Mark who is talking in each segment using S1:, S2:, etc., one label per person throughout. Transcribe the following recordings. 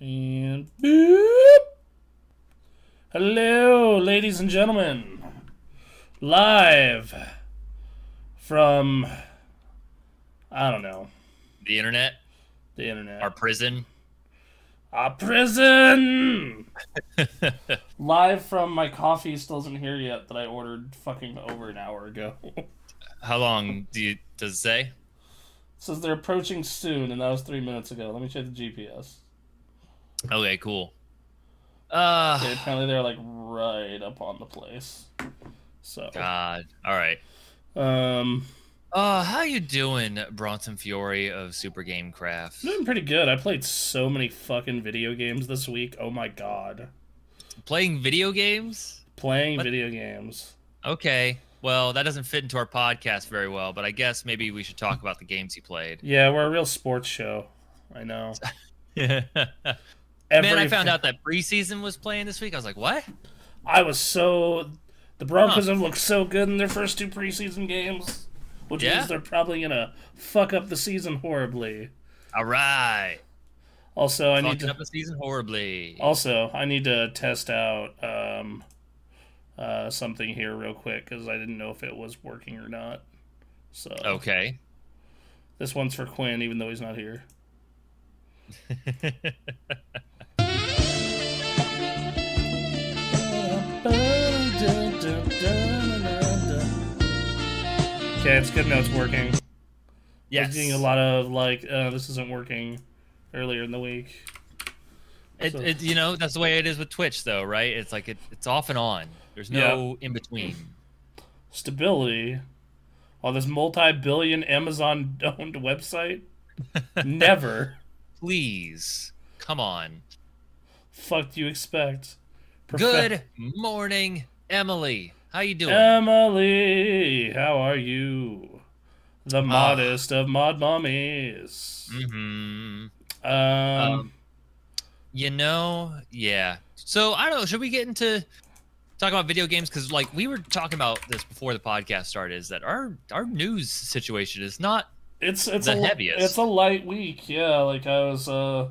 S1: And boop. Hello, ladies and gentlemen. Live from I don't know
S2: The internet,
S1: the internet.
S2: our prison.
S1: Our prison. Live from my coffee still isn't here yet that I ordered fucking over an hour ago.
S2: How long do you does it say?
S1: Says they're approaching soon, and that was three minutes ago. Let me check the GPS.
S2: Okay, cool. Uh
S1: apparently they're like right up on the place. So,
S2: God. All right.
S1: um,
S2: Uh how you doing, Bronson Fiore of Super Game Craft?
S1: doing pretty good. I played so many fucking video games this week. Oh my god,
S2: Playing video games?
S1: playing
S2: What?
S1: video games.
S2: Okay. Well, that doesn't fit into our podcast very well, but I guess maybe we should talk about the games you played.
S1: Yeah, we're a real sports show. I know.
S2: Man,
S1: Every
S2: I found out that preseason was playing this week. I was like, "What?"
S1: I was so. The Broncos have looked so good in their first two preseason games, which
S2: Yeah?
S1: means they're probably gonna fuck up the season horribly.
S2: All right.
S1: Also, I need to.
S2: up the season horribly.
S1: Also, I need to test out um, uh, something here real quick because I didn't know if it was working or not. So
S2: Okay.
S1: this one's for Quinn, even though he's not here. Okay, it's good. Now it's working. I
S2: yes.
S1: was getting a lot of like, uh, this isn't working earlier in the week.
S2: It,
S1: So-
S2: it, you know, that's the way it is with Twitch, though, right? It's like it, it's off and on. There's no in between.
S1: Stability on this multi-billion Amazon-owned website. Never.
S2: Please, come on.
S1: Fuck do you expect? Profe-
S2: Good morning, Emily. How you doing?
S1: Emily, how are you? The modest of mod mommies.
S2: Mm-hmm.
S1: Um,
S2: Um, you know, yeah. So I don't know. Should we get into talk about video games? Because like we were talking about this before the podcast started, is that our our news situation is not
S1: it's it's
S2: the
S1: a,
S2: heaviest.
S1: It's a light week. Yeah, like I was. Uh,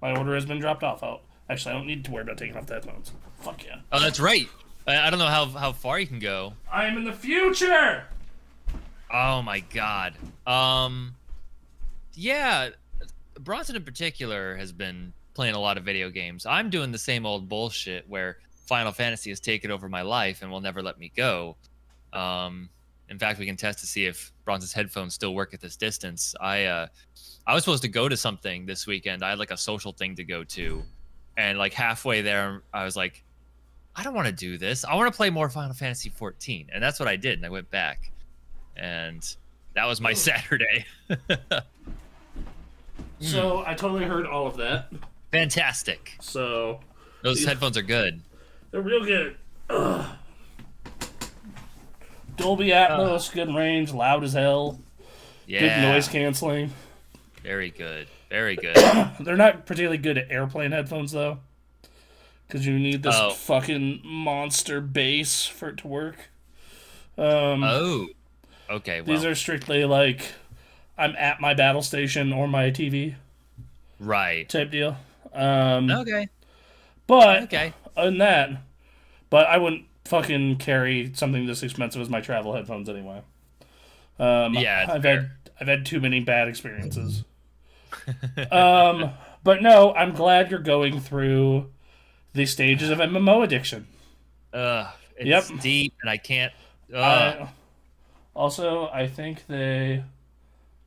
S1: my order has been dropped off. Out. Actually, I don't need to worry about taking off the headphones. Fuck yeah.
S2: Oh, that's right. I, don't know how how far you can go.
S1: I am in the future.
S2: Oh my god. Um yeah, Bronson in particular has been playing a lot of video games. I'm doing the same old bullshit where Final Fantasy has taken over my life and will never let me go. Um in fact, we can test to see if Bronson's headphones still work at this distance. I uh I was supposed to go to something this weekend. I had like a social thing to go to. And like halfway there I was like I don't want to do this. I want to play more Final Fantasy 14. And that's what I did. And I went back and that was my Saturday.
S1: So I totally heard all of that.
S2: Fantastic.
S1: So
S2: Those headphones are good.
S1: they're real good. Ugh. Dolby Atmos, good range, loud as hell,
S2: Yeah.
S1: good noise canceling.
S2: Very good. Very good.
S1: They're not particularly good at airplane headphones though, because you need this
S2: Oh.
S1: fucking monster base for it to work. Um,
S2: oh. Okay. Well,
S1: these are strictly like I'm at my battle station or my TV
S2: right.
S1: type deal. Um,
S2: Okay.
S1: but
S2: Okay.
S1: On that, but I wouldn't fucking carry something this expensive as my travel headphones anyway. Um,
S2: Yeah,
S1: I've
S2: fair.
S1: had I've had too many bad experiences. um, but no, I'm glad you're going through the stages of MMO addiction.
S2: Ugh. It's
S1: Yep.
S2: deep, and I can't. Ugh.
S1: I, also, I think they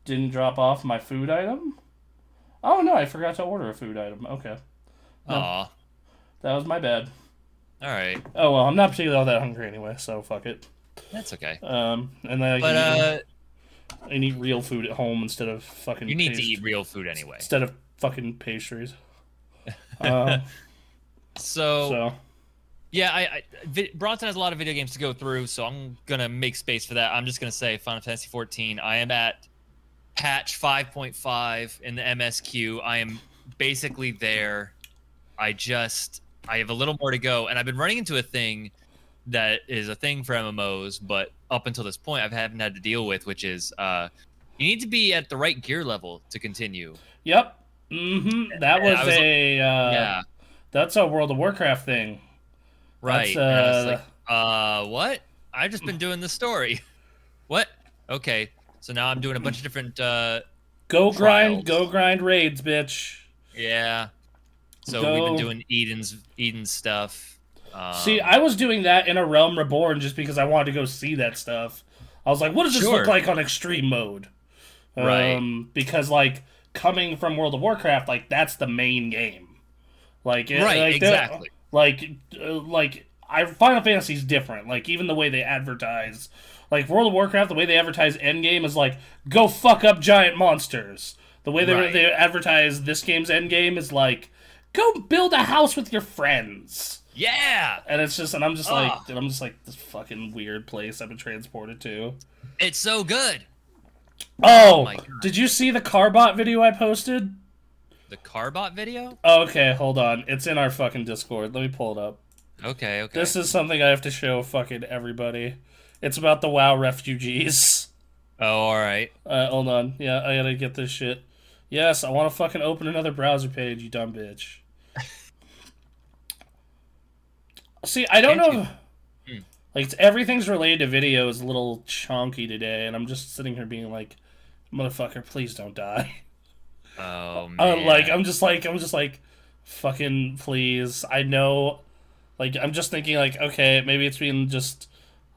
S1: didn't drop off my food item. Oh no, I forgot to order a food item. Okay,
S2: Aw.
S1: that was my bad.
S2: All right.
S1: Oh well, I'm not particularly all that hungry anyway, so fuck it.
S2: That's okay.
S1: Um, and then I
S2: But
S1: can
S2: uh,
S1: eat, I eat real food at home instead of fucking.
S2: you need to eat real food anyway.
S1: instead of fucking pastries. Uh,
S2: So,
S1: so
S2: yeah, I, I Vi- Bronson has a lot of video games to go through, so I'm gonna make space for that. I'm just gonna say Final Fantasy 14. I am at patch 5.5 in the MSQ. I am basically there. I just I have a little more to go, and I've been running into a thing that is a thing for MMOs, but up until this point, I haven't had to deal with, which is uh, you need to be at the right gear level to continue.
S1: yep, Mm-hmm. That was,
S2: was
S1: a uh,
S2: yeah,
S1: That's a World of Warcraft thing.
S2: right.
S1: That's,
S2: And I was
S1: uh,
S2: like, uh, what? I've just been doing the story. what? Okay. So now I'm doing a bunch of different. uh
S1: Go grind, go grind raids, bitch.
S2: Yeah. So we've been doing Eden's Eden stuff. Um,
S1: See, I was doing that in a Realm Reborn just because I wanted to go see that stuff. I was like, what does this
S2: Sure.
S1: look like on extreme mode?
S2: Right.
S1: Um, because like coming from World of Warcraft, like that's the main game. Like
S2: Right,
S1: like,
S2: exactly.
S1: like uh, like I Final Fantasy's different. Like even the way they advertise, like World of Warcraft, the way they advertise Endgame is like go fuck up giant monsters. The way they
S2: Right.
S1: they advertise this game's Endgame is like go build a house with your friends.
S2: yeah,
S1: And it's just, and I'm just
S2: Ah.
S1: like, dude, I'm just like this fucking weird place I've been transported to.
S2: it's so good.
S1: Oh,
S2: God.
S1: did you see the Carbot video I posted?
S2: The Carbot video.
S1: Okay, hold on. It's in our fucking Discord. Let me pull it up.
S2: Okay. Okay.
S1: This is something I have to show fucking everybody. It's about the WoW refugees.
S2: oh, all right.
S1: Uh, hold on. Yeah, I gotta get this shit. Yes, I want to fucking open another browser page, you dumb bitch. See, I don't
S2: Can't
S1: know. if- Like it's, everything's related to video is a little chonky today, and I'm just sitting here being like, "Motherfucker, please don't die."
S2: Oh
S1: Uh, like I'm just like I'm just like, fucking please. I know, like I'm just thinking like, okay, maybe it's been just,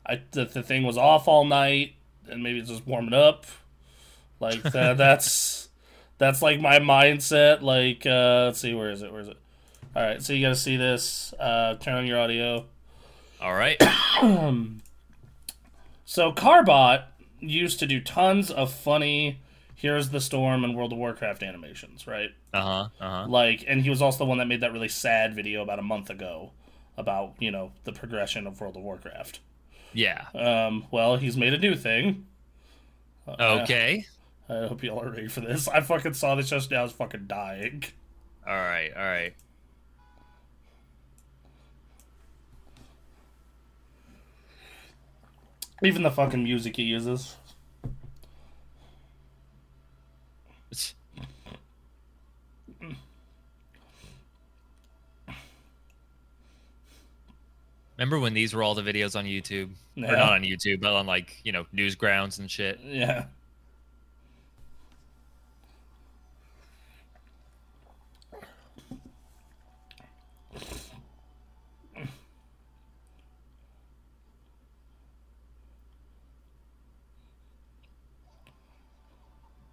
S1: I the, the thing was off all night, and maybe it's just warming up. Like that, that's that's like my mindset. Like uh, let's see, where is it? Where is it? All right, so you got to see this. Uh, turn on your audio.
S2: all right.
S1: So Carbot used to do tons of funny Heroes of the Storm and World of Warcraft animations, right?
S2: Uh huh. Uh huh.
S1: Like, and he was also the one that made that really sad video about a month ago about, you know, the progression of World of Warcraft.
S2: Yeah.
S1: Um, well, he's made a new thing.
S2: Okay.
S1: I hope you all are ready for this. I fucking saw this just now. I was fucking dying.
S2: All right. All right.
S1: Even the fucking music he uses.
S2: Remember when these were all the videos on YouTube?
S1: Yeah.
S2: Or not on YouTube, but on like, you know, Newgrounds and shit.
S1: Yeah.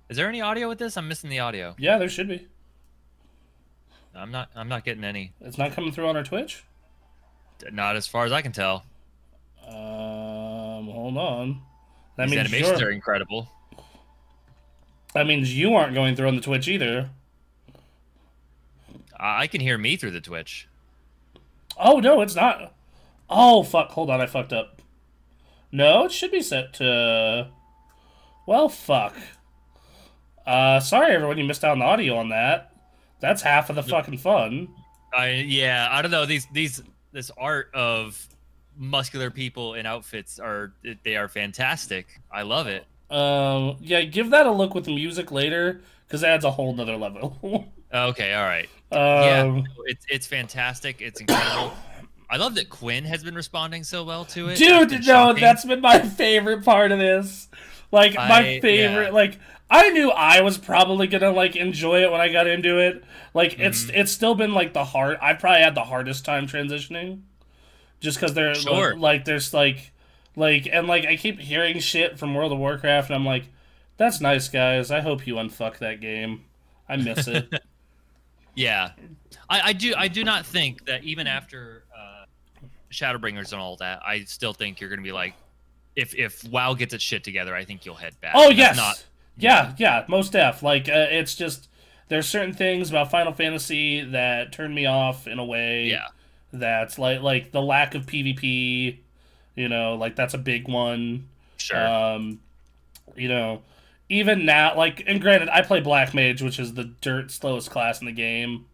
S2: Is there any audio with this? I'm missing the audio.
S1: Yeah, there should be.
S2: I'm not I'm not getting any.
S1: It's not coming through on our Twitch.
S2: Not as far as I can tell.
S1: Um, hold on. That
S2: These
S1: means
S2: animations are incredible.
S1: that means you aren't going through on the Twitch either.
S2: I I can hear me through the Twitch.
S1: Oh no, it's not. Oh fuck! Hold on, I fucked up. No, it should be set to. Well, fuck. Uh, sorry everyone, you missed out on the audio on that. That's half of the fucking fun.
S2: I yeah, I don't know. These these this art of muscular people in outfits are they are fantastic. I love it.
S1: Um, yeah, give that a look with the music later, because it adds a whole nother level.
S2: Okay, all right.
S1: um,
S2: Yeah, it's it's fantastic. It's incredible. I love that Quinn has been responding so well to it.
S1: Dude, no,
S2: shocking.
S1: that's been my favorite part of this. Like my
S2: I-
S1: favorite,
S2: yeah.
S1: like I knew I was probably gonna like enjoy it when I got into it. Like it's
S2: Mm-hmm.
S1: it's still been like the hard. I probably had the hardest time transitioning, just because they're
S2: Sure.
S1: like there's like like and like I keep hearing shit from World of Warcraft, and I'm like, that's nice, guys. I hope you unfuck that game. I miss it.
S2: Yeah, I, I do. I do not think that even after uh, Shadowbringers and all that, I still think you're going to be like, if if WoW gets its shit together, I think you'll head back.
S1: Oh yes,
S2: not
S1: yeah, yeah, most def. Like uh, it's just there's certain things about Final Fantasy that turn me off in a way.
S2: yeah,
S1: That's like like the lack of PvP. You know, like that's a big one.
S2: sure.
S1: Um, you know, even now, like, and granted, I play Black Mage, which is the dirt slowest class in the game.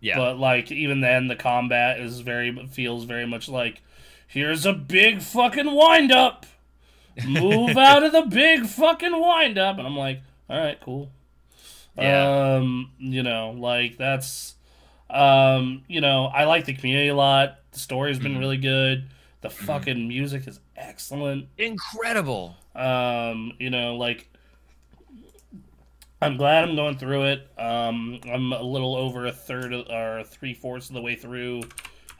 S2: yeah,
S1: But like, even then, the combat is very feels very much like here's a big fucking wind up. Move out of the big fucking windup. and I'm like, all right, cool.
S2: Yeah.
S1: Um, you know, like that's um, you know, I like the community a lot. The story's been
S2: Mhm.
S1: really good. The
S2: Mm-hmm.
S1: fucking music is excellent.
S2: Incredible.
S1: Um, you know, like I'm glad I'm going through it. Um, I'm a little over a third of, or three fourths of the way through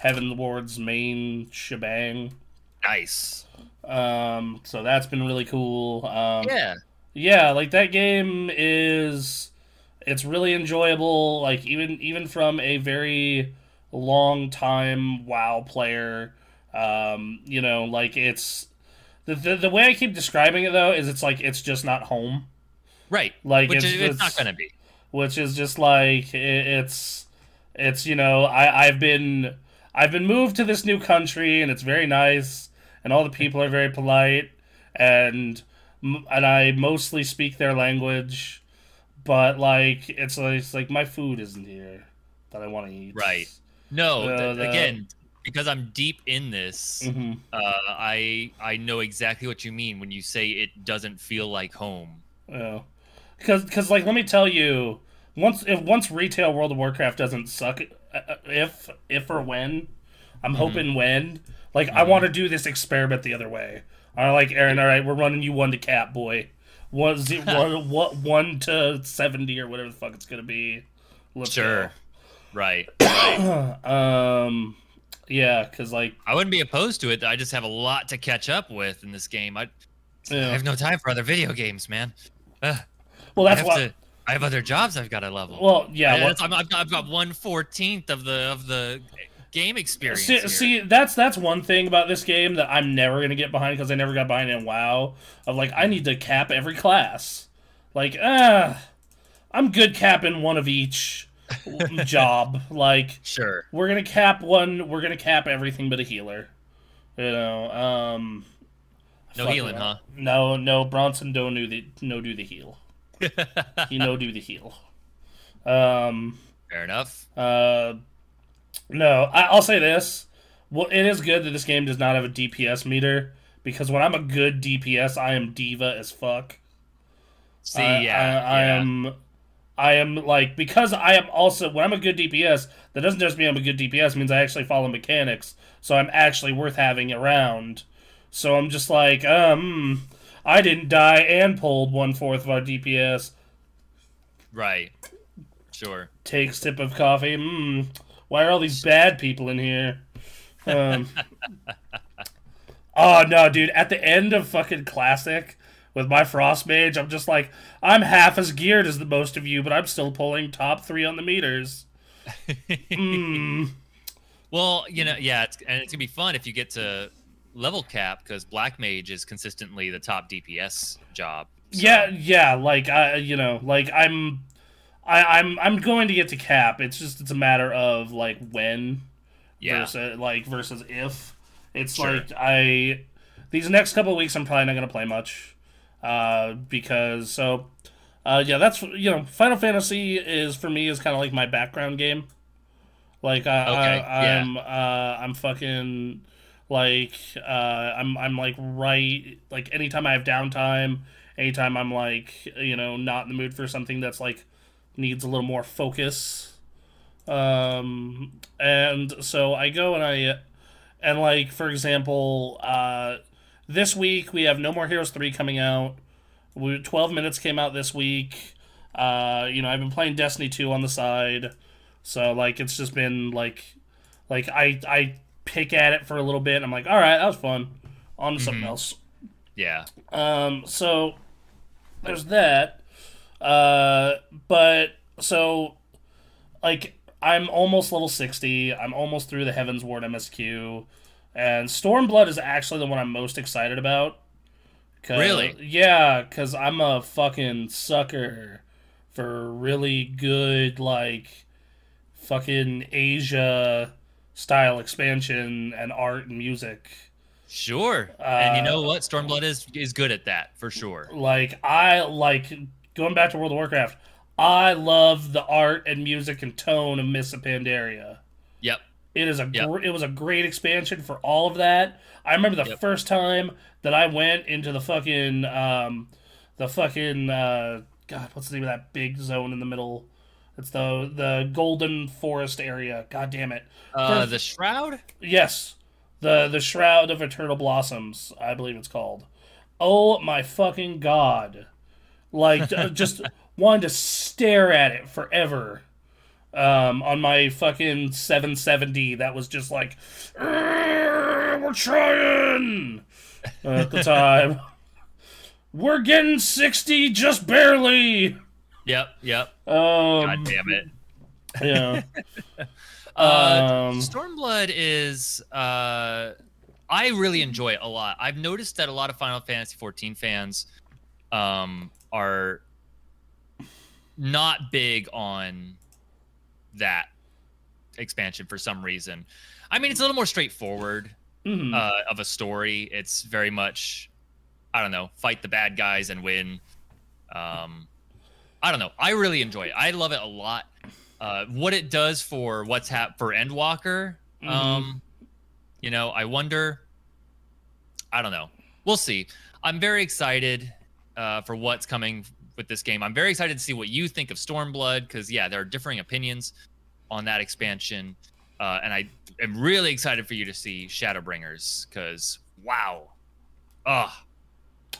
S1: Heavensward's main shebang.
S2: Nice.
S1: Um, so that's been really cool. Um,
S2: Yeah.
S1: yeah, like that game is it's really enjoyable. Like even even from a very long time WoW player, um, you know, like it's the, the the way I keep describing it though is it's like it's just not home.
S2: Right.
S1: Like
S2: Which
S1: it's,
S2: is, it's not going to be.
S1: which is just like it, it's it's you know I I've been I've been moved to this new country and it's very nice and all the people are very polite and and I mostly speak their language but like it's like, it's like my food isn't here that I want to eat
S2: Right. No,
S1: The-
S2: th-
S1: the-
S2: again, because I'm deep in this,
S1: hmm
S2: uh, I I know exactly what you mean when you say it doesn't feel like home.
S1: Yeah, because because like let me tell you, once if once retail World of Warcraft doesn't suck, uh, uh, if if or when, I'm hoping when, like I want to do this experiment the other way. I like Aaron. All right, we're running you one to cat boy. One, ze- one, what one to seventy or whatever the fuck it's gonna be. Let's
S2: Sure. Right.
S1: go. um, yeah, because like
S2: I wouldn't be opposed to it. I just have a lot to catch up with in this game. I,
S1: yeah.
S2: I have no time for other video games, man. Ugh,
S1: well,
S2: I
S1: that's
S2: have
S1: why.
S2: to. I have other jobs I've got to level.
S1: Well, yeah. Well-
S2: I'm, I've, got, I've got one fourteenth of the of the game experience.
S1: See, see, that's that's one thing about this game that I'm never gonna get behind because I never got behind in WoW. Of like, I need to cap every class. Like, ah, I'm good capping one of each job. Like,
S2: sure.
S1: we're gonna cap one. We're gonna cap everything but a healer. You know, um,
S2: No healing, huh?
S1: No, no. Bronson don't do the no do the heal. He no do the heal. Um.
S2: Fair enough.
S1: Uh, no, I, I'll say this. Well, it is good that this game does not have a DPS meter because when I'm a good DPS, I am diva as fuck.
S2: See,
S1: I,
S2: yeah,
S1: I, I
S2: yeah.
S1: am, I am like because I am also when I'm a good DPS. That doesn't just mean I'm a good DPS. It means I actually follow mechanics, so I'm actually worth having around. So I'm just like, um, I didn't die and pulled one fourth of our DPS.
S2: Right. Sure.
S1: take sip of coffee. Mm, why are all these bad people in here? Um, oh no, dude! At the end of fucking classic with my frost mage, I'm just like, I'm half as geared as the most of you, but I'm still pulling top three on the meters. Mm,
S2: Well, you know, yeah, it's, and it's gonna be fun if you get to level cap because black mage is consistently the top DPS job. So,
S1: yeah, yeah. Like I, you know, like I'm, I, I'm, I'm going to get to cap. It's just it's a matter of like when
S2: yeah,
S1: versus like versus if. It's
S2: Sure.
S1: like I these next couple of weeks I'm probably not gonna play much. Uh because so uh yeah, that's you know, Final Fantasy is for me is kinda like my background game. Like I,
S2: Okay,
S1: I
S2: yeah.
S1: I'm uh I'm fucking like uh I'm I'm like right like anytime I have downtime, anytime I'm like, you know, not in the mood for something that's like needs a little more focus. Um and so i go and i and like for example uh this week we have no more heroes 3 coming out. We, 12 minutes came out this week. Uh you know i've been playing destiny 2 on the side. So like it's just been like like i i pick at it for a little bit and i'm like all right that was fun. On to something else.
S2: Yeah,
S1: um, so there's that. Uh, but so like I'm almost level 60. I'm almost through the Heavensward MSQ. And Stormblood is actually the one I'm most excited about.
S2: Really?
S1: Yeah, because I'm a fucking sucker for really good, like, fucking Asia style expansion and art and music.
S2: sure. and you know
S1: Uh,
S2: what? Stormblood is is good at that for sure.
S1: Like I like going back to World of Warcraft. I love the art and music and tone of Mists of Pandaria.
S2: Yep.
S1: It is a
S2: Yep.
S1: gr- it was a great expansion for all of that. I remember the
S2: Yep.
S1: first time that I went into the fucking um, the fucking uh, God, what's the name of that big zone in the middle? It's the the golden forest area. God damn it.
S2: Uh,
S1: First-
S2: the shroud.
S1: Yes, the the Shroud of Eternal Blossoms, I believe it's called. Oh my fucking god! Like uh, just wanted to stare at it forever. Um, on my fucking 770, that was just like, we're trying at the time. we're getting 60 just barely.
S2: Yep. Yep.
S1: Um,
S2: God damn it.
S1: yeah.
S2: Uh,
S1: Um,
S2: Stormblood is uh, I really enjoy it a lot. I've noticed that a lot of Final Fantasy 14 fans um, are not big on that expansion for some reason. I mean, it's a little more straightforward
S1: mhm.
S2: uh, of a story. It's very much, I don't know, fight the bad guys and win. Um, I don't know. I really enjoy it. I love it a lot. Uh, what it does for what's hap for Endwalker,
S1: Mhm.
S2: um, you know, I wonder. I don't know. We'll see. I'm very excited uh, for what's coming with this game. I'm very excited to see what you think of Stormblood because yeah, there are differing opinions on that expansion, uh, and I am really excited for you to see Shadowbringers because wow, ugh.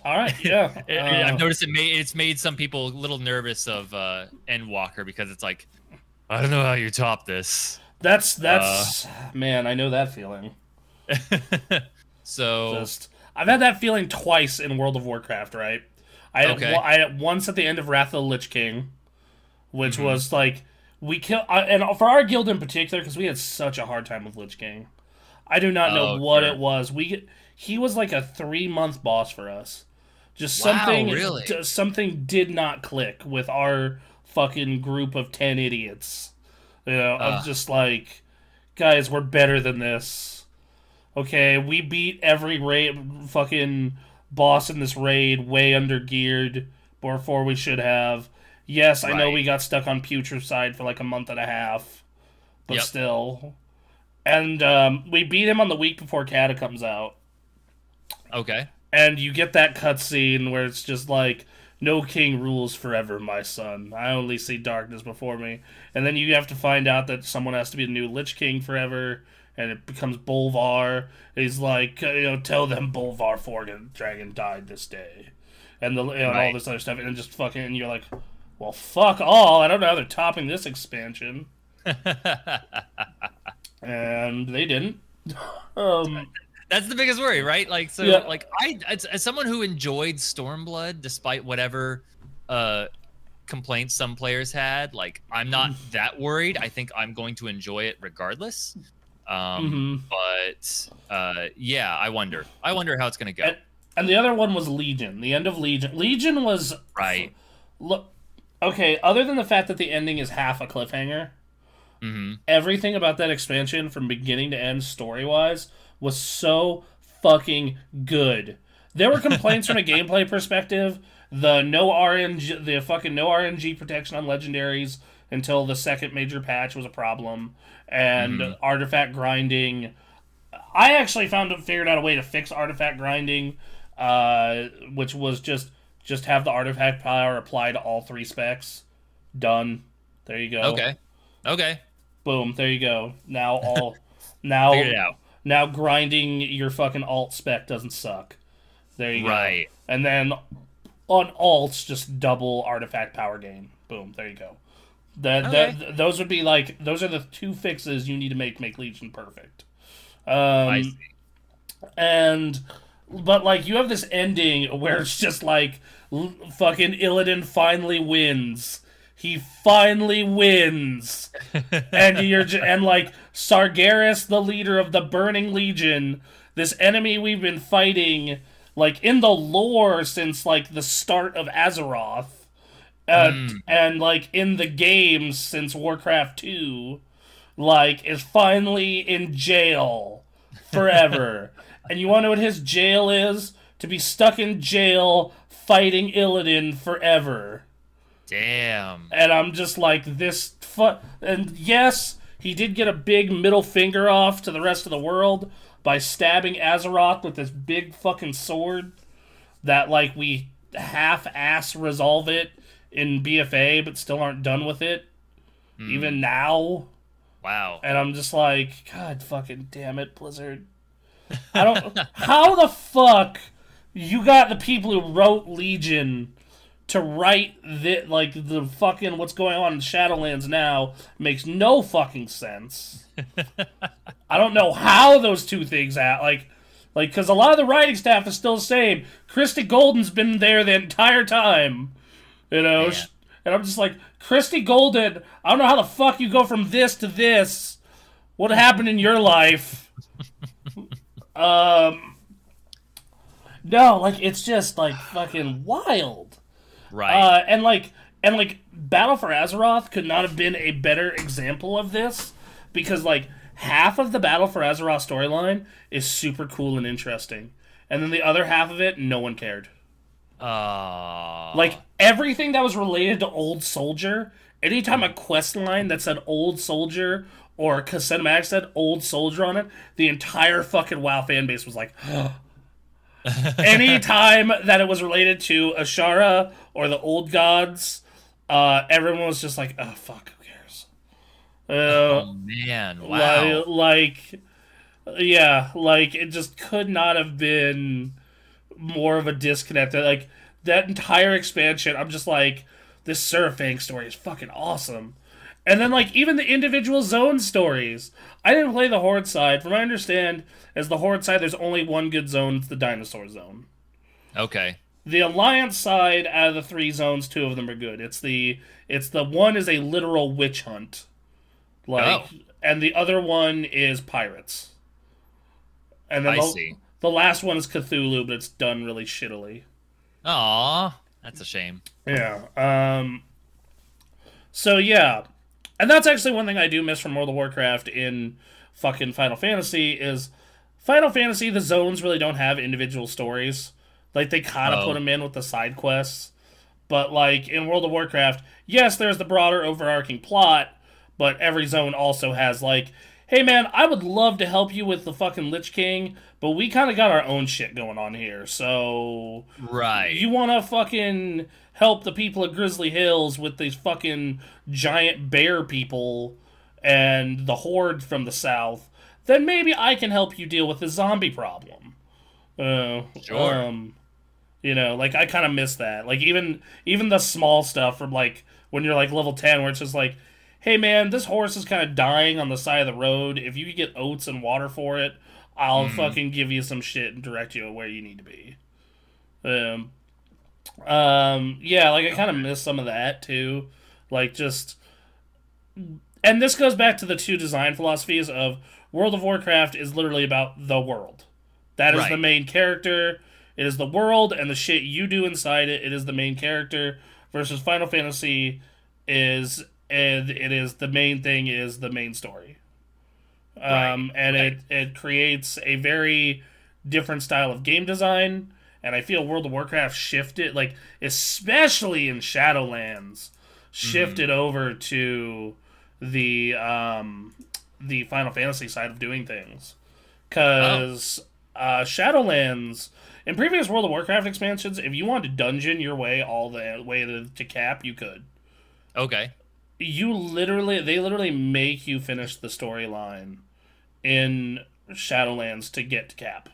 S1: All right, yeah.
S2: It-
S1: uh,
S2: I've noticed it made it's made some people a little nervous of uh, Endwalker because it's like, I don't know how you top this.
S1: That's that's man, I know that feeling.
S2: so
S1: Just I've had that feeling twice in World of Warcraft, right? I
S2: Okay.
S1: one- I had once at the end of Wrath of the Lich King, which
S2: Mhm.
S1: was like we kill uh, and for our guild in particular because we had such a hard time with Lich King. I do not know
S2: Oh,
S1: what
S2: sure.
S1: it was. We he was like a three month boss for us. Just
S2: Wow,
S1: something
S2: really?
S1: d- something did not click with our fucking group of ten idiots. You know, I'm just like, guys, we're better than this. Okay, we beat every raid fucking boss in this raid way under geared before we should have. Yes, I know we got stuck on Putricide for like a month and a half, but
S2: Yep.
S1: still. And um, we beat him on the week before Cata comes out
S2: okay,
S1: and you get that cutscene where it's just like no king rules forever my son i only see darkness before me and then you have to find out that someone has to be the new lich king forever and it becomes bolvar he's like you know tell them bolvar Fordragon died this day and the you know, and all
S2: Right.
S1: this other stuff and just fucking and you're like well fuck all i don't know how they're topping this expansion and they didn't um
S2: that's the biggest worry, right? Like, so,
S1: Yeah.
S2: like, I as, as someone who enjoyed Stormblood, despite whatever uh complaints some players had, like, I'm not that worried. I think I'm going to enjoy it regardless. Um,
S1: mhm.
S2: but uh, yeah, I wonder. I wonder how it's gonna go.
S1: And- and the other one was Legion. The end of Legion. Legion was
S2: right.
S1: look okay. Other than the fact that the ending is half a cliffhanger,
S2: hmm
S1: everything about that expansion from beginning to end, story wise, was so fucking good. There were complaints from a gameplay perspective. The no RNG, the fucking no RNG protection on legendaries until the second major patch was a problem, and
S2: Mhm.
S1: artifact grinding. I actually found figured out a way to fix artifact grinding, uh, which was just just have the artifact power apply to all three specs. Done. There you go.
S2: Okay. Okay.
S1: Boom. There you go. Now all now
S2: Figured out.
S1: now grinding your fucking alt spec doesn't suck. There you go.
S2: Right.
S1: And then on alts, just double artifact power gain. Boom. There you go. That
S2: Okay.
S1: that those would be like those are the two fixes you need to make make Legion perfect. Um,
S2: I see.
S1: and but like you have this ending where it's just like l- fucking Illidan finally wins. He finally wins, and you're j- and like Sargeras, the leader of the Burning Legion, this enemy we've been fighting like in the lore since like the start of Azeroth, uh,
S2: Mm.
S1: and like in the games since Warcraft two, like is finally in jail forever. and you want to know what his jail is? To be stuck in jail fighting Illidan forever.
S2: Damn.
S1: And I'm just like this fu- and yes, he did get a big middle finger off to the rest of the world by stabbing Azeroth with this big fucking sword that like we half ass resolve it in BFA, but still aren't done with it,
S2: Hmm.
S1: even now.
S2: Wow.
S1: And I'm just like, God fucking damn it, Blizzard. I don't. how the fuck you got the people who wrote Legion to write the like the fucking what's going on in Shadowlands now makes no fucking sense. I don't know how those two things at like like because a lot of the writing staff is still the same. Christie Golden's been there the entire time, you know.
S2: Man.
S1: And I'm just like, Christie Golden, I don't know how the fuck you go from this to this. What happened in your life? um, no, like it's just like fucking wild.
S2: Right.
S1: Uh, and like and like Battle for Azeroth could not have been a better example of this because like half of the Battle for Azeroth storyline is super cool and interesting, and then the other half of it, no one cared.
S2: uh,
S1: Like everything that was related to Old Soldier, anytime a quest line that said Old Soldier or a Cinematic said Old Soldier on it, the entire fucking WoW fan base was like, anytime that it was related to Azshara or the Old Gods, uh, everyone was just like, oh fuck, who cares? Uh,
S2: oh man, wow.
S1: like, like, yeah, like it just could not have been more of a disconnect. Like that entire expansion, I'm just like, this Saurfang story is fucking awesome. And then like even the individual zone stories. I didn't play the Horde side. From what I understand, as the Horde side, there's only one good zone. It's the Dinosaur zone.
S2: okay.
S1: The Alliance side, out of the three zones, two of them are good. It's the it's the one is a literal witch hunt, like,
S2: Oh.
S1: and the other one is pirates. And then
S2: I
S1: the,
S2: see.
S1: the last one is Cthulhu, but it's done really shittily.
S2: Aw, that's a shame.
S1: Yeah. Um. So yeah, and that's actually one thing I do miss from World of Warcraft in fucking Final Fantasy is Final Fantasy. The zones really don't have individual stories. Like they kind of
S2: Oh.
S1: put them in with the side quests, but like in World of Warcraft, yes, there's the broader overarching plot, but every zone also has like. Hey man, I would love to help you with the fucking Lich King, but we kind of got our own shit going on here. So
S2: Right.
S1: you want to fucking help the people of Grizzly Hills with these fucking giant bear people and the horde from the south, then maybe I can help you deal with the zombie problem. Uh,
S2: Sure.
S1: Um, you know, like I kind of miss that. Like even even the small stuff from like when you're like level ten, where it's just like, hey man, this horse is kind of dying on the side of the road. If you could get oats and water for it, I'll fucking give you some shit and direct you where you need to be. Um, um, yeah, like I kind of miss some of that too. Like just, and this goes back to the two design philosophies of World of Warcraft is literally about the world. That is
S2: Right.
S1: the main character. It is the world and the shit you do inside it. It is the main character. Versus Final Fantasy is and it is the main thing is the main story. Um, and
S2: right.
S1: it it creates a very different style of game design. And I feel World of Warcraft shifted, like especially in Shadowlands, shifted over to the um, the Final Fantasy side of doing things. Because uh, Shadowlands, in previous World of Warcraft expansions, if you wanted to dungeon your way all the way to, to cap, you could.
S2: Okay.
S1: You literally, they literally make you finish the storyline in Shadowlands to get to cap.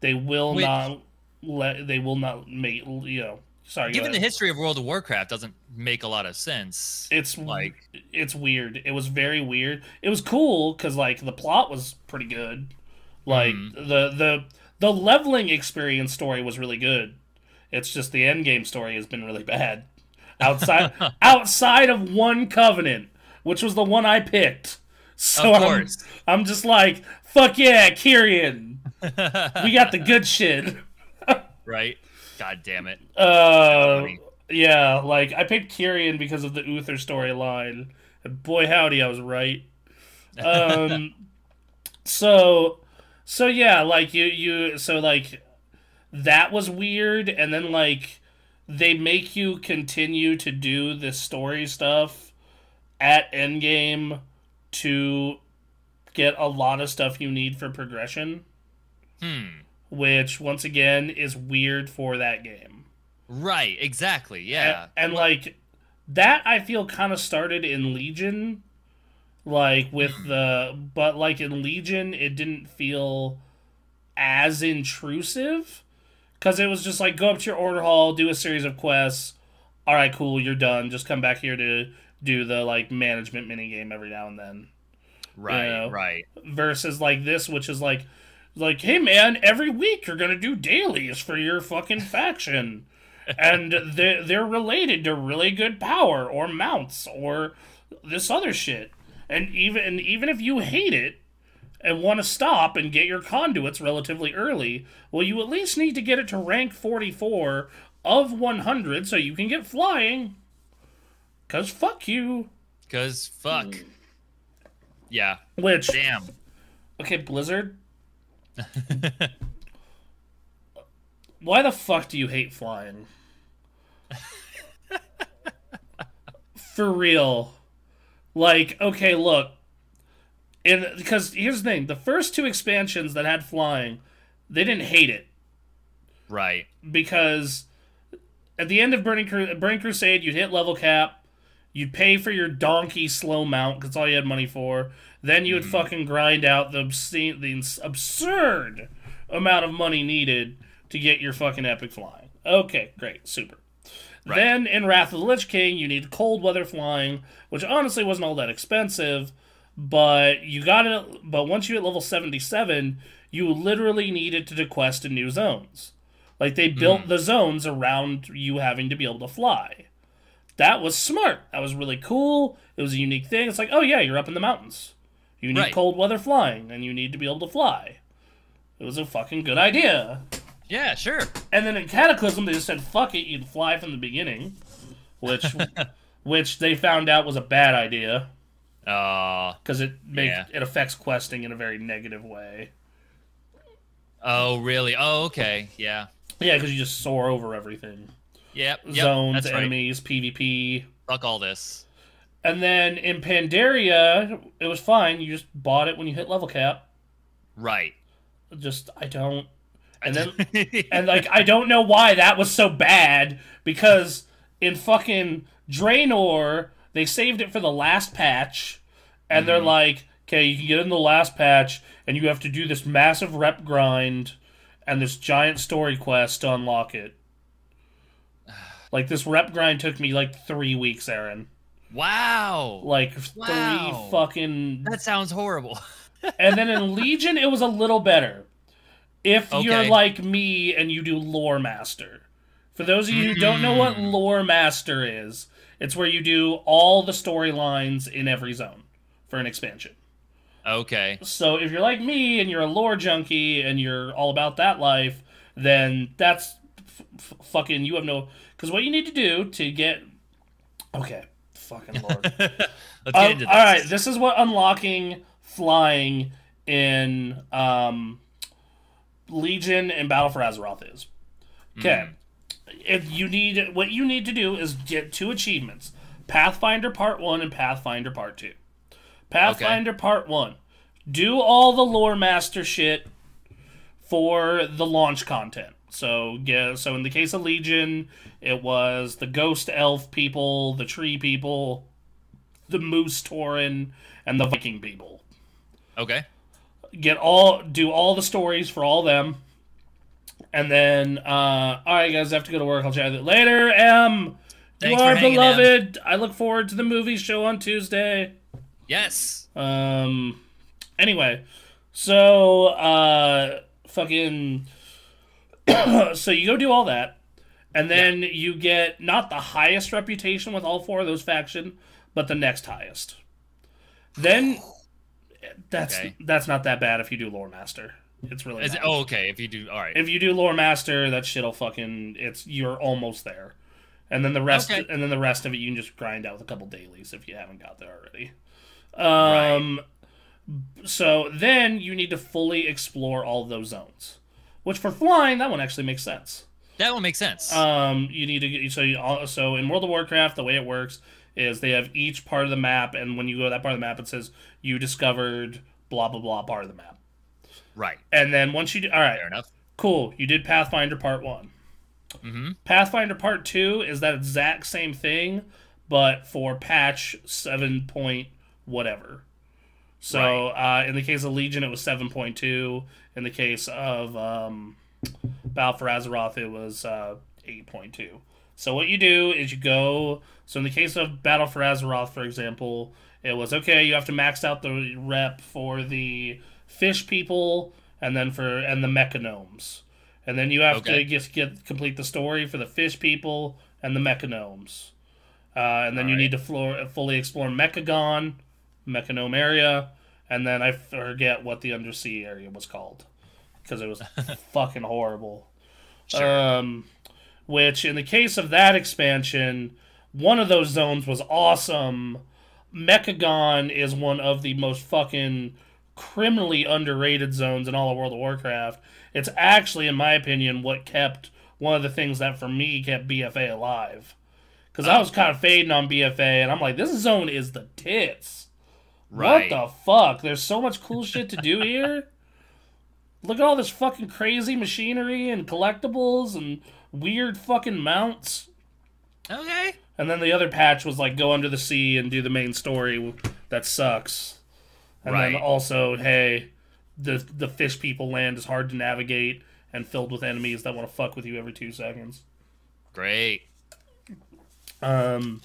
S1: They will
S2: Which-
S1: not let. They will not make. You know. Sorry.
S2: Given the history of World of Warcraft, doesn't make a lot of sense.
S1: it's
S2: like-
S1: it's weird. It was very weird. It was cool because like the plot was pretty good. Like
S2: Mm-hmm.
S1: the the the leveling experience story was really good. It's just the end game story has been really bad. Outside outside of one covenant, which was the one I picked. So
S2: Of
S1: I'm- I'm, just like, fuck yeah, Kyrian. we got the good shit.
S2: right? God damn it.
S1: Uh, yeah, like I picked Kyrian because of the Uther storyline, and boy howdy, I was right. Um, so, so yeah, like you, you, so like that was weird, and then like they make you continue to do this story stuff at Endgame to get a lot of stuff you need for progression
S2: Hmm.
S1: which once again is weird for that game.
S2: Right, exactly. Yeah.
S1: and, and like that i feel kind of started in legion like with the but like in legion it didn't feel as intrusive because it was just like go up to your order hall do a series of quests all right cool you're done just come back here to do the like management mini game every now and then.
S2: Right,
S1: know,
S2: right.
S1: versus like this which is like like hey man every week you're gonna do dailies for your fucking faction. And they're, they're related to really good power or mounts or this other shit. And even and even if you hate it and want to stop and get your conduits relatively early well you at least need to get it to rank 44 of 100 so you can get flying because fuck you
S2: Cause fuck. Hmm. Yeah.
S1: which
S2: Damn.
S1: okay blizzard why the fuck do you hate flying for real like okay look and because here's the thing the first two expansions that had flying they didn't hate it
S2: right.
S1: because at the end of Burning, Cru- Burning Crusade, you'd hit level cap, you'd pay for your donkey slow mount because all you had money for. Then you would mm-hmm. fucking grind out the obscene, the absurd amount of money needed to get your fucking epic flying. Okay, great, super.
S2: Right.
S1: Then in Wrath of the Lich King, you need cold weather flying, which honestly wasn't all that expensive, but you got it. But once you hit level seventy-seven, you literally needed to quest in new zones. Like they built mm. the zones around you having to be able to fly. That was smart. That was really cool. It was a unique thing. It's like, oh yeah, you're up in the mountains. You need
S2: Right.
S1: cold weather flying, and you need to be able to fly. It was a fucking good idea.
S2: Yeah, sure.
S1: And then in Cataclysm, they just said, "Fuck it, you'd fly from the beginning," which, which they found out was a bad idea
S2: Uh
S1: because it makes
S2: Yeah.
S1: it affects questing in a very negative way.
S2: oh really? Oh, okay. Yeah.
S1: Yeah, because you just soar over everything.
S2: Yep. yep
S1: Zones,
S2: that's right.
S1: enemies, PvP.
S2: Fuck all this.
S1: And then in Pandaria, it was fine. You just bought it when you hit level cap.
S2: Right.
S1: Just I don't. And then and like I don't know why that was so bad because in fucking Draenor they saved it for the last patch, and they're mm-hmm. like, okay, you can get in the last patch, and you have to do this massive rep grind and this giant story quest to unlock it. Like this rep grind took me like three weeks, Aaron.
S2: wow.
S1: Like
S2: Wow.
S1: three fucking
S2: That sounds horrible.
S1: and then in Legion, it was a little better. If you're like me and you do Lore Master. For those of you who don't know what
S2: Mm.
S1: Lore Master is, it's where you do all the storylines in every zone for an expansion.
S2: okay.
S1: So if you're like me and you're a lore junkie and you're all about that life, then that's f- f- fucking you have no. Because what you need to do to get. Okay, fucking lord.
S2: Let's get
S1: Um,
S2: into this.
S1: all right, this is what unlocking flying in um, Legion and Battle for Azeroth is. Okay, if you need what you need to do is get two achievements: Pathfinder Part One and Pathfinder Part Two. Pathfinder Part One, do all the lore master shit for the launch content. So yeah, so in the case of Legion, it was the ghost elf people, the tree people, the moose tauren, and the Viking people.
S2: Okay.
S1: Get all do all the stories for all them. And then uh alright guys, I have to go to work. I'll chat with you later. M
S2: Thanks
S1: you are beloved. I look forward to the movie show on Tuesday.
S2: Yes.
S1: Um. Anyway, so uh, fucking. so you go do all that, and then you get not the highest reputation with all four of those faction, but the next highest. Then that's
S2: Okay.
S1: that's not that bad if you do lore master. It's really
S2: it, oh, okay. If you do, all right.
S1: if you do lore master, that shit'll fucking it's you're almost there. And then the rest
S2: Okay.
S1: and then the rest of it you can just grind out with a couple dailies if you haven't got there already. Um so then you need to fully explore all those zones. Which for flying, that one actually makes sense.
S2: that one makes sense.
S1: Um, you need to get so you, so in World of Warcraft, the way it works is they have each part of the map, and when you go to that part of the map, it says you discovered blah blah blah part of the map.
S2: right.
S1: And then once you do, all right,
S2: Fair enough.
S1: cool, you did Pathfinder Part One.
S2: Mm-hmm.
S1: Pathfinder Part 2 is that exact same thing, but for patch 7 point whatever. So uh, in the case of Legion, it was 7.2. In the case of um, Battle for Azeroth, it was uh, 8.2. So what you do is you go. So in the case of Battle for Azeroth, for example, it was okay. You have to max out the rep for the fish people, and then for and the mechagnomes, and then you have
S2: Okay.
S1: to just get complete the story for the fish people and the mechagnomes, uh, and then you
S2: Alright.
S1: need to floor, fully explore Mechagon, Mechagnome area, and then I forget what the undersea area was called because it was fucking horrible.
S2: Sure.
S1: Um, which in the case of that expansion, one of those zones was awesome. Mechagon is one of the most fucking criminally underrated zones in all of World of Warcraft. It's actually, in my opinion, what kept one of the things that for me kept BFA alive. Because I was kind of fading on BFA, and I'm like, this zone is the tits.
S2: Right.
S1: What the fuck? There's so much cool shit to do here. Look at all this fucking crazy machinery and collectibles and weird fucking mounts.
S2: Okay.
S1: And then the other patch was like go under the sea and do the main story that sucks. And then also, hey, the the fish people land is hard to navigate and filled with enemies that want to fuck with you every two seconds.
S2: Great.
S1: Um,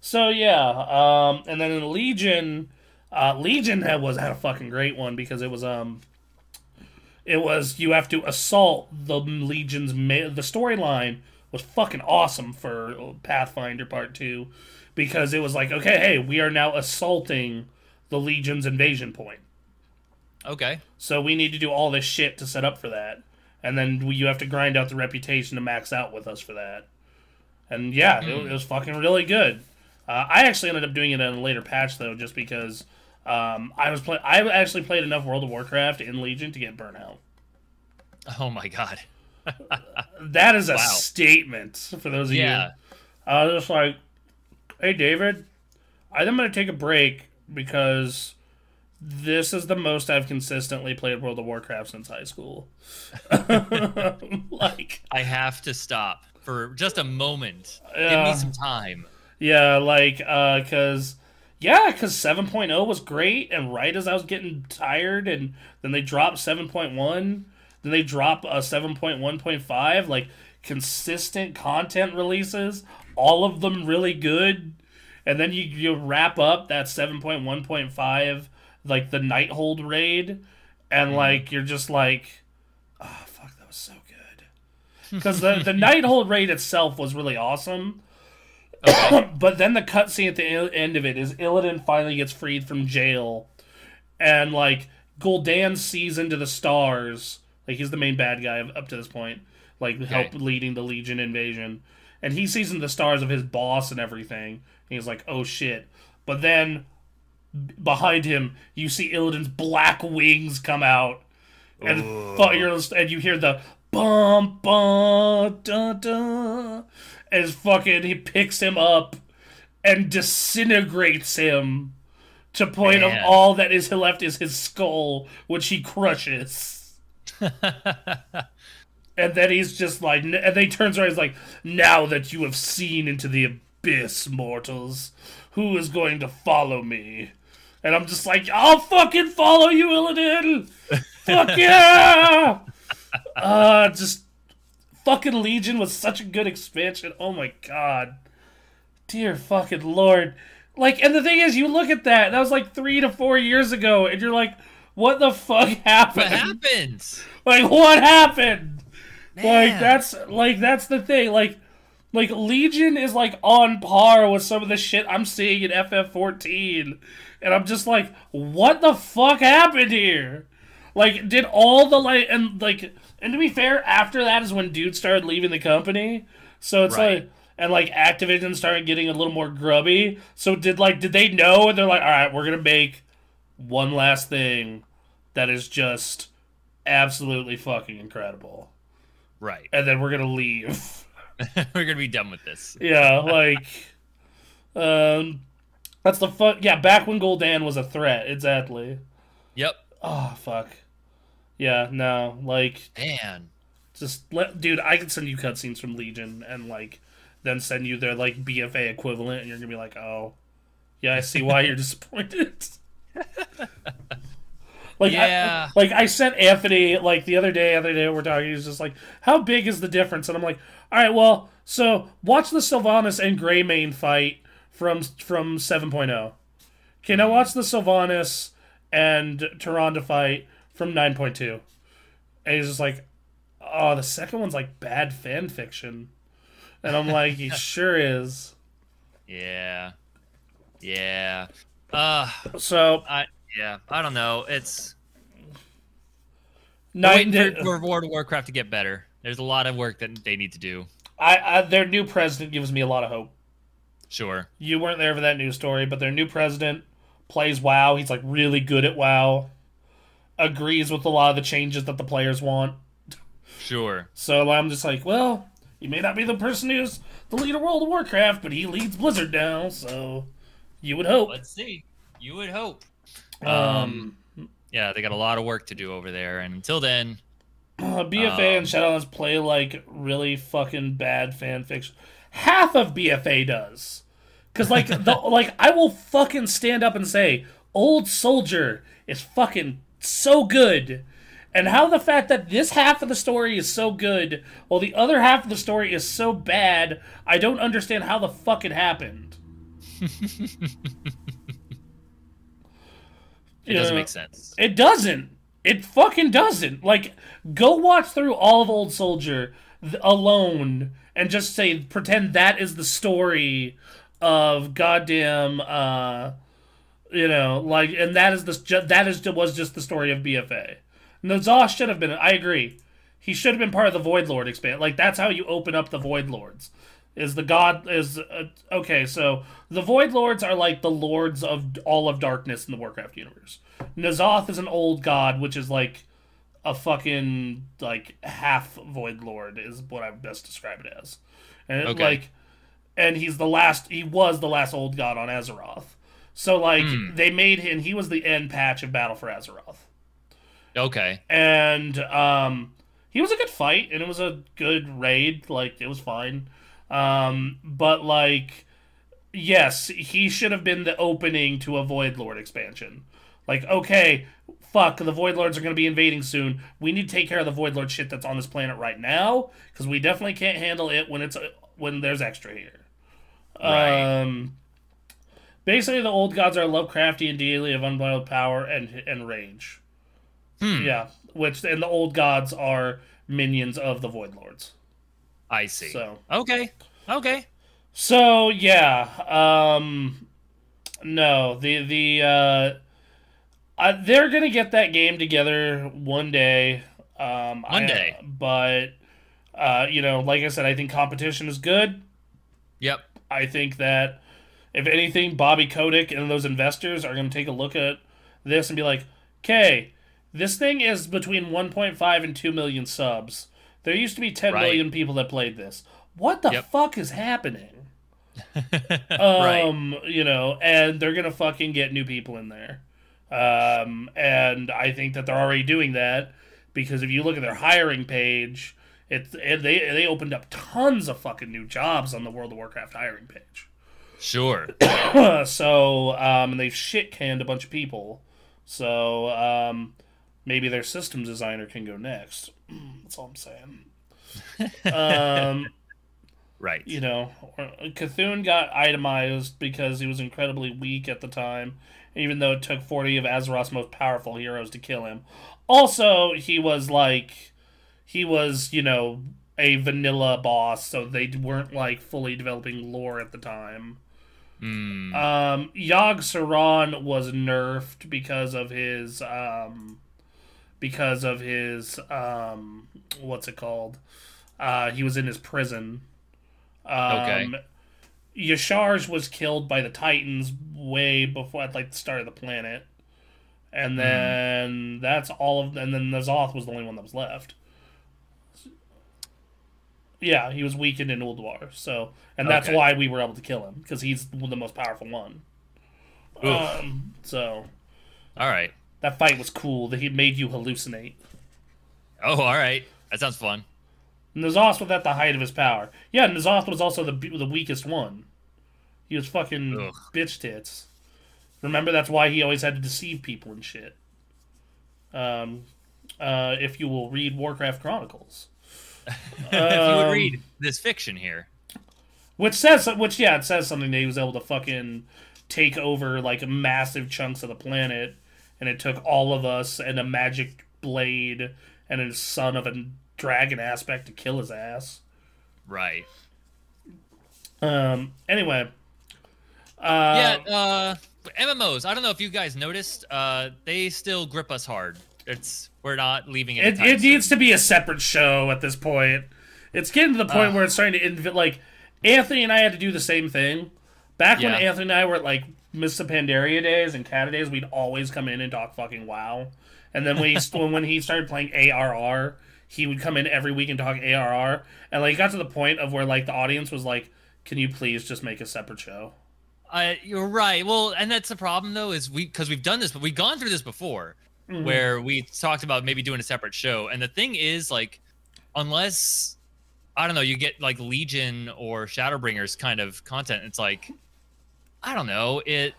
S1: so yeah, um, and then in Legion, uh, Legion had was had a fucking great one because it was um, it was you have to assault the Legion's ma- the storyline was fucking awesome for Pathfinder Part Two because it was like okay, hey, we are now assaulting the Legion's invasion point.
S2: Okay.
S1: So we need to do all this shit to set up for that, and then we, you have to grind out the reputation to max out with us for that. And yeah, it, it was fucking really good. Uh, I actually ended up doing it in a later patch though, just because um, I was play- I actually played enough World of Warcraft in Legion to get burnout.
S2: Oh my god.
S1: That is a
S2: Wow.
S1: statement for those of
S2: Yeah.
S1: you. I was just like, "Hey, David, I'm gonna take a break because." This is the most I've consistently played World of Warcraft since high school. like,
S2: I have to stop for just a moment. Give me some time.
S1: yeah, like, uh, cause, yeah, cause 7.0 was great, and right as I was getting tired, and then they dropped 7.1, then they drop uh, 7.1.5, like, consistent content releases, all of them really good, and then you, you wrap up that 7.1.5, like, the Nighthold raid, and, like, you're just like, oh, fuck, that was so good. Because the, the Nighthold raid itself was really awesome. but then the cutscene at the end of it is Illidan finally gets freed from jail, and like Gul'dan sees into the stars. Like he's the main bad guy up to this point, like help leading the Legion invasion, and he sees into the stars of his boss and everything. And he's like, "Oh shit!" But then b- behind him, you see Illidan's black wings come out, and you're, and you hear the bum bum dun dun as fucking he picks him up and disintegrates him to point of all that is left is his skull, which he crushes. And then he's just like, and then he turns around. He's like, "Now that you have seen into the abyss, mortals, who is going to follow me?" And I'm just like, "I'll fucking follow you, Illidan! Fuck yeah!" uh, just fucking Legion was such a good expansion. Oh my god, dear fucking lord! Like, and the thing is, you look at that. That was like three to four years ago, and you're like, "What the fuck happened?
S2: What happens?
S1: Like, what happened?" Like that's like that's the thing. Like like Legion is like on par with some of the shit I'm seeing in FF14. And I'm just like, what the fuck happened here? Like, did all the like and like and to be fair, after that is when dudes started leaving the company. So it's
S2: Right.
S1: like and like Activision started getting a little more grubby. So did like did they know and they're like, alright, we're gonna make one last thing that is just absolutely fucking incredible
S2: Right.
S1: and then we're gonna leave.
S2: We're gonna be done with this.
S1: yeah, like, um, that's the fun. Yeah, back when Gul'dan was a threat, exactly.
S2: Yep.
S1: Oh fuck. Yeah, no, like,
S2: Man.
S1: Just let, dude. I can send you cutscenes from Legion and like, then send you their like BFA equivalent, and you're gonna be like, oh, yeah, I see why you're disappointed. like,
S2: Yeah.
S1: I, like I sent Anthony like the other day. Other day we're talking. He's just like, how big is the difference? And I'm like, all right, well, so watch the Sylvanas and Greymane fight from from 7.0. Okay, now hmm. watch the Sylvanas and Tyrande fight from 9.2. And he's just like, oh, the second one's like bad fan fiction. And I'm like, he sure is.
S2: Yeah. Yeah. Uh
S1: So,
S2: I yeah, I don't know. It's
S1: night
S2: for, for World of Warcraft to get better. There's a lot of work that they need to do.
S1: I, I their new president gives me a lot of hope.
S2: Sure.
S1: You weren't there for that news story, but their new president plays WoW. He's like really good at WoW. Agrees with a lot of the changes that the players want.
S2: Sure.
S1: So I'm just like, well, he may not be the person who's the leader of World of Warcraft, but he leads Blizzard now, so you would hope.
S2: Let's see. You would hope.
S1: Um,
S2: Yeah, they got a lot of work to do over there, and until then,
S1: uh, BFA and Shadowlands play like really fucking bad fan fiction. Half of BFA does, because like the like I will fucking stand up and say, Old Soldier is fucking so good. And how the fact that this half of the story is so good, while the other half of the story is so bad, I don't understand how the fuck it happened.
S2: it doesn't make sense.
S1: It doesn't. It fucking doesn't. Like, go watch through all of Old Soldier th- alone and just say, pretend that is the story of goddamn, uh, you know, like, and that is the that is was just the story of BFA. N'Zoth should have been. I agree. He should have been part of the Void Lord expand. Like that's how you open up the Void Lords. Is the god is uh, okay? So the Void Lords are like the lords of all of darkness in the Warcraft universe. N'Zoth is an old god, which is like a fucking like half Void Lord is what I best describe it as. And
S2: Okay.
S1: like, and he's the last. He was the last old god on Azeroth. So like they made him. He was the end patch of Battle for Azeroth
S2: Okay.
S1: and um, he was a good fight, and it was a good raid. Like it was fine, um, but like, yes, he should have been the opening to a Void Lord expansion. Like, okay, fuck, the Void Lords are going to be invading soon. We need to take care of the Void Lord shit that's on this planet right now, because we definitely can't handle it when it's when there's extra here.
S2: Right.
S1: Um, basically, the old gods are Lovecraftian deity of unbridled power and and range.
S2: Hmm.
S1: Yeah, which and the old gods are minions of the Void Lords.
S2: I see.
S1: So,
S2: Okay. Okay.
S1: so yeah, um, no, the the uh, uh, they're gonna get that game together one day. Um,
S2: One
S1: I-
S2: day.
S1: but uh, you know, like I said, I think competition is good.
S2: Yep.
S1: I think that if anything, Bobby Kotick and those investors are going to take a look at this and be like, okay, this thing is between 1.5 and 2 million subs. There used to be ten
S2: Right.
S1: million people that played this. What the
S2: Yep.
S1: fuck is happening?
S2: right.
S1: Um, you know, and they're going to fucking get new people in there. Um, and I think that they're already doing that because if you look at their hiring page, it's it, they they opened up tons of fucking new jobs on the World of Warcraft hiring page.
S2: Sure.
S1: so um, and they've shit canned a bunch of people. So um, maybe their systems designer can go next. That's all I'm saying. Um,
S2: Right.
S1: you know, C'Thun got itemized because he was incredibly weak at the time, even though it took 40 of Azeroth's most powerful heroes to kill him. Also, he was like, he was, you know, a vanilla boss, so they weren't like fully developing lore at the time.
S2: Mm.
S1: Um, Yogg-Saron was nerfed because of his um, because of his um, what's it called? Uh, he was in his prison. Um,
S2: Okay.
S1: Y'Shaarj was killed by the Titans way before at like the start of the planet, and then that's all of. And then N'Zoth was the only one that was left. Yeah, he was weakened in Ulduar, so and that's
S2: Okay.
S1: why we were able to kill him because he's the most powerful one.
S2: Oof.
S1: Um, so
S2: all right.
S1: that fight was cool. That he made you hallucinate.
S2: Oh, all right. That sounds fun.
S1: N'Zoth was at the height of his power. Yeah, N'Zoth was also the the weakest one. He was fucking
S2: Ugh.
S1: bitch tits. Remember, that's why he always had to deceive people and shit. Um, uh, if you will read Warcraft Chronicles,
S2: if you would
S1: Um,
S2: read this fiction here.
S1: which says, which yeah, it says something that he was able to fucking take over like massive chunks of the planet, and it took all of us and a magic blade and a son of a dragon aspect to kill his ass.
S2: Right.
S1: Um. Anyway. Uh,
S2: yeah, uh MMOs. I don't know if you guys noticed, uh they still grip us hard. It's we're not leaving it.
S1: It, it needs to be a separate show at this point. It's getting to the point
S2: Uh.
S1: where it's starting to inv- like Anthony and I had to do the same thing. Back when Anthony and I were at like Mists of Pandaria days and Cata days, we'd always come in and talk fucking WoW. And then when he when when he started playing ARR, he would come in every week and talk ARR. And like it got to the point of where like the audience was like, "Can you please just make a separate show?"
S2: Uh, you're right. Well, and that's the problem though, is we because we've done this, but we've gone through this before,
S1: Mm-hmm.
S2: where we talked about maybe doing a separate show. And the thing is, like, unless I don't know, you get like Legion or Shadowbringers kind of content, it's like I don't know, it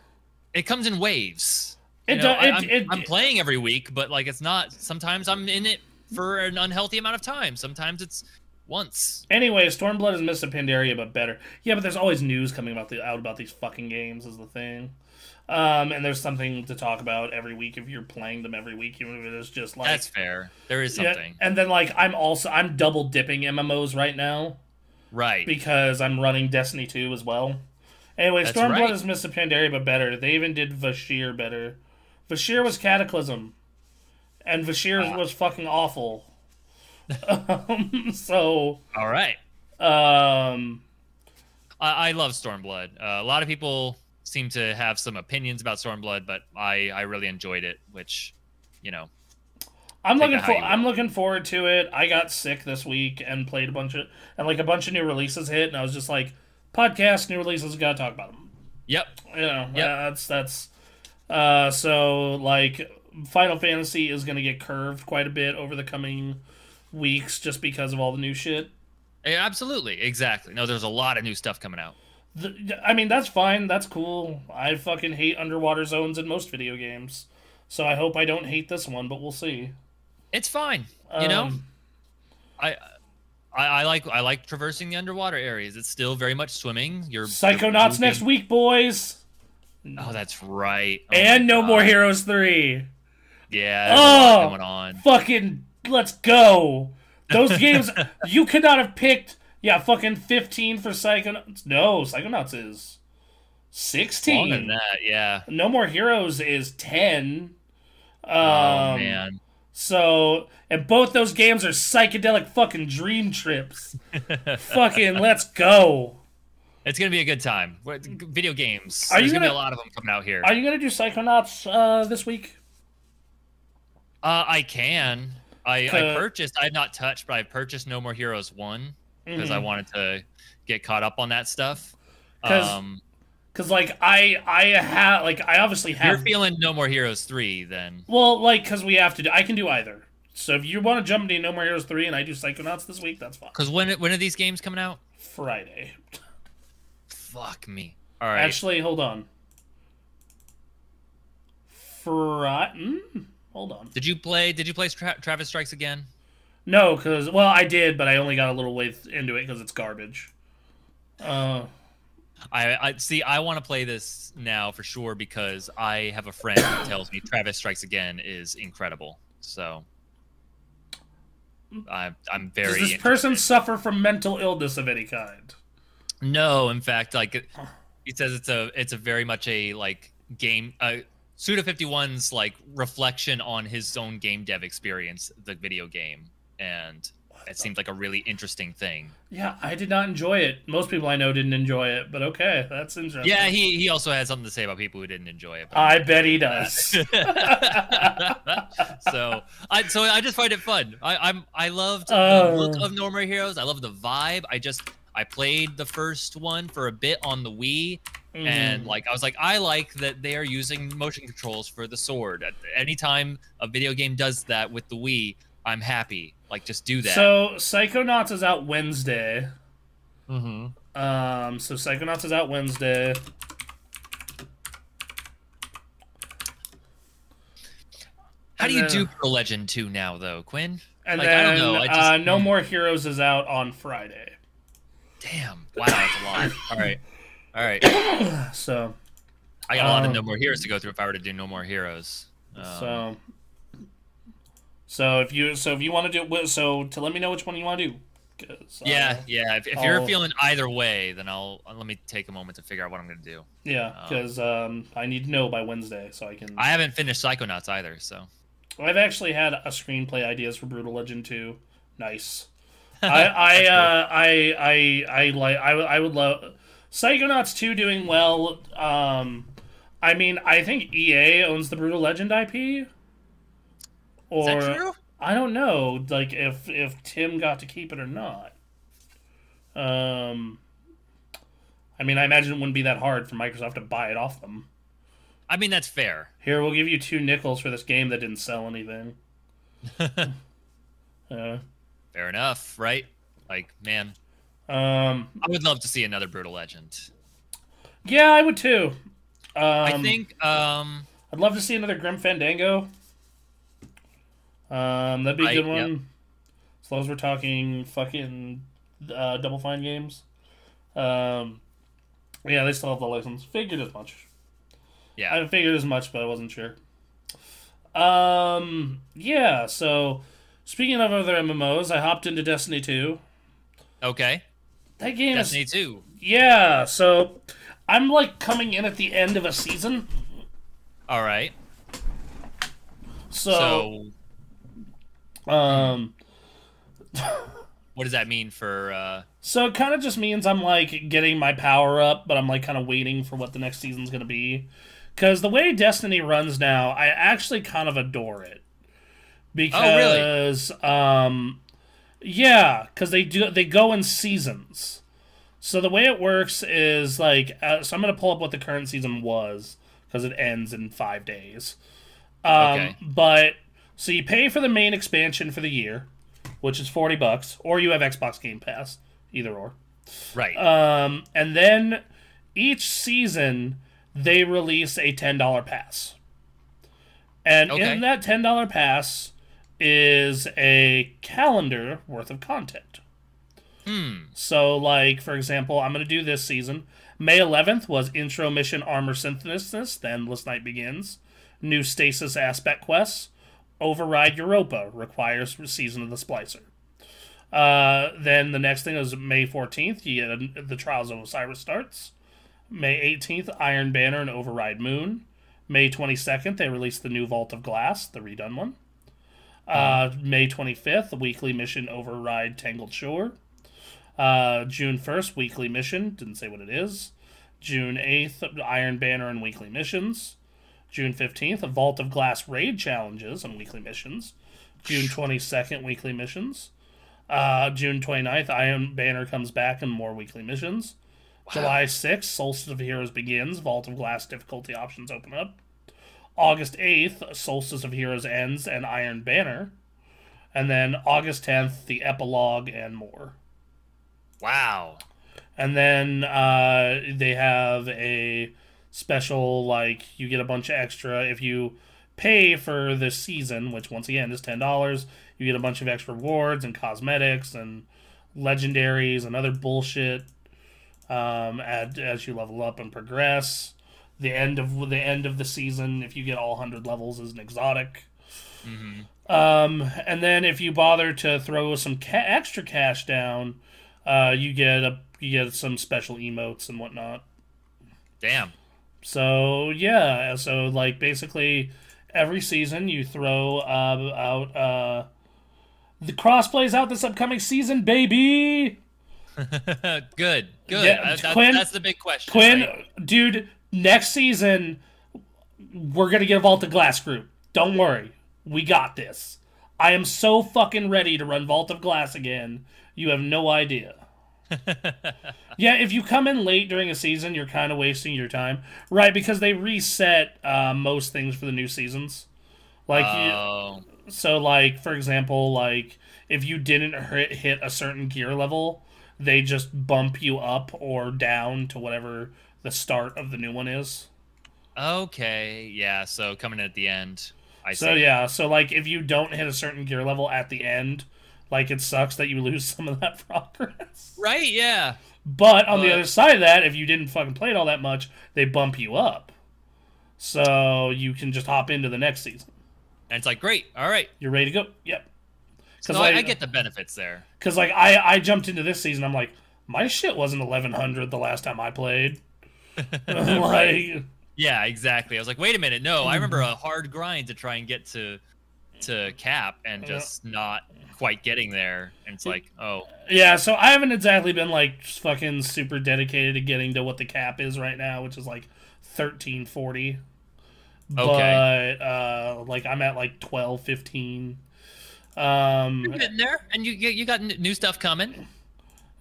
S2: it comes in waves. You
S1: It
S2: know,
S1: it-
S2: I'm,
S1: it-
S2: I'm playing every week, but like it's not. Sometimes I'm in it for an unhealthy amount of time. Sometimes it's once.
S1: Anyway, Stormblood is Mists of Pandaria, but better. Yeah, but there's always news coming about the out about these fucking games is the thing. Um, and there's something to talk about every week if you're playing them every week, even if it is just like
S2: That's fair. There is
S1: Yeah,
S2: something.
S1: and then like I'm also I'm double dipping MMOs right now
S2: Right.
S1: because I'm running Destiny 2 as well. Anyway,
S2: That's
S1: Stormblood
S2: right.
S1: is Mists of Pandaria, but better. They even did Vashj'ir better. Vashj'ir was Cataclysm, and Vashj'ir
S2: Ah.
S1: was fucking awful. um, so,
S2: All right.
S1: um,
S2: I, I love Stormblood. Uh, a lot of people seem to have some opinions about Stormblood, but I, I really enjoyed it, which, you know,
S1: I'm looking for I'm looking forward to it. I got sick this week and played a bunch of and like a bunch of new releases hit, and I was just like, podcast new releases, gotta talk about them.
S2: yep.
S1: You know,
S2: Yep.
S1: uh, that's that's. Uh, so like, Final Fantasy is gonna get curved quite a bit over the coming weeks, just because of all the new shit.
S2: Yeah, absolutely. Exactly. No, there's a lot of new stuff coming out.
S1: The, I mean, that's fine. That's cool. I fucking hate underwater zones in most video games, so I hope I don't hate this one, but we'll see.
S2: It's fine. You know,
S1: Um,
S2: I, I I like I like traversing the underwater areas. It's still very much swimming. You're
S1: Psychonauts
S2: you're
S1: next week, boys,
S2: Oh, that's right. Oh
S1: and No More Heroes three.
S2: Yeah, there's a lot
S1: Oh!
S2: going on.
S1: fucking let's go. Those games you could not have picked. Yeah, fucking fifteen for Psychonauts. No, Psychonauts is sixteen.
S2: Longer than that, yeah.
S1: No More Heroes is ten. Um,
S2: oh man.
S1: So, and both those games are psychedelic fucking dream trips. fucking let's go.
S2: It's gonna be a good time. Video games.
S1: Are you
S2: There's gonna, be a lot of them coming out here.
S1: Are you gonna do Psychonauts uh, this week?
S2: Uh, I can. I, I purchased. I have not touched, but I purchased No More Heroes one because I
S1: Mhm.
S2: wanted to get caught up on that stuff.
S1: 'Cause
S2: Um,
S1: Because like I I have like I obviously have.
S2: you're feeling No More Heroes three, then
S1: Well, like, because we have to do. I can do either. So if you want to jump into No More Heroes 3 and I do Psychonauts this week, that's fine.
S2: because when when are these games coming out?
S1: Friday.
S2: Fuck me. All right.
S1: Actually, hold on. Friday? Mm, hold on.
S2: did you play? Did you play Tra- Travis Strikes Again?
S1: No, because, well, I did, but I only got a little way into it because it's garbage. Uh,
S2: I, I see. I want to play this now for sure because I have a friend who tells me Travis Strikes Again is incredible. So I, I'm very.
S1: does this person suffer from mental illness of any kind?
S2: No, in fact, like he says, it's a it's a very much a like game. Uh, Suda 51's like reflection on his own game dev experience, the video game, and it seemed like a really interesting thing.
S1: Yeah, I did not enjoy it. Most people I know didn't enjoy it, but okay, that's interesting.
S2: Yeah, he he also has something to say about people who didn't enjoy it.
S1: I bet he does.
S2: so I so I just find it fun. I, I'm I loved
S1: Oh.
S2: the look of No More Heroes. I love the vibe. I just I played the first one for a bit on the Wii, and
S1: Mhm.
S2: like I was like I like that they are using motion controls for the sword. At any time a video game does that with the Wii, I'm happy. Like, just do that.
S1: So Psychonauts is out Wednesday.
S2: mm-hmm.
S1: Um, so Psychonauts is out Wednesday.
S2: How do you
S1: then-
S2: do Brutal Legend 2 now, though, Quinn?
S1: And
S2: Like, I
S1: then
S2: don't know, I just-
S1: uh, No
S2: hmm.
S1: More Heroes is out on Friday.
S2: Damn. Wow, that's a lot. All right. All right.
S1: So
S2: I got a lot of
S1: Um,
S2: No More Heroes to go through if I were to do No More Heroes. Um,
S1: so so if you so if you want to do so to let me know which one you want to do. uh,
S2: yeah, yeah. If, if you're feeling either way, then I'll let me take a moment to figure out what I'm going to do.
S1: yeah, because um, I need to know by Wednesday so I can.
S2: I haven't finished Psychonauts either, so.
S1: I've actually had a screenplay ideas for Brutal Legend 2. Nice. I I, uh, I I I like I, I would love Psychonauts 2 doing well. Um, I mean, I think EA owns the Brutal Legend IP. Or
S2: Is that true?
S1: I don't know, like if if Tim got to keep it or not. Um, I mean, I imagine it wouldn't be that hard for Microsoft to buy it off them.
S2: I mean, that's fair.
S1: Here, we'll give you two nickels for this game that didn't sell anything. uh,
S2: Fair enough, right? Like, man,
S1: um,
S2: I would love to see another Brutal Legend.
S1: yeah, I would too. Um,
S2: I think, um,
S1: I'd love to see another Grim Fandango. Um, that'd be a good
S2: yep.
S1: one. As long as we're talking fucking uh, Double Fine games. Um, yeah, they still have the license. Figured as much.
S2: yeah.
S1: I figured as much, but I wasn't sure. Um, yeah. So, speaking of other MMOs, I hopped into Destiny 2.
S2: okay.
S1: That game is
S2: Destiny 2.
S1: yeah. So, I'm like coming in at the end of a season.
S2: All right.
S1: So,
S2: So,
S1: um,
S2: what does that mean for, uh,
S1: so it kind of just means I'm like getting my power up, but I'm like kind of waiting for what the next season's gonna be. Because the way Destiny runs now, I actually kind of adore it. Because, um, yeah, because they do they go in seasons. So the way it works is like, uh, so I'm gonna pull up what the current season was because it ends in five days. Um,
S2: Okay.
S1: But so you pay for the main expansion for the year, which is forty bucks, or you have Xbox Game Pass, either or.
S2: right.
S1: Um, and then each season they release a ten dollar pass, and
S2: Okay.
S1: in that ten dollar pass is a calendar worth of content.
S2: hmm.
S1: So, like for example, I'm going to do this season. May 11th was intro mission armor synthesis. then List night begins. New stasis aspect quests. Override Europa requires season of the splicer. Uh, then the next thing is May 14th. You get the Trials of Osiris starts. May 18th, Iron Banner and Override Moon. May 22nd, they release the new Vault of Glass, the redone one. Uh, May 25th, weekly mission Override Tangled Shore. Uh, June 1st, weekly mission. Didn't say what it is. June 8th, Iron Banner and weekly missions. June 15th, a Vault of Glass raid challenges and weekly missions. June 22nd, weekly missions. Uh, June 29th, Iron Banner comes back and more weekly missions. July 6th, Solstice of Heroes begins. Vault of Glass difficulty options open up. August 8th, Solstice of Heroes ends and Iron Banner. And then August 10th, the epilogue and more.
S2: Wow.
S1: And then uh, they have a special, like, you get a bunch of extra. If you pay for this season, which once again is $10, you get a bunch of extra rewards and cosmetics and legendaries and other bullshit um, as, as you level up and progress. The end of the end of the season, if you get all hundred levels, is an exotic.
S2: hmm
S1: Um, and then if you bother to throw some ca- extra cash down, uh, you get a you get some special emotes and whatnot.
S2: Damn.
S1: So yeah, so like basically every season you throw uh, out uh, the crossplay's out this upcoming season, baby.
S2: good. Good.
S1: Yeah,
S2: that-
S1: Quinn-
S2: that's the big question.
S1: Quinn,
S2: right?
S1: dude, next season we're gonna get a Vault of Glass group. Don't worry, we got this. I am so fucking ready to run Vault of Glass again. You have no idea. yeah, if you come in late during a season, you're kind of wasting your time, right? Because they reset uh, most things for the new seasons. Like, you,
S2: Oh.
S1: so like for example, like if you didn't hit, hit a certain gear level, they just bump you up or down to whatever the start of the new one is.
S2: Okay, yeah. So coming in at the end, I
S1: So
S2: see.
S1: yeah, so like if you don't hit a certain gear level at the end, like it sucks that you lose some of that progress.
S2: Right? Yeah.
S1: But on the other side of that, if you didn't fucking play it all that much, they bump you up. So you can just hop into the next season.
S2: And it's like, great. All right.
S1: You're ready to go. Yep.
S2: So
S1: like,
S2: I, I get the benefits there.
S1: Because like I I jumped into this season, I'm like my shit wasn't 1100 the last time I played. like
S2: Yeah, exactly. I was like, wait a minute. No, I remember a hard grind to try and get to to cap and
S1: Yeah.
S2: just not quite getting there. And it's like, oh,
S1: yeah, so I haven't exactly been like fucking super dedicated to getting to what the cap is right now, which is like 1340.
S2: Okay.
S1: But uh like I'm at like 12 15. Um
S2: you're getting there, and you you you got new stuff coming.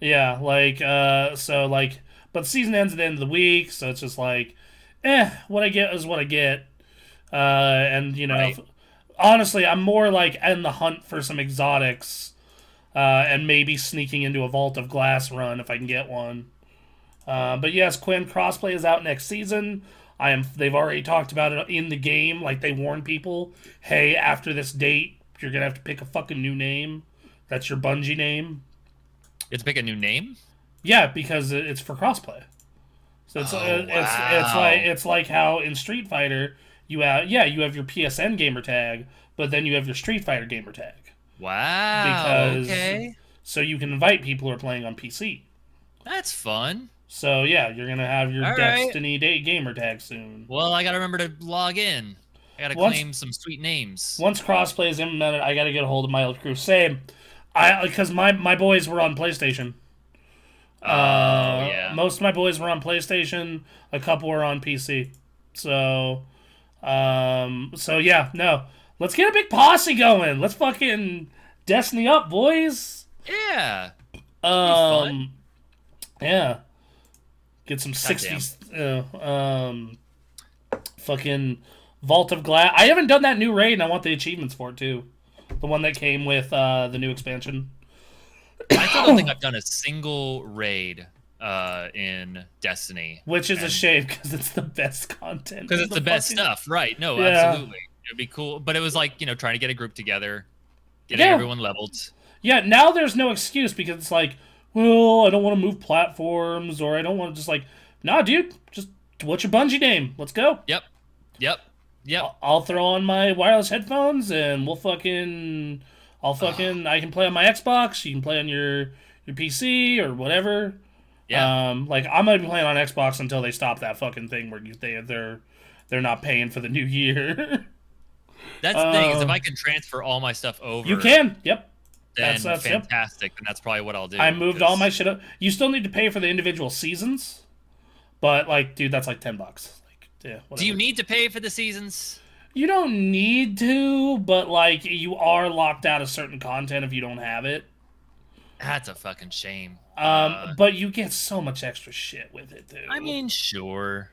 S1: Yeah, like uh so like but the season ends at the end of the week, so it's just like eh, what I get is what I get. Uh and you know
S2: Right.
S1: Honestly, I'm more like in the hunt for some exotics uh and maybe sneaking into a Vault of Glass run if I can get one. Uh, but yes, Quinn crossplay is out next season. I am. They've already talked about it in the game. Like they warn people, hey, after this date, you're gonna have to pick a fucking new name. That's your Bungie name.
S2: It's pick a new name.
S1: Yeah, because it's for crossplay. So it's
S2: Oh,
S1: uh, it's it's like it's like how in Street Fighter you have yeah you have your PSN gamer tag, but then you have your Street Fighter gamer tag,
S2: Wow.
S1: Because-
S2: okay,
S1: so you can invite people who are playing on PC.
S2: that's fun.
S1: So yeah, you're gonna have your
S2: All right.
S1: Destiny Day gamer tag soon.
S2: Well, I gotta remember to log in. I gotta
S1: Once-
S2: claim some sweet names.
S1: Once crossplay is implemented, I gotta get a hold of my old crew. Same, I because my my boys were on PlayStation.
S2: Oh
S1: Uh,
S2: yeah.
S1: Most of my boys were on PlayStation. A couple were on PC. So, um, so yeah, no. Let's get a big posse going. Let's fucking Destiny up, boys.
S2: yeah.
S1: Um, yeah. Get some sixties. Uh, um, fucking Vault of Glass. I haven't done that new raid, and I want the achievements for it too. The one that came with uh, the new expansion.
S2: I don't think I've done a single raid uh, in Destiny
S1: Which is a shame because it's the best content.
S2: because it's the best
S1: fucking-
S2: stuff, right? No,
S1: Yeah.
S2: absolutely. It'd be cool, but it was like you know trying to get a group together, getting
S1: Yeah.
S2: everyone leveled.
S1: Yeah, now there's no excuse because it's like, well, I don't want to move platforms or I don't want to just like, nah, dude, just what's your Bungie name? Let's go.
S2: Yep, yep, yep.
S1: I'll, I'll throw on my wireless headphones and we'll fucking, I'll fucking, I can play on my Xbox. You can play on your your PC or whatever.
S2: Yeah.
S1: Um, like I'm gonna be playing on Xbox until they stop that fucking thing where you, they they're they're not paying for the new year.
S2: That's the thing is if
S1: uh,
S2: I can transfer all my stuff over,
S1: you can. Yep.
S2: then
S1: That's- that's- yep.
S2: fantastic. And that's probably what I'll do.
S1: I moved all my shit up. You still need to pay for the individual seasons, but like, dude, that's like ten bucks. Like, yeah. Whatever.
S2: Do you need to pay for the seasons?
S1: You don't need to, but like, you are locked out of certain content if you don't have it.
S2: That's a fucking shame.
S1: Um,
S2: Uh,
S1: but you get so much extra shit with it, dude.
S2: I mean, sure.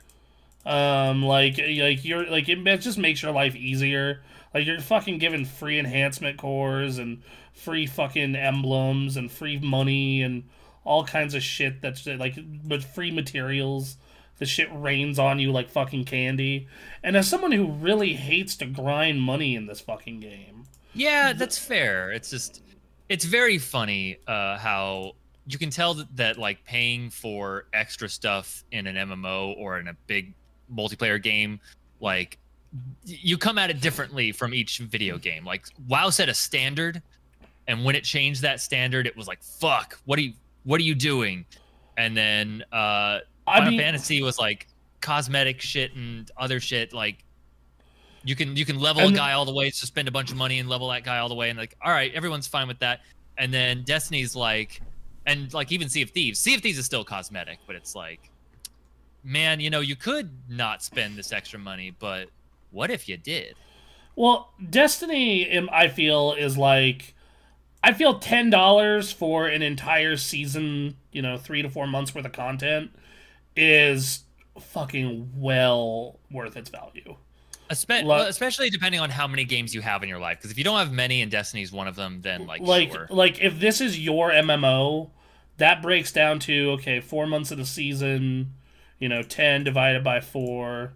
S1: um, like, like you're like it just makes your life easier. Like you're fucking given free enhancement cores and free fucking emblems and free money and all kinds of shit that's like but free materials. The shit rains on you like fucking candy. And as someone who really hates to grind money in this fucking game,
S2: Yeah, that's fair. It's just, it's very funny uh, how you can tell that, that like paying for extra stuff in an MMO or in a big multiplayer game, like you come at it differently from each video game. Like WoW set a standard, and when it changed that standard, it was like, "Fuck, what are you, what are you doing?" And then uh,
S1: I
S2: Final
S1: mean,
S2: Fantasy was like cosmetic shit and other shit. Like you can you can level
S1: And-
S2: a guy all the way, so spend a bunch of money and level that guy all the way, and like all right, everyone's fine with that. And then Destiny's like, and like even Sea of Thieves, Sea of Thieves is still cosmetic, but it's like, man, you know, you could not spend this extra money, but what if you did?
S1: Well, Destiny, um, I feel, is like I feel ten dollars for an entire season, you know, three to four months worth of content, is fucking well worth its value.
S2: Espe- well, especially depending on how many games you have in your life. Because if you don't have many and Destiny's one of them, then like,
S1: like
S2: sure.
S1: like if this is your MMO, that breaks down to okay, four months of the season, you know, ten divided by four.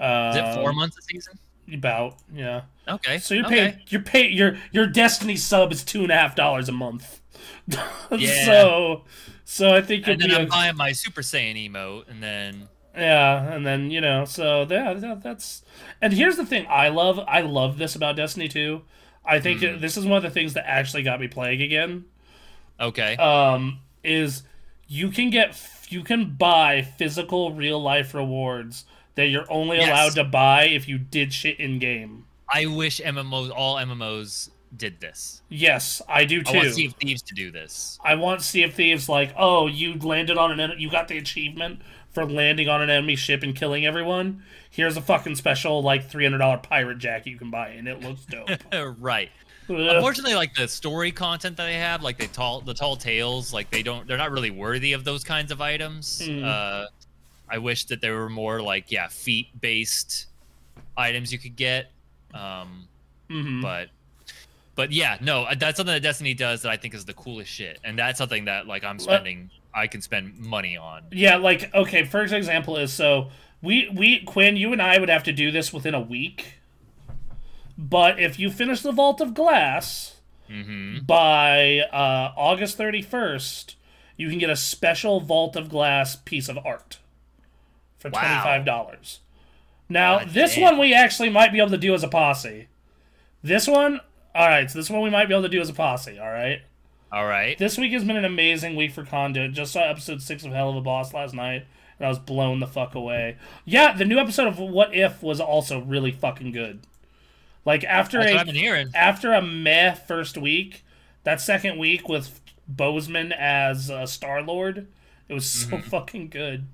S2: Is it four
S1: um,
S2: months a season?
S1: About yeah.
S2: Okay.
S1: So you're
S2: okay.
S1: paying you're pay your your Destiny sub is two and a half dollars a month.
S2: Yeah.
S1: So so I think you'll
S2: And then
S1: be
S2: I'm
S1: a-
S2: buying my Super Saiyan emote, and then
S1: yeah, and then you know, so yeah, that, that's. And here's the thing: I love, I love this about Destiny 2. I think
S2: Hmm.
S1: this is one of the things that actually got me playing again.
S2: Okay.
S1: Um, is you can get, you can buy physical real life rewards that you're only
S2: Yes.
S1: allowed to buy if you did shit in game.
S2: I wish MMOs, all MMOs, did this.
S1: Yes, I do too.
S2: I want. Sea of Thieves to do this.
S1: I want Sea of Thieves like, oh, you landed on an en- you got the achievement for landing on an enemy ship and killing everyone. Here's a fucking special like three hundred dollar pirate jacket you can buy, and it looks dope.
S2: right. Unfortunately, like the story content that they have, like the tall, the tall tales, like they don't, they're not really worthy of those kinds of items.
S1: Mm.
S2: Uh, I wish that there were more like yeah, feat based items you could get. Um,
S1: Mhm.
S2: but but yeah no uh, that's something that destiny does that i think is the coolest shit and that's something that like i'm spending i can spend money on
S1: Yeah, like okay. First example is so we we Quinn, you and I would have to do this within a week. But if you finish the Vault of Glass
S2: hmm
S1: by uh, August thirty first, you can get a special Vault of Glass piece of art for twenty five dollars. Now
S2: God
S1: this
S2: damn.
S1: one we actually might be able to do as a posse. This one, all right. So this one we might be able to do as a posse. All right.
S2: all right
S1: This week has been an amazing week for Conduit. Just saw episode six of Helluva Boss last night, and I was blown the fuck away. Yeah, the new episode of What If was also really fucking good. Like after
S2: that's
S1: a
S2: what i've been hearing
S1: after a meh first week, that second week with Boseman as uh, Star Lord, it was so
S2: Mm-hmm.
S1: fucking good.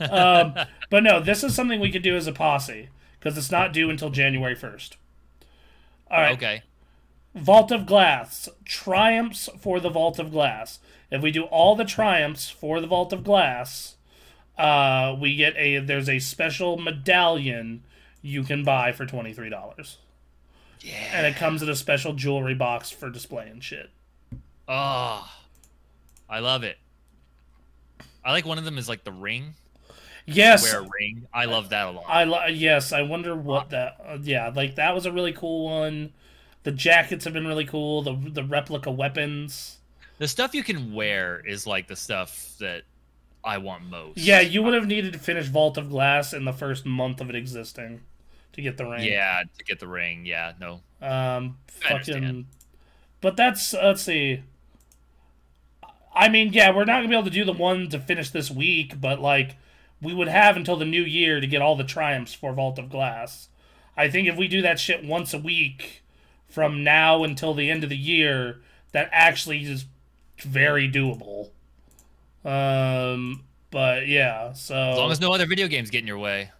S1: Um, but no, this is something we could do as a posse because it's not due until January first. All right,
S2: okay
S1: Vault of Glass. Triumphs for the Vault of Glass. If we do all the triumphs for the Vault of Glass, uh, we get a there's a special medallion you can buy for twenty three dollars,
S2: yeah
S1: and it comes in a special jewelry box for display and shit.
S2: oh i love it i like one of them is like the ring
S1: Yes,
S2: wear a ring i love that a lot
S1: I li- yes. I wonder what that. Uh, yeah, like that was a really cool one. The jackets have been really cool. The the replica weapons.
S2: the stuff you can wear is like the stuff that i want most
S1: Yeah, you would have needed to finish Vault of Glass in the first month of it existing to get the ring.
S2: yeah to get the ring yeah no
S1: Um, fucking. But that's let's see. I mean, yeah, we're not gonna be able to do the one to finish this week, but like, we would have until the new year to get all the triumphs for Vault of Glass. I think if we do that shit once a week from now until the end of the year, that actually is very doable. Um, but yeah, so
S2: as long as no other video games get in your way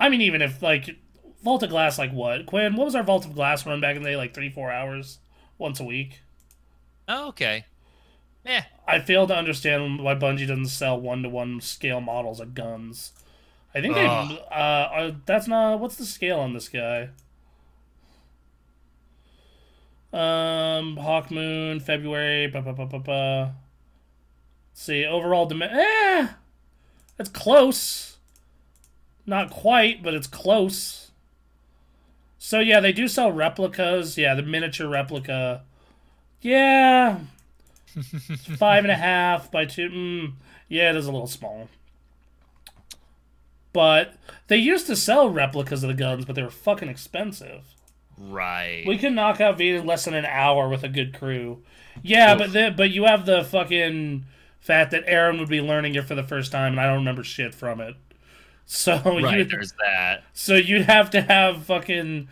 S1: I mean, even if like Vault of Glass, like what Quinn? What was our Vault of Glass run back in the day? Like three, four hours once a week.
S2: oh, okay yeah
S1: I fail to understand why Bungie doesn't sell one to one scale models of guns. I think they. Uh, uh, that's not. What's the scale on this guy? Um, Hawkmoon, February. Ba, ba, ba, ba, ba. Let's see, overall demand. Eh, it's close. Not quite, but it's close. So yeah, they do sell replicas. Yeah, the miniature replica. Yeah, five and a half by two. Mm, yeah, it is a little small. But they used to sell replicas of the guns, but they were fucking expensive.
S2: right
S1: We could knock out V in less than an hour with a good crew. Yeah,
S2: Oof.
S1: but the, but you have the fucking fact that Aaron would be learning it for the first time, and I don't remember shit from it. So
S2: right
S1: you,
S2: there's that
S1: so you'd have to have fucking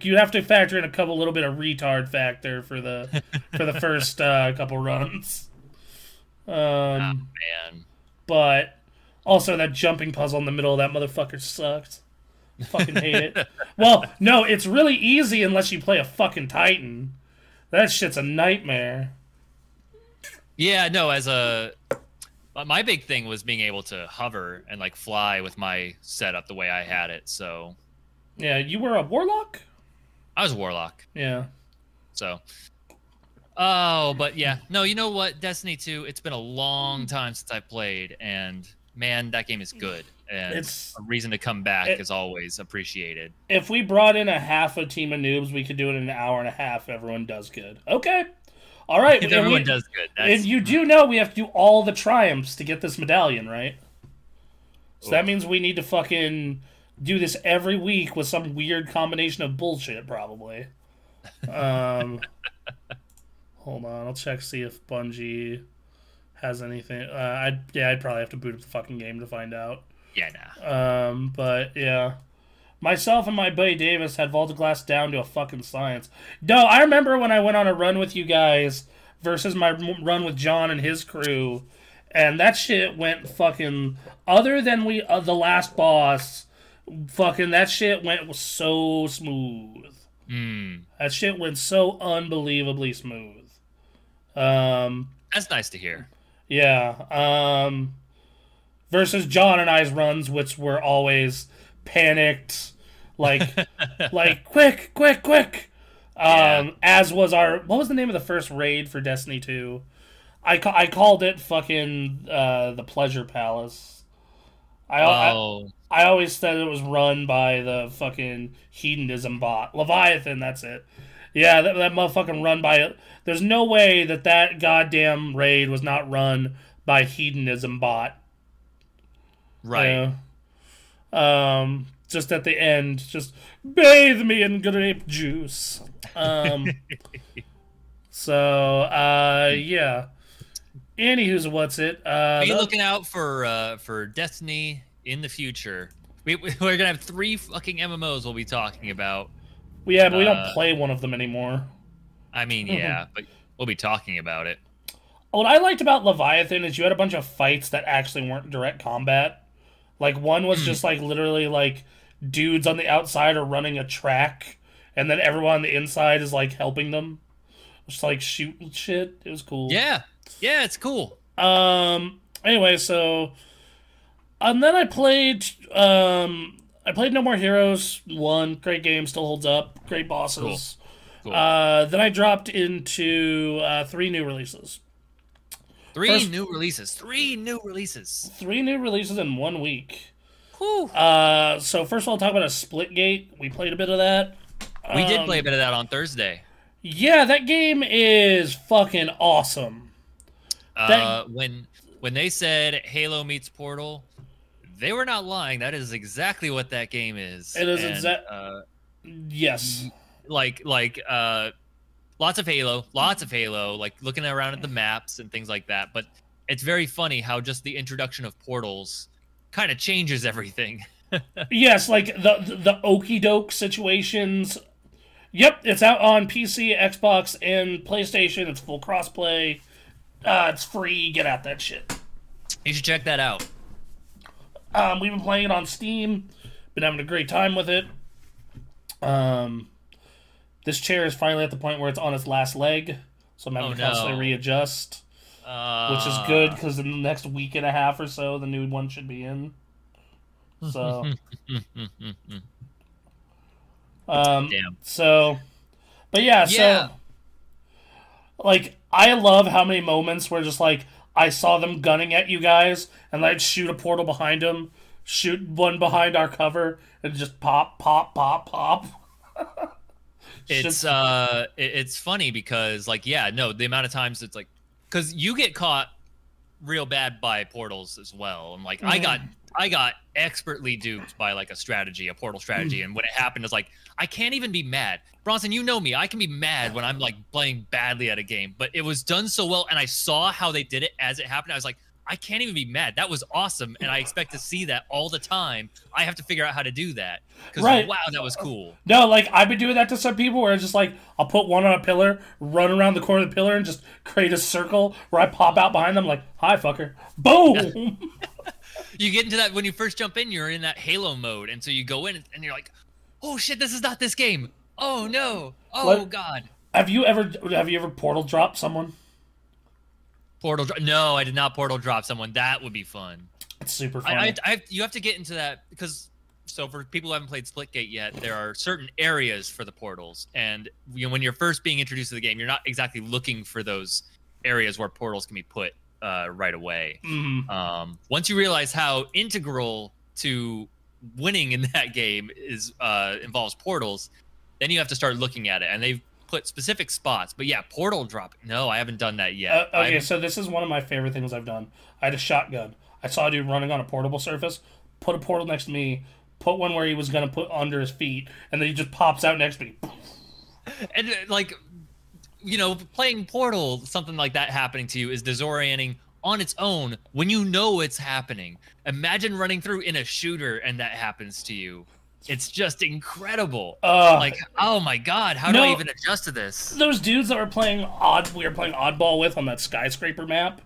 S1: you'd have to factor in a couple little bit of retard factor for the for the first uh, couple runs. Um,
S2: man
S1: but also that jumping puzzle in the middle of that motherfucker sucked. Fucking hate it. Well, no, it's really easy unless you play a fucking Titan. That shit's a nightmare.
S2: Yeah, no, as a uh, my big thing was being able to hover and like fly with my setup the way I had it. So
S1: Yeah, you were a warlock.
S2: I was a warlock.
S1: Yeah.
S2: So. Oh, but yeah, no. You know what? Destiny 2. It's been a long time since I played, and man, that game is good. And
S1: It's-
S2: a reason to come back
S1: it-
S2: is always appreciated.
S1: If we brought in a half a team of noobs, we could do it in an hour and a half. Everyone does good. Okay. All right.
S2: If everyone
S1: we-
S2: does good, that's,
S1: And you do know we have to do all the triumphs to get this medallion, right? So that means we need to fucking do this every week with some weird combination of bullshit, probably. Um, hold on, I'll check see if Bungie has anything. Uh, I'd yeah, I'd probably have to boot up the fucking game to find out.
S2: yeah, nah.
S1: Um, but yeah. Myself and my buddy Davis had Vault of Glass down to a fucking science. No, I remember when I went on a run with you guys versus my run with John and his crew, and that shit went fucking. Other than we, uh, the last boss, fucking that shit went so smooth.
S2: Mm,
S1: That shit went so unbelievably smooth. Um,
S2: that's nice to hear.
S1: yeah. Um, versus John and I's runs, which were always panicked, like, like quick, quick, quick. Um,
S2: Yeah.
S1: as was our what was the name of the first raid for Destiny Two? I ca- I called it fucking uh, the Pleasure Palace. I, I
S2: Oh,
S1: I always said it was run by the fucking hedonism bot. Leviathan, that's it. Yeah, that, that motherfucking run by. There's no way that that goddamn raid was not run by hedonism bot.
S2: right.
S1: Yeah. Um, just at the end, just bathe me in grape juice. Um, so, uh, yeah. Anywho's what's it? Uh,
S2: Be
S1: the-
S2: looking out for uh, for Destiny in the future. We, we- we're gonna have three fucking MMOs we'll be talking about.
S1: yeah, but we don't
S2: uh,
S1: play one of them anymore.
S2: I mean,
S1: Mm-hmm.
S2: yeah, but we'll be talking about it.
S1: What I liked about Leviathan is you had a bunch of fights that actually weren't direct combat. Like one was just like literally like dudes on the outside are running a track, and then everyone on the inside is like helping them, just like shooting shit. It was cool.
S2: Yeah, yeah, it's cool.
S1: Um. Anyway, so, and then I played. Um. I played No More Heroes. One great game, still holds up. Great bosses.
S2: Cool.
S1: Uh. Then I dropped into uh, three new releases.
S2: Three
S1: first-
S2: new releases. Three new releases.
S1: Three new releases in one week. Uh, so first of all, talk about a Splitgate. We played a bit of that.
S2: we did
S1: Um,
S2: play a bit of that on Thursday.
S1: Yeah, that game is fucking awesome.
S2: Uh, when when they said Halo meets Portal, they were not lying. That is exactly what that game is.
S1: It is exactly.
S2: Uh,
S1: Yes.
S2: like like uh, lots of Halo, lots of Halo. Like looking around at the maps and things like that. But it's very funny how just the introduction of portals kind of changes everything.
S1: Yes, like the the, the okey doke situations. Yep, it's out on PC, Xbox, and PlayStation. It's full crossplay. Uh, it's free. Get out that shit.
S2: You should check that out.
S1: Um, we've been playing it on Steam. Been having a great time with it. Um, this chair is finally at the point where it's on its last leg, so I'm having
S2: Oh,
S1: to constantly
S2: no.
S1: readjust,
S2: Uh,
S1: which is good because in the next week and a half or so, the new one should be in. So, um,
S2: Damn.
S1: so, but yeah,
S2: Yeah.
S1: so like I love how many moments where just like I saw them gunning at you guys and I'd shoot a portal behind them, shoot one behind our cover, and just pop, pop, pop, pop.
S2: it's uh it's funny because like yeah no the amount of times it's like because you get caught real bad by portals as well and like i got i got expertly duped by like a strategy a portal strategy and what it happened is like i can't even be mad. Bronson you know me i can be mad when i'm like playing badly at a game but it was done so well and i saw how they did it as it happened i was like i can't even be mad that was awesome and i expect to see that all the time i have to figure out how to do that because
S1: Right.
S2: wow that was cool
S1: No, like I've been doing that to some people where it's just like I'll put one on a pillar, run around the corner of the pillar, and just create a circle where I pop out behind them like, "Hi, fucker!" Boom.
S2: you get into that when you first jump in you're in that halo mode and so you go in and you're like oh shit this is not this game oh no oh god
S1: have you ever have you ever portal dropped someone?
S2: Portal dro- no i did not portal drop someone that would be fun
S1: It's super fun.
S2: I, I, I you have to get into that because so for people who haven't played Splitgate yet, there are certain areas for the portals, and you know, when you're first being introduced to the game, you're not exactly looking for those areas where portals can be put uh, right away.
S1: Mhm.
S2: Um, once you realize how integral to winning in that game is uh, involves portals, then you have to start looking at it, and they've put specific spots. But yeah, portal drop. No, I haven't done that yet.
S1: Uh, okay,
S2: I'm-
S1: so this is one of my favorite things I've done. I had a shotgun. I saw a dude running on a portable surface, put a portal next to me, put one where he was gonna put under his feet, and then he just pops out next to me.
S2: and uh, like you know playing portal something like that happening to you is disorienting on its own when you know it's happening imagine running through in a shooter and that happens to you it's just incredible.
S1: Uh,
S2: like oh my god how do i even adjust to this?
S1: Those dudes that were playing odd, we were playing oddball with on that skyscraper map.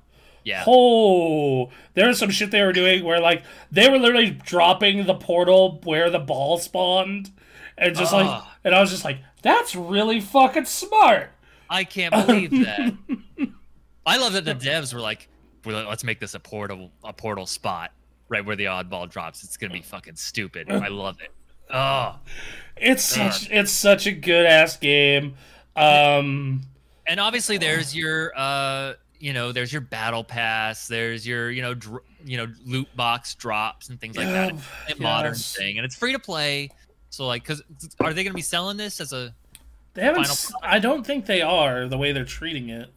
S2: yeah.
S1: Oh, there was some shit they were doing where like they were literally dropping the portal where the ball spawned, and just like,
S2: Ah.
S1: and I was just like, that's really fucking smart.
S2: i can't believe that. I love that the devs were like "Well, let's make this a portal a portal spot right where the oddball drops. It's gonna be fucking stupid. I love it oh
S1: It's
S2: Man.
S1: such it's such a good ass game. Um,
S2: and obviously there's your uh you know there's your battle pass there's your you know dr- you know loot box drops and things like that
S1: Oh,
S2: It's a modern
S1: yes.
S2: thing and it's free to play so like because are they going to be selling this as a
S1: they haven't. I don't think they are the way they're treating it.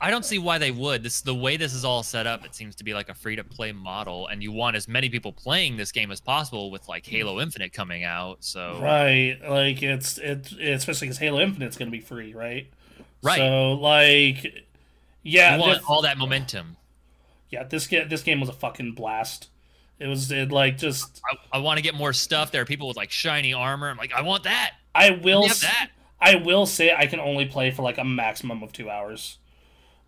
S2: I don't see why they would this the way this is all set up it seems to be like a free to play model and you want as many people playing this game as possible with like halo infinite coming out so
S1: Right, like it's it, especially because Halo Infinite's going to be free, right?
S2: Right.
S1: So like, yeah,
S2: you want
S1: this-
S2: all that momentum
S1: yeah. This game, this game was a fucking blast. It was it like just.
S2: i, I want to get more stuff there are people with like shiny armor i'm like i want that
S1: I will.
S2: that
S1: I will say I can only play for like a maximum of two hours,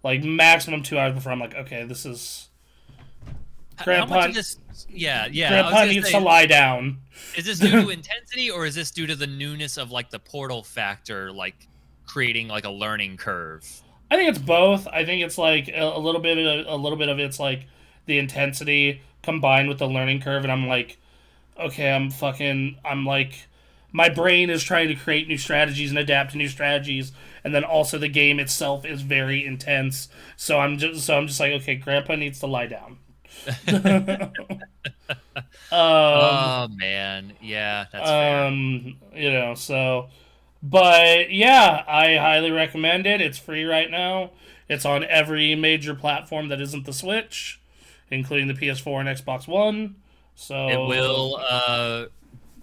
S1: like maximum two hours before I'm like, okay, this is. Grandpa-
S2: how much of this yeah yeah
S1: Grandpa needs
S2: say-
S1: to lie down.
S2: Is this due to intensity or is this due to the newness of like the portal factor, like creating like a learning curve?
S1: I think it's both. I think it's like a, a little bit of a little bit of it's like the intensity combined with the learning curve, and I'm like, okay, I'm fucking, I'm like, my brain is trying to create new strategies and adapt to new strategies, and then also the game itself is very intense. So I'm just, so I'm just like, okay, Grandpa needs to lie down. um,
S2: oh man, yeah, that's fair.
S1: um, you know, so, but yeah, I highly recommend it. It's free right now. It's on every major platform that isn't the Switch, including the PS4 and Xbox One. So
S2: It will uh,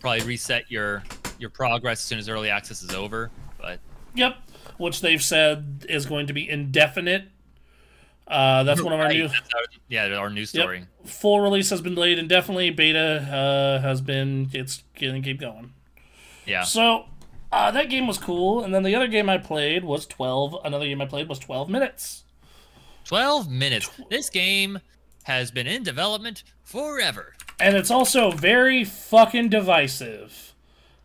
S2: probably reset your your progress as soon as early access is over. But
S1: Yep, which they've said is going to be indefinite. Uh, that's one of our new
S2: our- yeah, our
S1: Yep.
S2: story.
S1: full release has been delayed indefinitely. Beta uh, has been it's gonna keep going.
S2: Yeah,
S1: So uh, that game was cool, and then the other game I played was twelve. Another game I played was twelve minutes.
S2: twelve minutes. This game has been in development forever.
S1: And it's also very fucking divisive.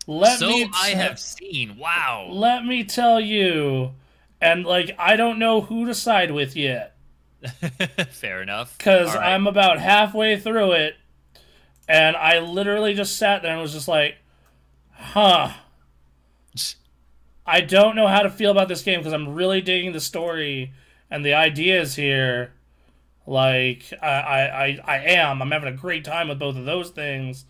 S1: Let
S2: so
S1: me
S2: I
S1: t-
S2: have seen. Wow.
S1: let me tell you, and like I don't know who to side with yet
S2: Fair enough.
S1: because
S2: right.
S1: I'm about halfway through it, and I literally just sat there and was just like, "Huh." I don't know how to feel about this game because I'm really digging the story and the ideas here. Like I, I, I, am. I'm having a great time with both of those things,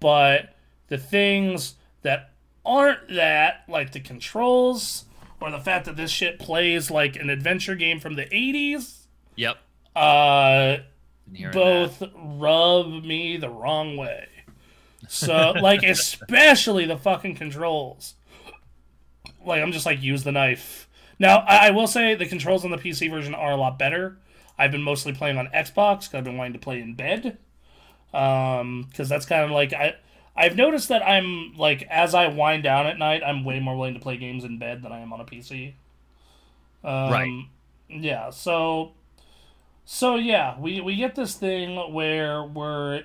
S1: but the things that aren't that, like the controls or the fact that this shit plays like an adventure game from the '80s,
S2: Yep.
S1: uh, both rub me the wrong way. So, like, especially the fucking controls. Like, I'm just like, use the knife. Now, I, I will say the controls on the PC version are a lot better. I've been mostly playing on Xbox because I've been wanting to play in bed. Um, because that's kind of like I. I've noticed that I'm like as I wind down at night, I'm way more willing to play games in bed than I am on a PC. Um,
S2: Right.
S1: Yeah. So. So yeah, we we get this thing where we're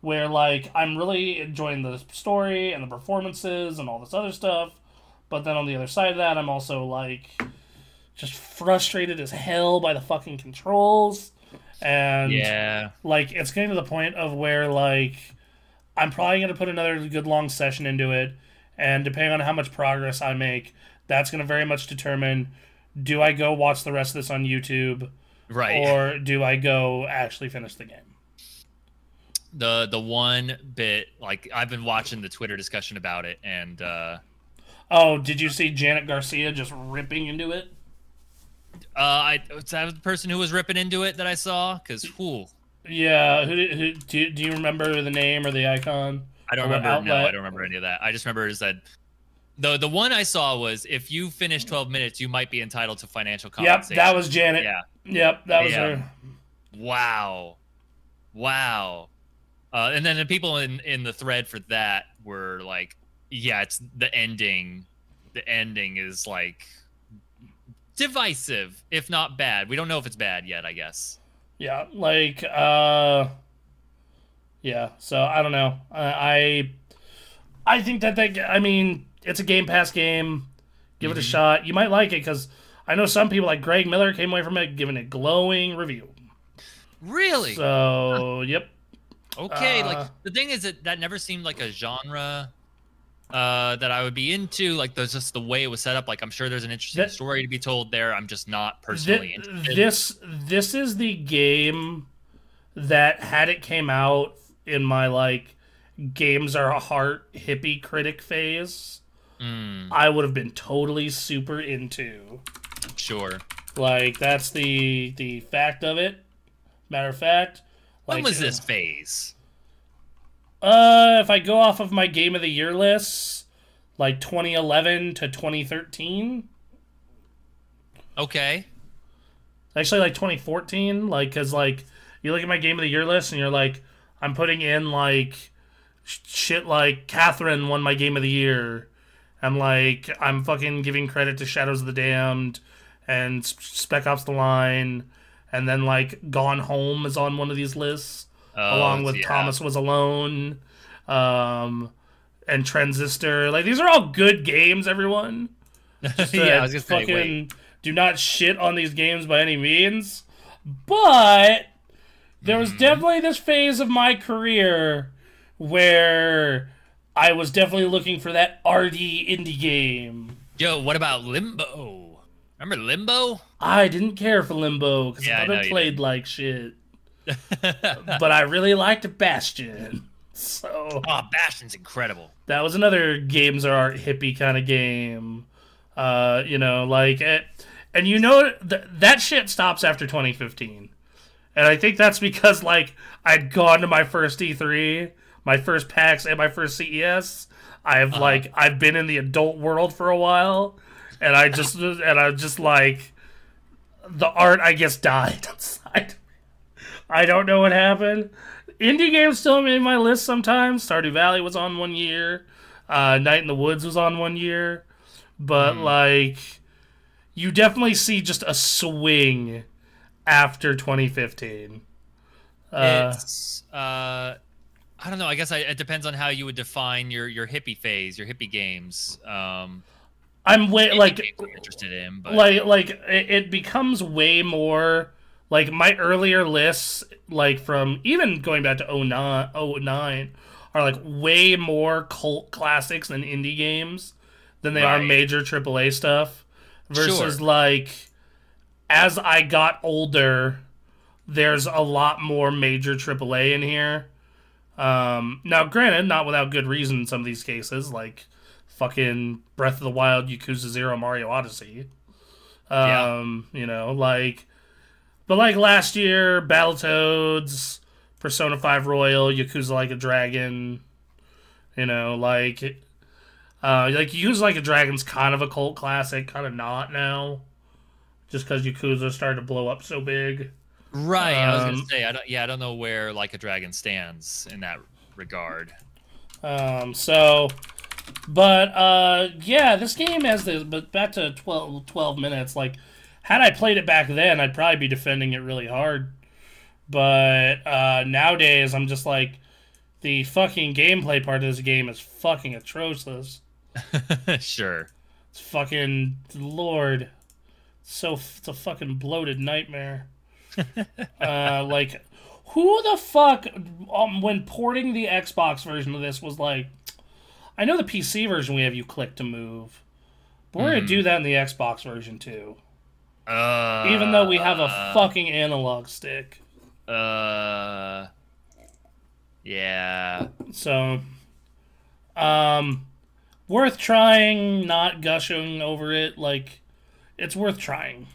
S1: where like I'm really enjoying the story and the performances and all this other stuff, but then on the other side of that, I'm also like just frustrated as hell by the fucking controls and.
S2: Yeah.
S1: like it's getting to the point of where like I'm probably going to put another good long session into it. And depending on how much progress I make, that's going to very much determine do I go watch the rest of this on YouTube
S2: Right.
S1: or do I go actually finish the game?
S2: the the one bit like I've been watching the Twitter discussion about it, and uh,
S1: Oh, did you see Janet Garcia just ripping into it?
S2: Uh, I was that the person who was ripping into it that I saw because who?
S1: Yeah, who, who do, do you remember the name or the icon?
S2: I don't remember. No. I don't remember any of that. I just remember is that the the one I saw was if you finish 12 minutes, you might be entitled to financial compensation.
S1: Yep, that was Janet.
S2: yeah.
S1: Yep, that was
S2: Yeah.
S1: her.
S2: Wow, wow. Uh, and then the people in in the thread for that were like, yeah, it's the ending. The ending is like divisive, if not bad. We don't know if it's bad yet. I guess.
S1: Yeah, like uh yeah, so I don't know. I I, I think that they I mean, it's a Game Pass game. Give it a
S2: Mhm.
S1: shot. You might like it cuz I know some people like Greg Miller came away from it giving it glowing review.
S2: Really?
S1: So, yep.
S2: Okay,
S1: Uh,
S2: like the thing is that that never seemed like a genre uh, that I would be into. Like there's just the way it was set up. Like I'm sure there's an interesting
S1: That-
S2: story to be told there. I'm just not personally interested.
S1: this this is the game that had it came out in my like games are a heart hippie critic phase,
S2: Mm,
S1: I would have been totally super into.
S2: sure.
S1: Like that's the the fact of it. Matter of fact,
S2: When was this phase?
S1: Uh, if I go off of my game of the year lists, like 2011 to 2013,
S2: Okay.
S1: actually like 2014, like because like you look at my game of the year list and you're like, I'm putting in like sh- shit like Catherine won my game of the year, and like I'm fucking giving credit to Shadows of the Damned and Spec Ops: The Line, and then like Gone Home is on one of these lists.
S2: Oh,
S1: along with
S2: yeah.
S1: Thomas Was Alone, um, and Transistor. Like these are all good games, everyone. Just, uh,
S2: yeah, I was gonna
S1: fucking
S2: Wait.
S1: do not shit on these games by any means. But there was
S2: Mhm.
S1: definitely this phase of my career where I was definitely looking for that arty indie game.
S2: Yo, what about Limbo? Remember Limbo?
S1: I didn't care for Limbo because
S2: Yeah,
S1: I
S2: I
S1: thought
S2: know
S1: it played like shit. But I really liked Bastion. So
S2: oh, Bastion's incredible.
S1: that was another games are art hippie kind of game. Uh, you know, like it, and you know th- that shit stops after 2015, and I think that's because like I'd gone to my first E3, my first PAX, and my first CES. I've
S2: Uh-huh.
S1: like I've been in the adult world for a while, and I just and I just like the art I guess died inside. I don't know what happened. Indie games still made my list sometimes. Stardew Valley was on one year. Uh, Night in the Woods was on one year. But, like, you definitely see just a swing after 2015. Uh,
S2: it's uh, I don't know. I guess I, it depends on how you would define your your hippie phase, your hippie games. Um,
S1: I'm way, like,
S2: I'm interested in, but
S1: like like it becomes way more like my earlier lists like from even going back to 09, 09 are like way more cult classics than indie games than they are major AAA stuff versus
S2: Sure.
S1: like as I got older there's a lot more major AAA in here um now granted not without good reason in some of these cases like fucking Breath of the Wild, Yakuza Zero, Mario Odyssey.
S2: Yeah.
S1: Um, you know, like, but like last year, Battletoads, Persona Five Royal, Yakuza Like a Dragon. You know, like, uh, like Yakuza Like a Dragon's kind of a cult classic, kind of not now, just because Yakuza started to blow up so big.
S2: right. I was
S1: um,
S2: gonna say, I don't. Yeah, I don't know where Like a Dragon stands in that regard.
S1: Um, so, but uh, yeah, this game has this. But back to 12, 12 minutes. Like, had I played it back then, I'd probably be defending it really hard. But uh, nowadays, I'm just like, the fucking gameplay part of this game is fucking atrocious.
S2: sure.
S1: It's fucking lord, so it's a fucking bloated nightmare. uh, like who the fuck um, when porting the Xbox version of this was like I know the PC version we have you click to move. But we're
S2: Hmm.
S1: gonna do that in the Xbox version too.
S2: Uh,
S1: Even though we have a fucking analog stick.
S2: Uh. Yeah.
S1: So um worth trying, not gushing over it, like it's worth trying.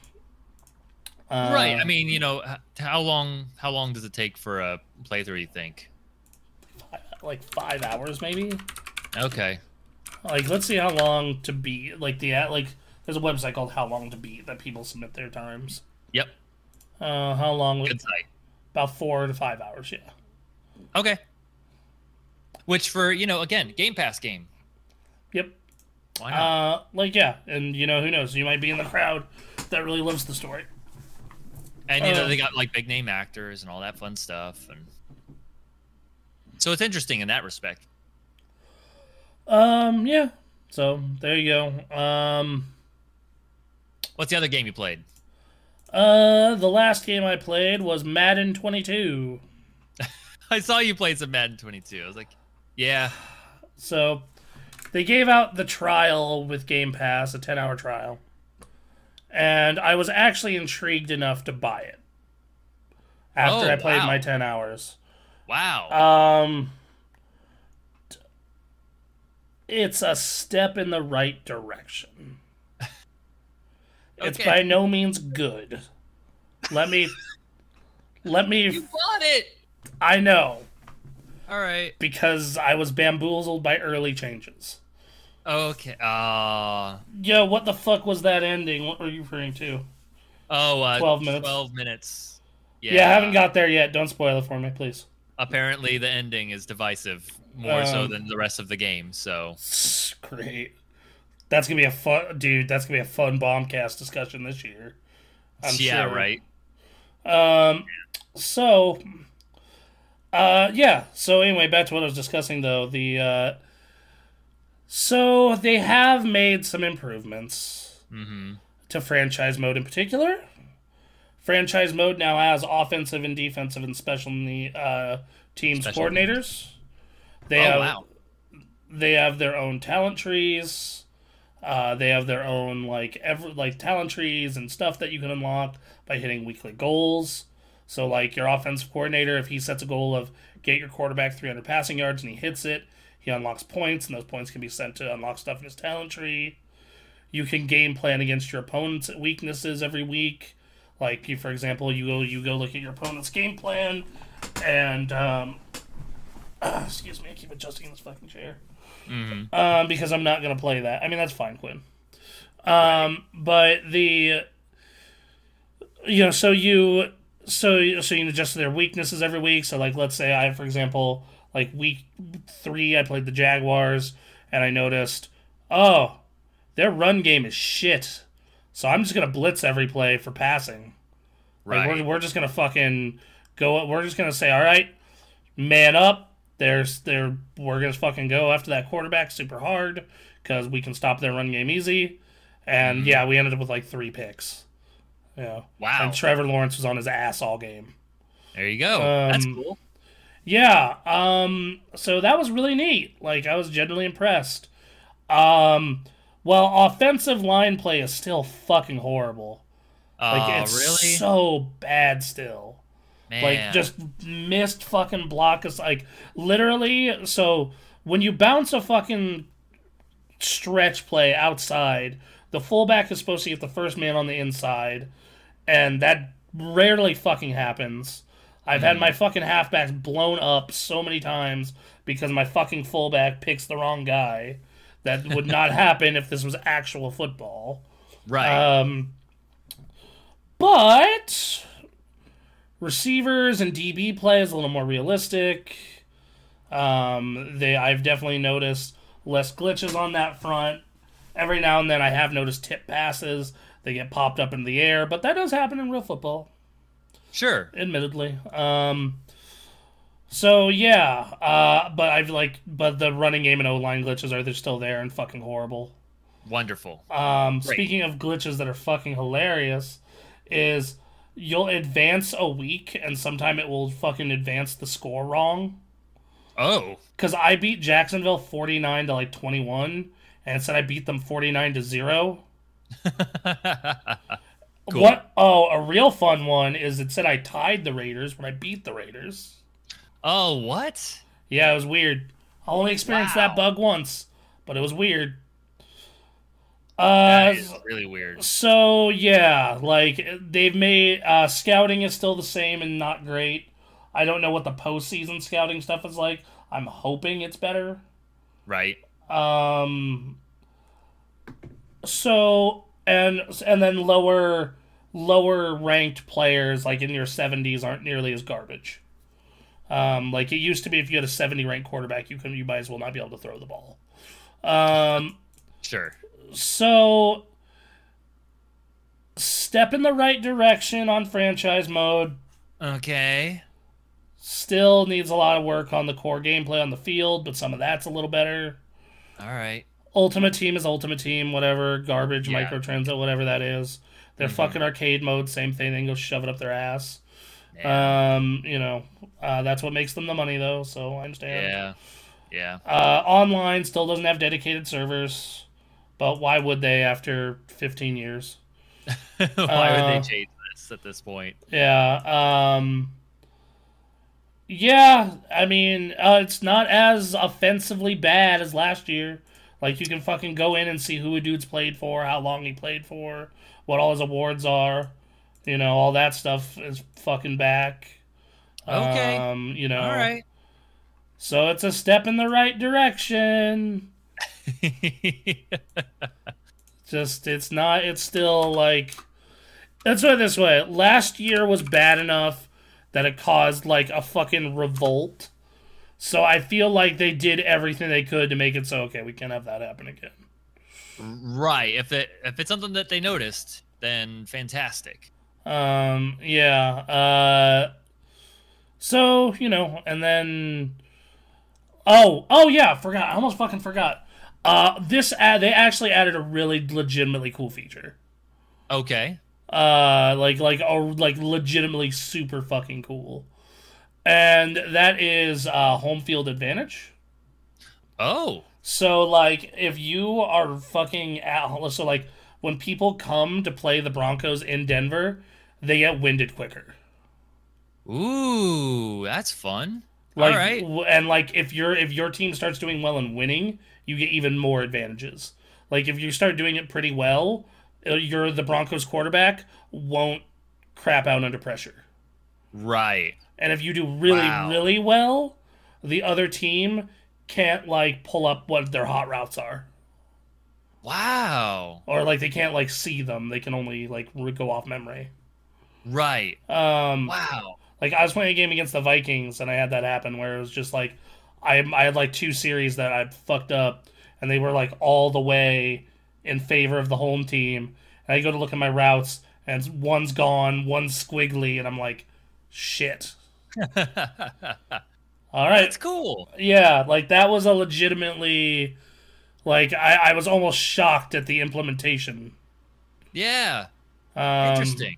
S1: Uh,
S2: right. I mean, you know, how long? How long does it take for a playthrough? You think?
S1: like five hours maybe.
S2: Okay.
S1: Like, let's see how long to be Like the at like, there's a website called How Long to Beat that people submit their times.
S2: Yep.
S1: Uh, how long?
S2: Good site.
S1: About four to five hours. Yeah.
S2: Okay. Which for you know again Game Pass game.
S1: Yep.
S2: Why not?
S1: Uh, like yeah, and you know who knows? You might be in the crowd that really loves the story.
S2: and you know
S1: uh,
S2: they got like big name actors and all that fun stuff, and so it's interesting in that respect.
S1: Um, yeah. So there you go. Um,
S2: What's the other game you played?
S1: uh, the last game I played was Madden 22.
S2: I saw you played some Madden 22. I was like, yeah,
S1: So they gave out the trial with Game Pass, a 10 hour trial. And I was actually intrigued enough to buy it after
S2: Oh,
S1: I played
S2: wow.
S1: my 10 hours.
S2: wow.
S1: Um, it's a step in the right direction. It's by no means good. Let me. Let me.
S2: you bought it.
S1: I know
S2: All right.
S1: because I was bamboozled by early changes.
S2: Okay. Uh,
S1: Yo, what the fuck was that ending? What were you referring to?
S2: oh, uh,
S1: 12 minutes.
S2: 12 minutes. Yeah,
S1: Yeah, I haven't got there yet. Don't spoil it for me, please.
S2: Apparently, the ending is divisive more so
S1: Um,
S2: than the rest of the game. So,
S1: Great. That's gonna be a fun, dude. That's gonna be a fun bombcast discussion this year. I'm
S2: yeah,
S1: sure.
S2: right.
S1: Um, so, uh, yeah. So anyway, back to what I was discussing though. The uh, so they have made some improvements
S2: Mm-hmm.
S1: to franchise mode in particular. Franchise mode now has offensive and defensive and special ne- uh, teams
S2: Special
S1: coordinators. They
S2: Oh
S1: have
S2: wow.
S1: they have their own talent trees. Uh, they have their own like ever like talent trees and stuff that you can unlock by hitting weekly goals. So like your offensive coordinator, if he sets a goal of get your quarterback 300 passing yards and he hits it, he unlocks points, and those points can be sent to unlock stuff in his talent tree. You can game plan against your opponent's weaknesses every week. Like you, for example, you go you go look at your opponent's game plan, and um, excuse me, I keep adjusting this fucking chair
S2: Mm-hmm.
S1: um, because I'm not gonna play that. I mean, that's fine, Quinn. Um, but the you know, so you so so you adjust their weaknesses every week. So like, let's say I, for example, like week three, I played the Jaguars, and I noticed, oh, their run game is shit. So I'm just gonna blitz every play for passing. Like,
S2: Right.
S1: we're, we're just gonna fucking go. We're just gonna say, all right, man up. There's there. We're gonna fucking go after that quarterback super hard because we can stop their run game easy. And yeah, we ended up with like three picks. Yeah.
S2: Wow.
S1: And Trevor Lawrence was on his ass all game.
S2: There you go. That's
S1: Um,
S2: cool.
S1: Yeah. Um. So that was really neat. Like I was genuinely impressed. Um. Well, offensive line play is still fucking horrible. Like
S2: Oh,
S1: it's
S2: really?
S1: so bad still.
S2: Man.
S1: Like just missed fucking block is like literally so when you bounce a fucking stretch play outside, the fullback is supposed to get the first man on the inside, and that rarely fucking happens. I've had my fucking halfbacks blown up so many times because my fucking fullback picks the wrong guy. That would not happen if this was actual football.
S2: right.
S1: Um, but receivers and DB play is a little more realistic. Um, they I've definitely noticed less glitches on that front. Every now and then I have noticed tip passes. They get popped up in the air, but that does happen in real football,
S2: sure.
S1: admittedly. Um, so yeah, uh, but I've like, but the running game and O line glitches are they're still there and fucking horrible.
S2: Wonderful.
S1: Um,
S2: Great.
S1: speaking of glitches that are fucking hilarious, is you'll advance a week and sometime it will fucking advance the score wrong.
S2: Oh.
S1: Cuz I beat Jacksonville 49 to like 21 and it said I beat them 49 to 0.
S2: Cool.
S1: What Oh, a real fun one is it said I tied the Raiders when I beat the Raiders.
S2: oh, what?
S1: Yeah, it was weird. I only experienced that bug once, but it was weird.
S2: That
S1: Uh,
S2: is really weird.
S1: so yeah, like they've made uh, scouting is still the same and not great. I don't know what the postseason scouting stuff is like. I'm hoping it's better.
S2: Right.
S1: Um. So and and then lower lower ranked players like in your 70s aren't nearly as garbage. Um, like it used to be, if you had a 70 ranked quarterback, you can you might as well not be able to throw the ball. Um,
S2: Sure.
S1: So step in the right direction on franchise mode.
S2: Okay.
S1: Still needs a lot of work on the core gameplay on the field, but some of that's a little better.
S2: All right.
S1: Ultimate Team is Ultimate Team, whatever garbage,
S2: Yeah.
S1: microtransit, whatever that is. Their
S2: Mhm.
S1: fucking arcade mode, same thing. They can go shove it up their ass.
S2: Yeah.
S1: Um, you know, uh, that's what makes them the money, though. So I understand.
S2: yeah. Yeah.
S1: Uh, online still doesn't have dedicated servers, but why would they after 15 years?
S2: Why would
S1: Uh,
S2: they change this at this point?
S1: Yeah. Um, yeah. I mean, uh, it's not as offensively bad as last year. Like you can fucking go in and see who a dude's played for, how long he played for, what all his awards are. You know, all that stuff is fucking back.
S2: Okay.
S1: Um, you know.
S2: All right.
S1: So it's a step in the right direction. Just it's not. It's still like. Let's put it this way. Last year was bad enough that it caused like a fucking revolt. So I feel like they did everything they could to make it so okay, we can't have that happen again.
S2: right. If it if it's something that they noticed, then fantastic.
S1: Um, yeah. Uh, so you know, and then, oh, oh yeah, forgot. I almost fucking forgot. Uh, this ad they actually added a really legitimately cool feature.
S2: Okay.
S1: Uh, like like a like legitimately super fucking cool, and that is uh home field advantage.
S2: Oh.
S1: So like if you are fucking at so like when people come to play the Broncos in Denver, they get winded quicker.
S2: Ooh, that's fun.
S1: Like,
S2: All right.
S1: and like if your if your team starts doing well and winning, you get even more advantages. Like if you start doing it pretty well, uh, you're the Broncos quarterback won't crap out under pressure.
S2: Right.
S1: And if you do really
S2: Wow.
S1: really well, the other team can't like pull up what their hot routes are,
S2: Wow.
S1: or like they can't like see them. They can only like go off memory.
S2: Right.
S1: Um,
S2: Wow.
S1: Like I was playing a game against the Vikings, and I had that happen where it was just like I I had like two series that I fucked up, and they were like all the way in favor of the home team. And I go to look at my routes, and one's gone, one's squiggly, and I'm like, shit. All right,
S2: That's cool.
S1: yeah, like that was a legitimately, like I I was almost shocked at the implementation.
S2: Yeah.
S1: Um,
S2: Interesting.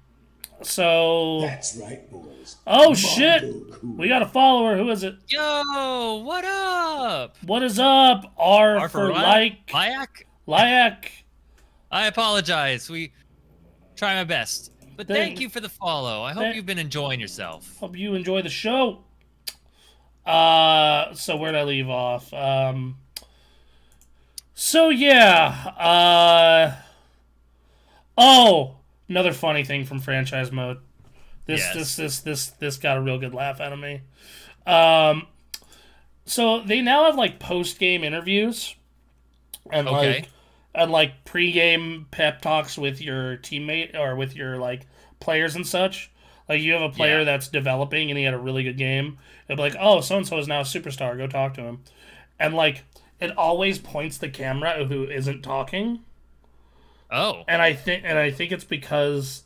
S1: So,
S3: That's right, boys.
S1: oh shit,
S3: cool.
S1: we got a follower. Who is it?
S2: Yo, what up?
S1: What is up? R,
S2: R
S1: for,
S2: for
S1: like
S2: Layak?
S1: Layak.
S2: I apologize. We try my best. But
S1: Thank-
S2: thank you for the follow. I hope
S1: thank-
S2: you've been enjoying yourself.
S1: Hope you enjoy the show. Uh, so where'd I leave off? Um, so yeah. Uh, oh, another funny thing from franchise mode. This
S2: Yes.
S1: this this this this got a real good laugh out of me. Um, so they now have like post game interviews, and
S2: Okay.
S1: like and like pre-game pep talks with your teammate or with your like players and such. Like you have a player
S2: Yeah.
S1: that's developing and he had a really good game. It'll be like, oh, so and so is now a superstar. Go talk to him, and like it always points the camera at who isn't talking.
S2: Oh.
S1: And I think and I think it's because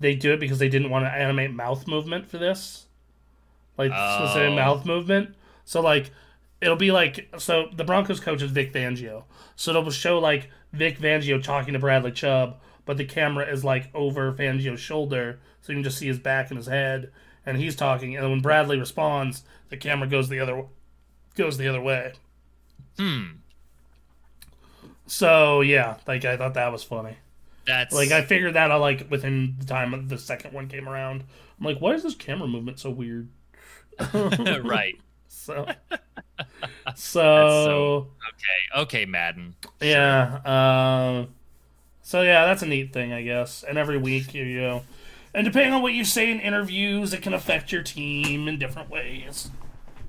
S1: they do it because they didn't want to animate mouth movement for this, like specific
S2: Oh.
S1: mouth movement. So like it'll be like so the Broncos coach is Vic Fangio, so it'll show like Vic Fangio talking to Bradley Chubb, but the camera is like over Fangio's shoulder, so you can just see his back and his head, and he's talking, and when Bradley responds, the camera goes the other goes the other way.
S2: Hmm.
S1: So yeah, like I thought that was funny.
S2: That's
S1: Like I figured that out like within the time the second one came around. I'm like, why is this camera movement so weird?
S2: right.
S1: So, so,
S2: so- Okay. Okay, Madden.
S1: yeah. Um, so yeah, that's a neat thing, I guess. And every week, you, you know, and depending on what you say in interviews, it can affect your team in different ways.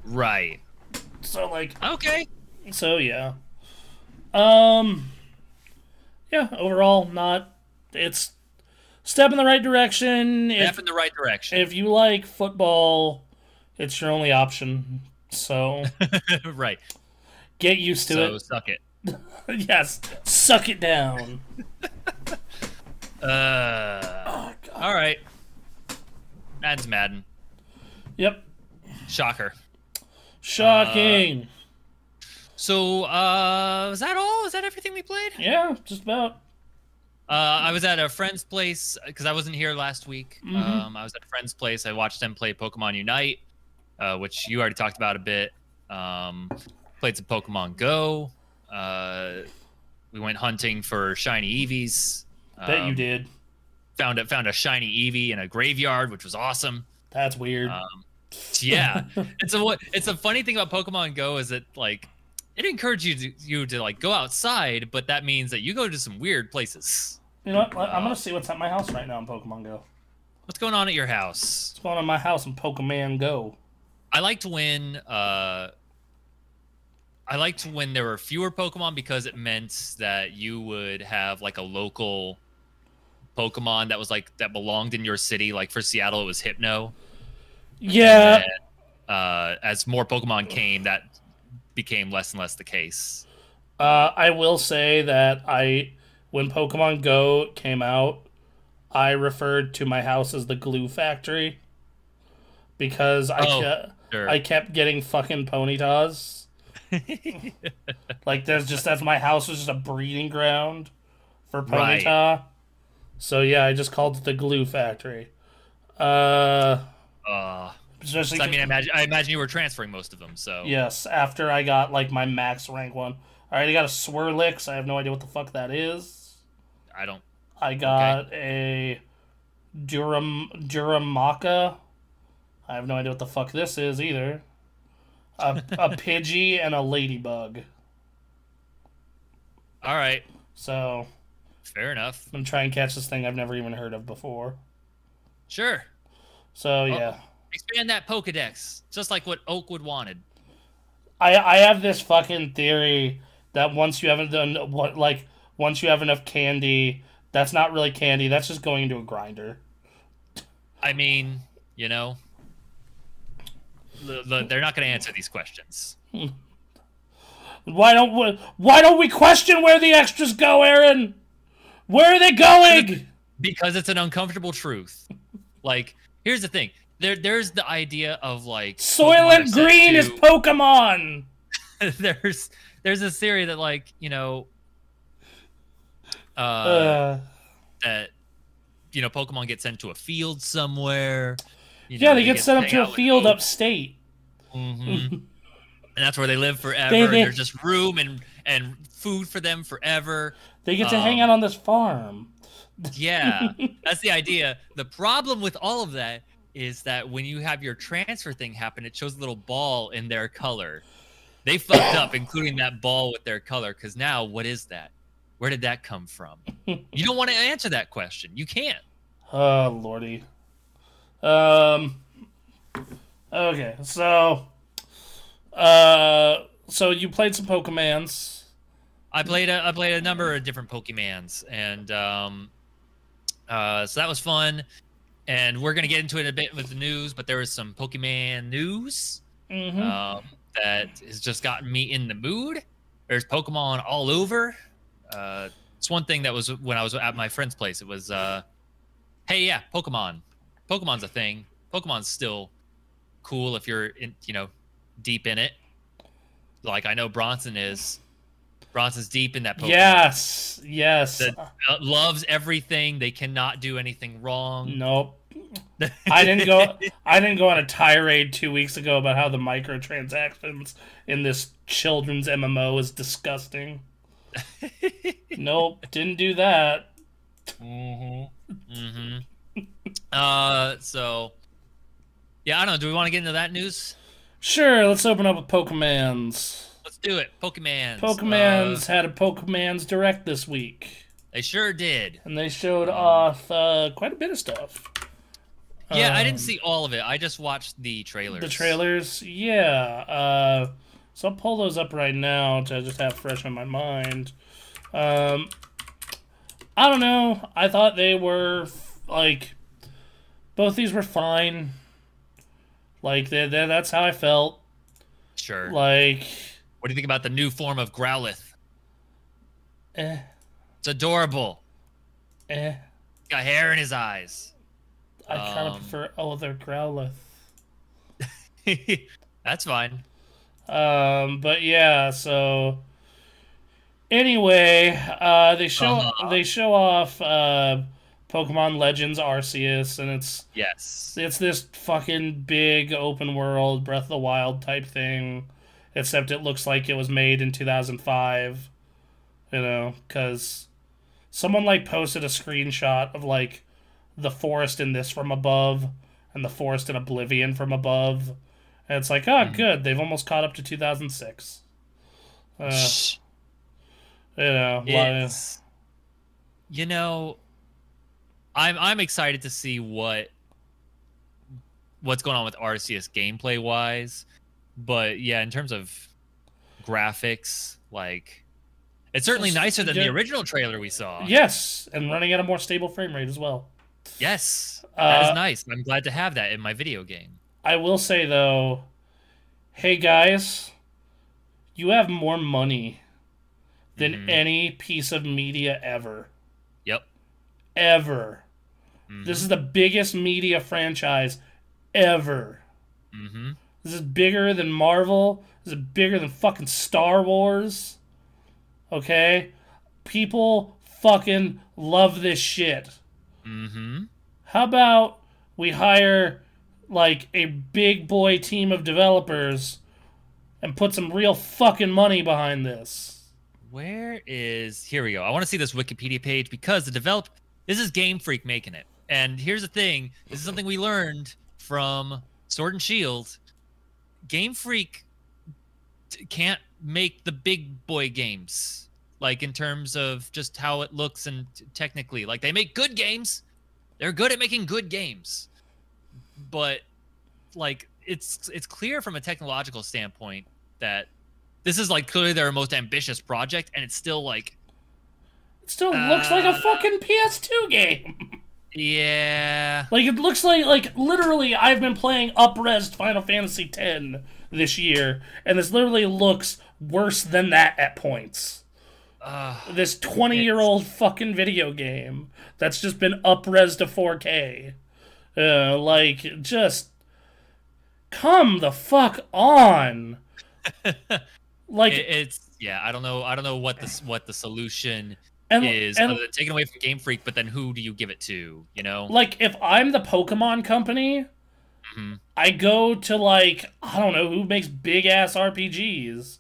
S2: Right.
S1: So like,
S2: Okay.
S1: so yeah. Um, yeah. Overall, not. It's step in the right direction. If
S2: Step in the right direction.
S1: if you like football, it's your only option. So
S2: right.
S1: get used to it.
S2: So suck it.
S1: it. yes, suck it down.
S2: Uh.
S1: Oh, God.
S2: All right. Madden's Madden.
S1: Yep.
S2: Shocker.
S1: Shocking.
S2: So, uh, was that all? Is that everything we played?
S1: yeah, just about.
S2: Uh, I was at a friend's place because I wasn't here last week.
S1: Mhm.
S2: Um, I was at a friend's place. I watched them play Pokemon Unite, uh, which you already talked about a bit. Um, played some Pokemon Go. Uh, we went hunting for shiny Eevees.
S1: Bet you
S2: Um,
S1: did.
S2: Found a found a shiny Eevee in a graveyard, which was awesome.
S1: That's weird.
S2: Um, yeah, it's a what? It's a funny thing about Pokemon Go is that like it encourages you to, you to like go outside, but that means that you go to some weird places.
S1: you know what? I'm gonna see what's at my house right now in Pokemon Go.
S2: What's going on at your house?
S1: What's going on in my house in Pokemon Go?
S2: I liked when uh, I liked when there were fewer Pokemon because it meant that you would have like a local Pokemon that was like that belonged in your city. Like for Seattle, it was Hypno.
S1: Yeah,
S2: And, uh, as more Pokemon came, that became less and less the case.
S1: uh, I will say that I, when Pokemon Go came out, I referred to my house as the glue factory because I
S2: Oh,
S1: kept,
S2: Sure.
S1: I kept getting fucking ponytas. like there's just that's my house was just a breeding ground for
S2: Right.
S1: ponyta. So yeah, I just called it the glue factory. Uh,
S2: uh,
S1: especially
S2: so, I mean, I imagine I imagine you were transferring most of them. So
S1: yes, after I got like my max rank one. All right, I got a Swirlix. I have no idea what the fuck that is.
S2: I don't.
S1: I got a Duram Duramaka. I have no idea what the fuck this is either. A, a Pidgey and a Ladybug.
S2: All right,
S1: So
S2: fair enough.
S1: I'm gonna try and catch this thing I've never even heard of before.
S2: Sure.
S1: So oh. yeah,
S2: Expand that Pokedex, just like what Oakwood wanted.
S1: I I have this fucking theory that once you haven't done what like once you have enough candy, that's not really candy. That's just going into a grinder.
S2: I mean, you know, the, the, they're not going to answer these questions.
S1: Why don't we, why don't we question where the extras go, Aaron? Where are they going?
S2: because it's an uncomfortable truth. Like, here's the thing: there, there's the idea of like
S1: and green is Pokemon.
S2: there's there's this theory that like you know, uh,
S1: Uh,
S2: that you know, Pokemon get sent to a field somewhere. you
S1: yeah,
S2: know,
S1: they get sent up to a field
S2: Oak.
S1: upstate.
S2: Mhm. and that's where they live forever.
S1: They- they-
S2: there's just room and and food for them forever.
S1: They get to hang
S2: Um,
S1: out on this farm.
S2: Yeah, that's the idea. The problem with all of that is that when you have your transfer thing happen, it shows a little ball in their color. They fucked up, including that ball with their color. Because now, what is that? Where did that come from? You don't want to answer that question. You can't.
S1: Oh lordy. Um. Okay, so. Uh, so you played some Pokemans.
S2: I played a I played a number of different Pokemans, and um, uh, so that was fun. And we're gonna get into it a bit with the news, but there was some Pokemon news
S1: Mm-hmm.
S2: um, that has just gotten me in the mood. There's Pokemon all over. Uh, it's one thing that was when I was at my friend's place. It was, uh, hey, yeah, Pokemon. Pokemon's a thing. Pokemon's still cool if you're in, you know, deep in it. like I know Bronson is. Bronson's deep in that Pokemon.
S1: Yes, yes.
S2: That- Uh, loves everything. They cannot do anything wrong.
S1: Nope. I didn't go. I didn't go on a tirade two weeks ago about how the microtransactions in this children's MMO is disgusting. nope, didn't do that.
S2: Mm-hmm. Mm-hmm. uh, so yeah, I don't know. Do we want to get into that news?
S1: Sure, let's open up with Pokemans.
S2: Let's do it. Pokemans.
S1: Pokemans
S2: Uh,
S1: had a Pokemans Direct this week,
S2: they sure did.
S1: and they showed off uh, quite a bit of stuff.
S2: Yeah, I didn't
S1: Um,
S2: see all of it. I just watched the trailers.
S1: The trailers, yeah. Uh, so I'll pull those up right now to just have fresh in my mind. Um, I don't know. I thought they were like both these were fine. Like they, they, that's how I felt.
S2: Sure.
S1: Like,
S2: What do you think about the new form of Growlithe?
S1: eh,
S2: It's adorable.
S1: eh.
S2: Got hair in his eyes.
S1: I kind of
S2: Um,
S1: prefer other Growlithe.
S2: That's fine.
S1: Um, but yeah, so anyway, uh, they show
S2: Uh-huh.
S1: they show off uh, Pokemon Legends Arceus, and it's
S2: Yes.
S1: it's this fucking big open world Breath of the Wild type thing, except it looks like it was made in 2005. You know, because someone like posted a screenshot of like the forest in this from above and the forest in Oblivion from above. And it's like, oh,
S2: Mhm.
S1: good. They've almost caught up to 2006. Uh,
S2: Shh.
S1: you know,
S2: It's, you know, I'm I'm excited to see what what's going on with Arceus gameplay wise, but yeah, in terms of graphics, like it's certainly nicer than the original trailer we saw.
S1: yes, and running at a more stable frame rate as well.
S2: Yes, that
S1: Uh,
S2: is nice. I'm glad to have that in my video game.
S1: I will say though, hey guys, you have more money than
S2: Mhm.
S1: any piece of media ever.
S2: Yep.
S1: Ever.
S2: Mhm.
S1: This is the biggest media franchise ever.
S2: Mm-hmm.
S1: This is bigger than Marvel. This is bigger than fucking Star Wars. Okay? People fucking love this shit.
S2: Mm-hmm.
S1: How about we hire like a big boy team of developers and put some real fucking money behind this?
S2: Where is here we go. I want to see this Wikipedia page because the develop this is Game Freak making it. And here's the thing, this is something we learned from Sword and Shield. Game Freak can't make the big boy games like in terms of just how it looks and t- technically. Like they make good games. They're good at making good games. But like it's it's clear from a technological standpoint that this is like clearly their most ambitious project and it's still like
S1: It still looks like a
S2: Uh.
S1: fucking PS2 game.
S2: yeah
S1: like it looks like like literally I've been playing upres Final Fantasy X this year, and this literally looks worse than that at points.
S2: Uh,
S1: This twenty year old fucking video game that's just been upres to 4K. Uh, like just come the fuck on. like
S2: it, it's yeah i don't know i don't know what this what the solution
S1: and,
S2: is
S1: and
S2: other than taken away from game freak but then who do you give it to you know
S1: like if I'm the Pokemon company,
S2: Mhm.
S1: I go to like I don't know who makes big ass RPGs,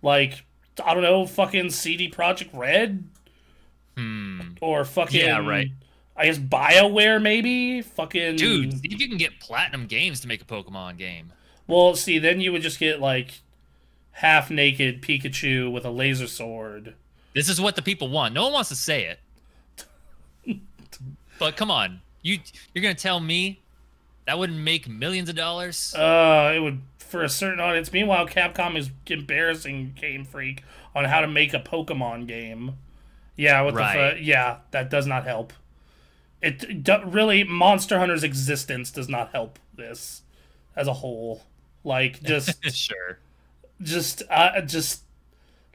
S1: like I don't know fucking CD Projekt Red?
S2: Hmm.
S1: or fucking
S2: Yeah, right.
S1: I guess Bioware maybe? Fucking
S2: dude you can get platinum games to make a pokemon game.
S1: Well, see, then you would just get like half naked Pikachu with a laser sword.
S2: this is what the people want. No one wants to say it. But come on. You you're gonna tell me that wouldn't make millions of dollars?
S1: Uh, it would for a certain audience. Meanwhile, Capcom is embarrassing Game Freak on how to make a Pokemon game. Yeah, with the
S2: Right.
S1: fu- yeah, that does not help. It do, really Monster Hunter's existence does not help this as a whole. Like just
S2: sure
S1: just uh, just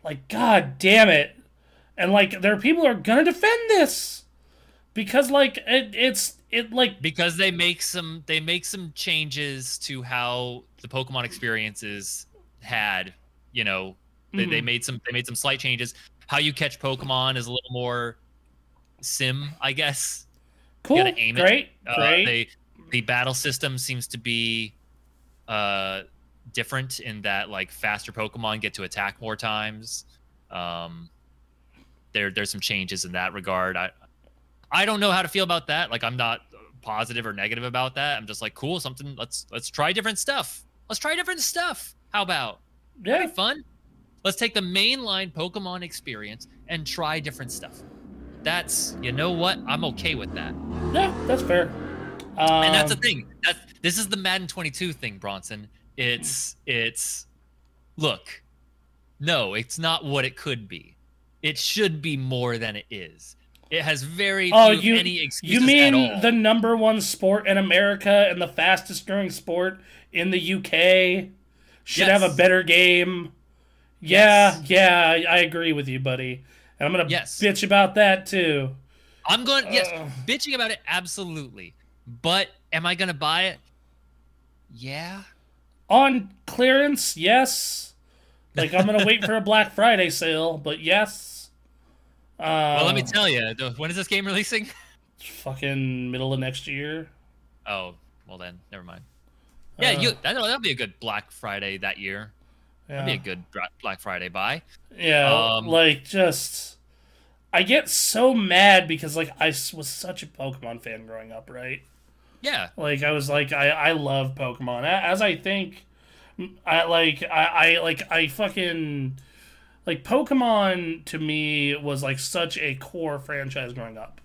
S1: like god damn it and like there are people who are gonna defend this because like it, it's it like
S2: because they make some they make some changes to how the Pokemon experiences had You know, they, they
S1: Mhm.
S2: made some they made some slight changes. How you catch Pokemon is a little more sim, I guess.
S1: cool,
S2: gotta aim it.
S1: great,
S2: Uh,
S1: great.
S2: They, the battle system seems to be uh, different in that like faster Pokemon get to attack more times. Um, there, there's some changes in that regard. I, I don't know how to feel about that. Like, I'm not positive or negative about that. I'm just like, cool, something. Let's let's try different stuff. Let's try different stuff. How about?
S1: yeah,
S2: That'd be fun. Let's take the mainline Pokemon experience and try different stuff. That's you know what? I'm okay with that.
S1: yeah, that's fair. Um,
S2: and that's the thing. That's this is the Madden 22 thing, Bronson. It's it's look, no, it's not what it could be. It should be more than it is. It has very
S1: Oh,
S2: few,
S1: you-
S2: any excuses
S1: You mean the number one sport in America and the fastest growing sport in the UK should
S2: Yes.
S1: have a better game? Yeah,
S2: Yes.
S1: yeah, I, agree with you, buddy. And I'm gonna
S2: Yes.
S1: bitch about that too.
S2: I'm going uh, yes,
S1: Ugh.
S2: bitching about it absolutely. But am I going to buy it? Yeah.
S1: On clearance, yes. Like I'm gonna wait for a Black Friday sale, but yes. Uh,
S2: Well, let me tell you. When is this game releasing?
S1: fucking middle of next year.
S2: Oh, well then, never mind. Yeah,
S1: Uh,
S2: you that that'll be a good Black Friday that year. That'd be a good Black Friday buy.
S1: Yeah,
S2: Um,
S1: like just I get so mad because like I was such a Pokemon fan growing up, right?
S2: Yeah.
S1: Like I was like I I love Pokemon as I think I like I I like I fucking like Pokemon to me was like such a core franchise growing up.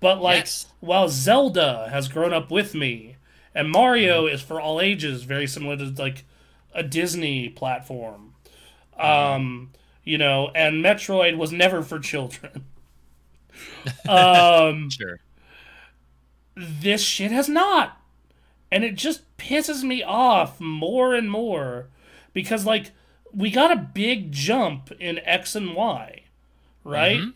S1: But like
S2: Yes.
S1: while Zelda has grown up with me and Mario is for all ages, very similar to like a Disney platform. Um, you know, and Metroid was never for children. um
S2: Sure.
S1: this shit has not. And it just pisses me off more and more because like we got a big jump in X and Y, right?
S2: Mhm.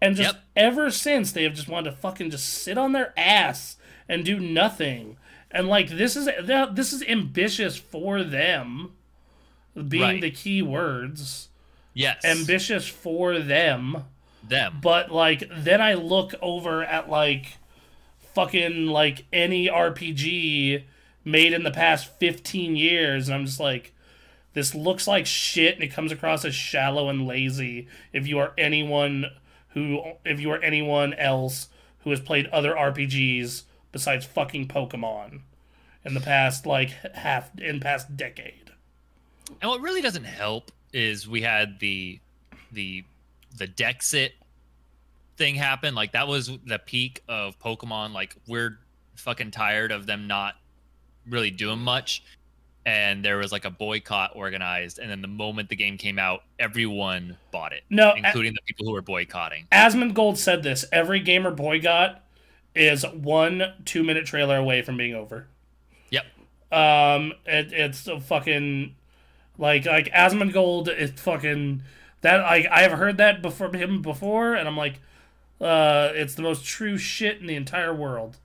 S1: And just
S2: Yep.
S1: ever since they have just wanted to fucking just sit on their ass and do nothing. And like this is this is ambitious for them being
S2: Right.
S1: the key words.
S2: Yes.
S1: Ambitious for them
S2: them.
S1: but like then I look over at like fucking like any RPG made in the past 15 years and I'm just like this looks like shit and it comes across as shallow and lazy if you are anyone who if you are anyone else who has played other RPGs besides fucking Pokemon in the past like half in past decade.
S2: And what really doesn't help is we had the the the Dexit thing happen. Like that was the peak of Pokemon. Like we're fucking tired of them not really doing much. And there was like a boycott organized, and then the moment the game came out, everyone bought it,
S1: No, a-
S2: including the people who were boycotting.
S1: Asmongold said this. Every gamer boy got is one two minute trailer away from being over.
S2: Yep.
S1: Um, it, it's a fucking like like Asmongold is fucking that. I I have heard that before him before, and I'm like, uh, it's the most true shit in the entire world.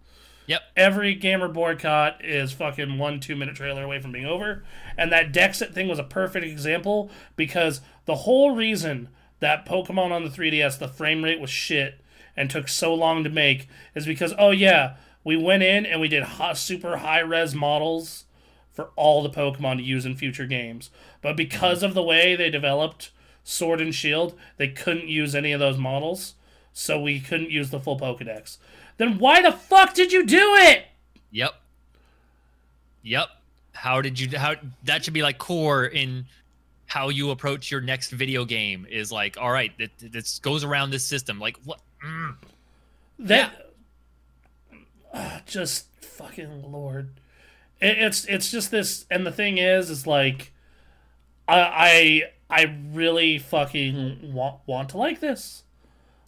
S2: Yep.
S1: Every gamer boycott is fucking one two minute trailer away from being over, and that Dexit thing was a perfect example because the whole reason that Pokemon on the 3DS the frame rate was shit and took so long to make is because oh yeah we went in and we did hot, super high res models for all the Pokemon to use in future games, but because of the way they developed Sword and Shield, they couldn't use any of those models, so we couldn't use the full Pokedex. Then why the fuck did you do it?
S2: Yep. Yep. How did you how that should be like core in how you approach your next video game is like all right it, this goes around this system like what mm.
S1: That Ah, just fucking lord. It, it's it's just this, and the thing is, is like, I I I really fucking want want to like this.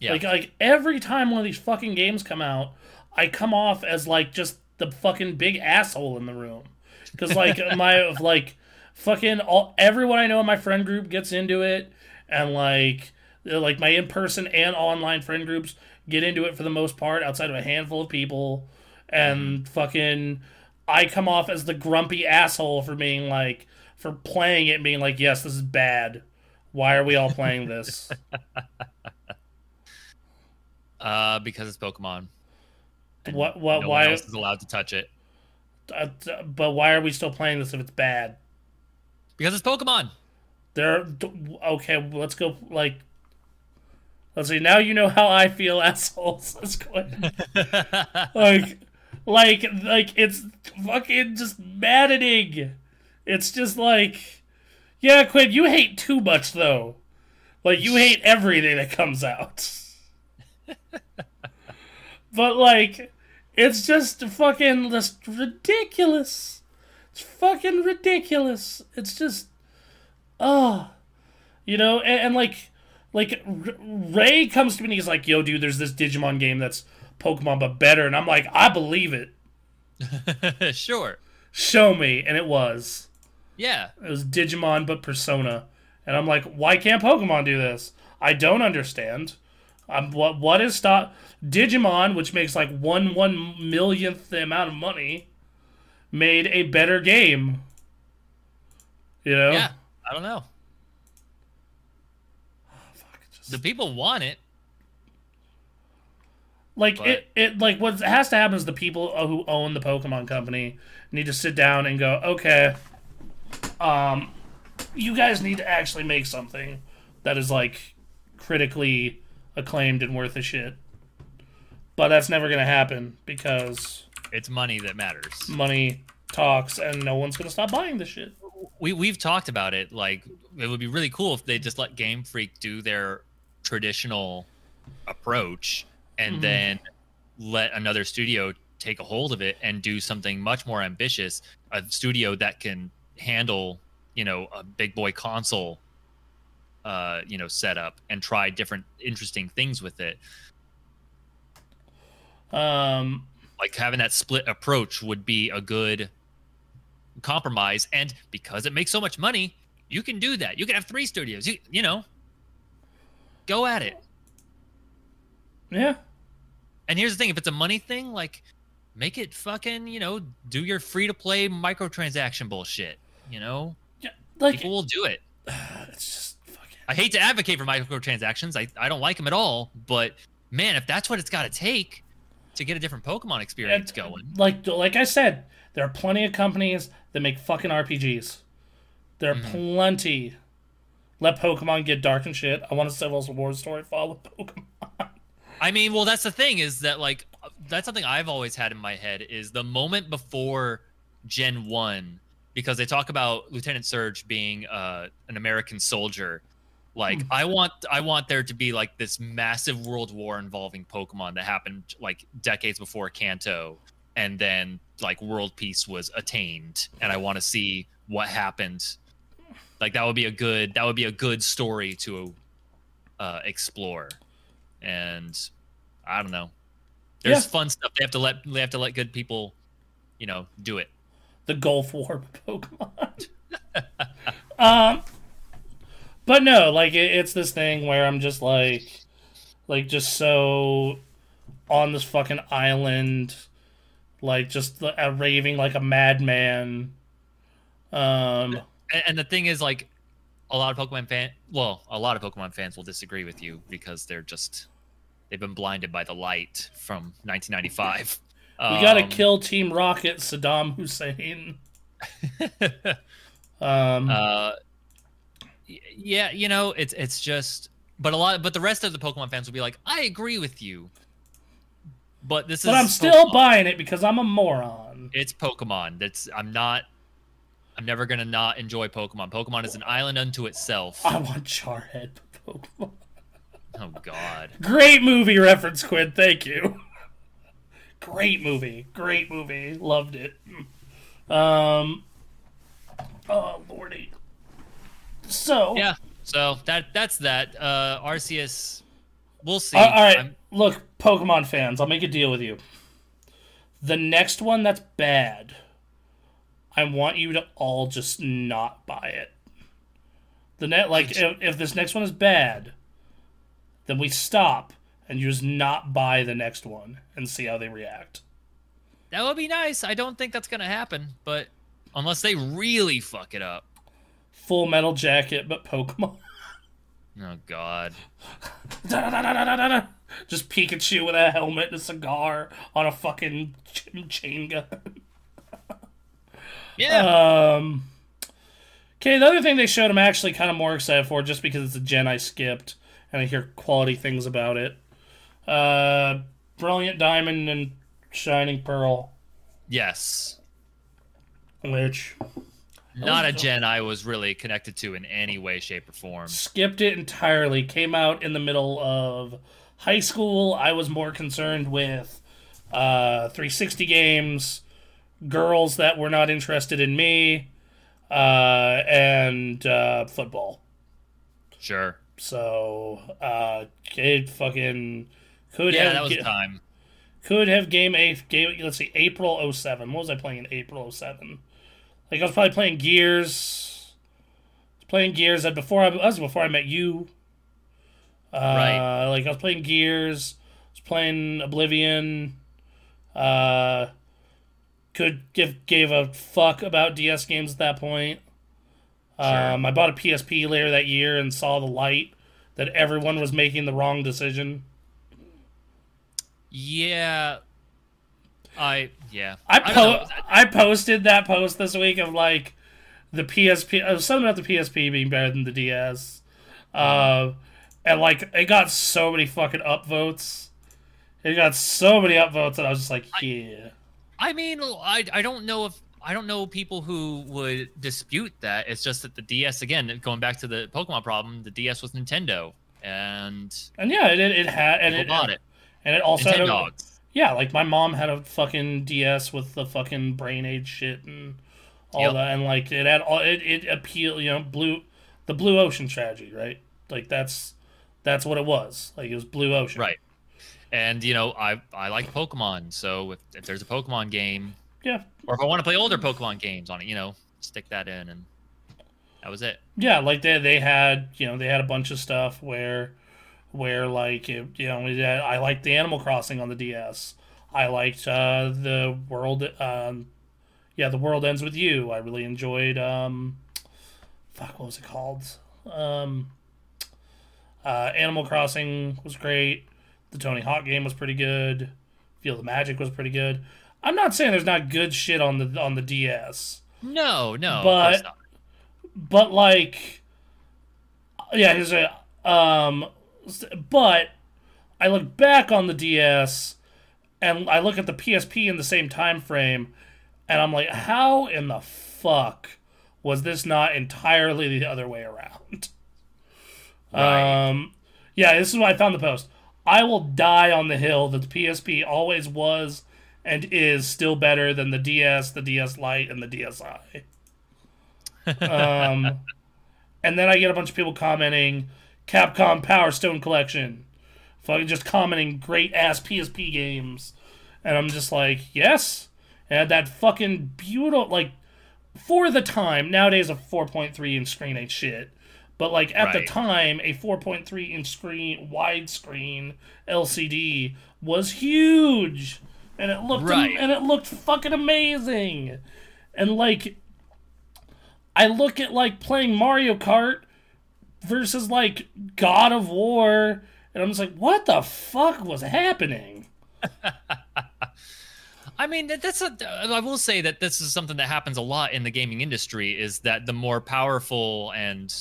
S2: Yeah
S1: Like like every time one of these fucking games come out, I come off as like just the fucking big asshole in the room. Cuz like my like fucking all everyone I know in my friend group gets into it and like like my in-person and online friend groups get into it for the most part outside of a handful of people and mm-hmm. fucking I come off as the grumpy asshole for being like for playing it and being like, yes, this is bad. Why are we all playing this?
S2: Uh, because it's Pokemon. and
S1: What- what-
S2: No
S1: why-
S2: else is allowed to touch it
S1: Uh, but why are we still playing this if it's bad?
S2: because it's Pokemon.
S1: There. Okay, let's go. Like, let's see. Now you know how I feel, assholes. Let's go. like, like, like it's fucking just maddening. It's just like, yeah, Quinn, you hate too much though. Like, you hate everything that comes out. but like, it's just fucking just ridiculous. It's fucking ridiculous. It's just, oh, you know, and, and like, like Ray comes to me and he's like, "Yo, dude, there's this Digimon game that's Pokemon but better," and I'm like, "I believe it.
S2: sure.
S1: Show me." And it was.
S2: Yeah.
S1: It was Digimon but Persona, and I'm like, "Why can't Pokemon do this? I don't understand." Um, what what is stop Digimon, which makes like one one millionth the amount of money, made a better game. You know,
S2: Yeah. I don't know.
S1: Fuck, just-
S2: The people want it.
S1: like
S2: But-
S1: it, it like what has to happen is the people who own the pokemon company need to sit down and go okay um you guys need to actually make something that is like critically acclaimed and worth a shit but that's never gonna happen because
S2: It's money that matters.
S1: money talks and no one's gonna stop buying the shit
S2: we we've talked about it. Like it would be really cool if they just let Game Freak do their traditional approach and
S1: Mhm.
S2: then let another studio take a hold of it and do something much more ambitious. A studio that can handle, you know, a big boy console uh, you know, setup and try different interesting things with it.
S1: um
S2: Like having that split approach would be a good compromise and because it makes so much money, you can do that. You can have three studios. You you know, go at it.
S1: yeah
S2: And here's the thing: if it's a money thing, like make it fucking, you know, do your free to play microtransaction bullshit. You know,
S1: yeah like
S2: people will do it.
S1: it's just
S2: I hate to advocate for microtransactions. I, I don't like them at all. But man, if that's what it's got to take to get a different Pokemon experience
S1: And,
S2: going,
S1: Like like I said, there are plenty of companies that make fucking RPGs. There are
S2: Mm-hmm.
S1: plenty. Let Pokemon get dark and shit. I want a Civil War story follow Pokemon.
S2: I mean, well, that's the thing is that like that's something I've always had in my head is the moment before Gen One, because they talk about Lieutenant Surge being uh, an American soldier. Like
S1: Hmm.
S2: I want, I want there to be like this massive world war involving Pokemon that happened like decades before Kanto, and then like world peace was attained, and I want to see what happened. Like that would be a good, that would be a good story to uh, explore and I don't know. There's
S1: Yeah.
S2: fun stuff. They have to let they have to let good people, you know, do it.
S1: The Gulf War Pokemon. um, but no, like it, it's this thing where I'm just like, like just so on this fucking island, like just uh, raving like a madman. Um.
S2: And, and the thing is, like, a lot of Pokemon fan, well, a lot of Pokemon fans will disagree with you because they're just they've been blinded by the light from 1995.
S1: We gotta
S2: Um,
S1: kill Team Rocket, Saddam Hussein. Um,
S2: uh, yeah, you know, it's it's just, but a lot, but the rest of the Pokemon fans will be like, I agree with you, but this
S1: but
S2: is But
S1: I'm still
S2: Pokemon.
S1: buying it because I'm a moron.
S2: it's Pokemon. That's I'm not. I'm never gonna not enjoy Pokemon. Pokemon is an island unto itself.
S1: I want Charhead Pokemon.
S2: Oh God.
S1: Great movie reference, Quinn. Thank you. Great movie. Great movie. Loved it. Um. Oh lordy. So.
S2: Yeah. So that that's that. Uh, Arceus. We'll see.
S1: Uh, all right. Look, Pokemon fans, I'll make a deal with you. The next one that's bad, I want you to all just not buy it. The net, like, if, if this next one is bad, then we stop and you just not buy the next one and see how they react.
S2: that would be nice. I don't think that's gonna happen, but unless they really fuck it up.
S1: Full Metal Jacket, but Pokemon.
S2: Oh God.
S1: Just Pikachu with a helmet and a cigar on a fucking ch- chain gun.
S2: Yeah.
S1: Um. Okay, the other thing they showed I'm actually kind of more excited for just because it's a gen I skipped and I hear quality things about it. Uh, Brilliant Diamond and Shining Pearl,
S2: yes.
S1: which
S2: Not a gen I was really connected to in any way, shape, or form.
S1: skipped it entirely. Came out in the middle of high school. I was more concerned with uh, 360 games, girls that were not interested in me, uh, and uh, football.
S2: Sure.
S1: So uh, it fucking could
S2: Yeah,
S1: have
S2: that was
S1: ga-
S2: time.
S1: could have game a game. Let's see, April 07. What was I playing in April 07? Like I was probably playing Gears. Playing Gears that before I, was before I met you. Uh,
S2: Right.
S1: Like I was playing Gears. I was playing Oblivion. Uh, could give gave a fuck about DS games at that point. Um, I bought a PSP later that year and saw the light that everyone was making the wrong decision.
S2: Yeah. I yeah.
S1: I po-
S2: know.
S1: I posted that post this week of like the PSP uh, something about the PSP being better than the DS. Uh, and like it got so many fucking upvotes. It got so many upvotes that I was just like, yeah.
S2: I mean, I I don't know if I don't know people who would dispute that. It's just that the DS again, going back to the Pokemon problem, the DS was Nintendo, and
S1: And yeah, it it, it had and it
S2: bought it.
S1: and it also had a,
S2: Nintendogs.
S1: Yeah, like my mom had a fucking DS with the fucking brain age shit and all
S2: Yep.
S1: that, and like it had all it it appeal, you know, blue the blue ocean strategy, right? Like that's that's what it was. Like it was blue ocean,
S2: Right. And you know, I I like Pokemon, so if, if there's a Pokemon game,
S1: Yeah,
S2: or if I want to play older Pokemon games on it, you know, stick that in, and that was it.
S1: yeah. Like they they had you know they had a bunch of stuff where where like it, you know I liked the Animal Crossing on the DS. I liked uh, the world. Um, yeah, the world ends with you. I really enjoyed. Um, fuck, what was it called? Um, uh, Animal Crossing was great. The Tony Hawk game was pretty good. Feel the Magic was pretty good. I'm not saying there's not good shit on the on the DS.
S2: No, no,
S1: But- but like yeah here's a um but i look back on the ds and i look at the psp in the same time frame and i'm like how in the fuck was this not entirely the other way around?
S2: Right.
S1: um yeah this is why i found the post. I will die on the hill that the psp always was and is still better than the ds the ds lite and the dsi um, and then I get a bunch of people commenting, Capcom Power Stone Collection. Fucking just commenting great ass PSP games. And I'm just like, yes. And that fucking beautiful, like, for the time, nowadays a 4.3 inch screen ain't shit. But, like, at the time, a 4.3 inch screen, widescreen LCD was huge. And it looked,
S2: Right.
S1: and it looked fucking amazing. And, like, I look at like playing Mario Kart versus like God of War, and I'm just like, what the fuck was happening?
S2: I mean, that- that's a. I will say that this is something that happens a lot in the gaming industry. Is that the more powerful and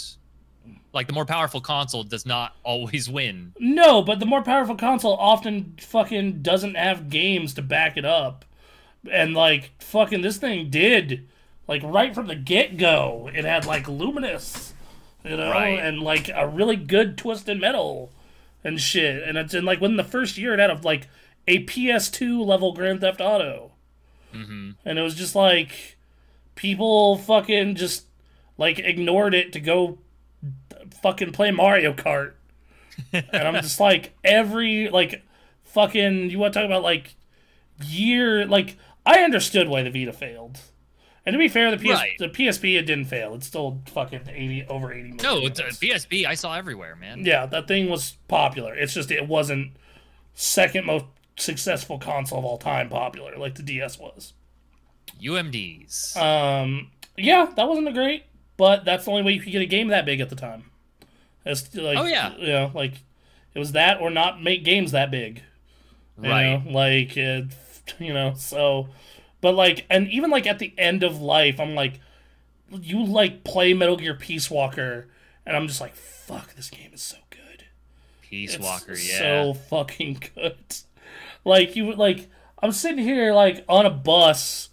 S2: like the more powerful console does not always win.
S1: No, but the more powerful console often fucking doesn't have games to back it up. And like fucking this thing did. Like right from the get go, it had like Lumines, you know,
S2: Right.
S1: and like a really good twisted metal and shit. And it's in like within the first year it had a, like a PS2 level Grand Theft Auto.
S2: hmm
S1: and it was just like people fucking just like ignored it to go fucking play Mario Kart. and I'm just like every like fucking you want to talk about like year like I understood why the Vita failed. And to be fair, the PS
S2: Right.
S1: the PSP it didn't fail. It's still fucking eighty over eighty.
S2: No,
S1: million
S2: it's a. PSP I saw everywhere, man.
S1: Yeah, that thing was popular. It's just it wasn't second most successful console of all time popular like the DS was.
S2: UMDs.
S1: Um, yeah, that wasn't a great, but that's the only way you could get a game that big at the time. It's like,
S2: Oh, yeah.
S1: you know, like it was that or not make games that big. You
S2: Right.
S1: know, like it, you know, so, but like, and even like at the end of life, I'm like, you like play Metal Gear Peace Walker, and I'm just like, fuck, this game is so good.
S2: Peace
S1: It's
S2: Walker, yeah.
S1: so fucking good. Like you would like, I'm sitting here like on a bus,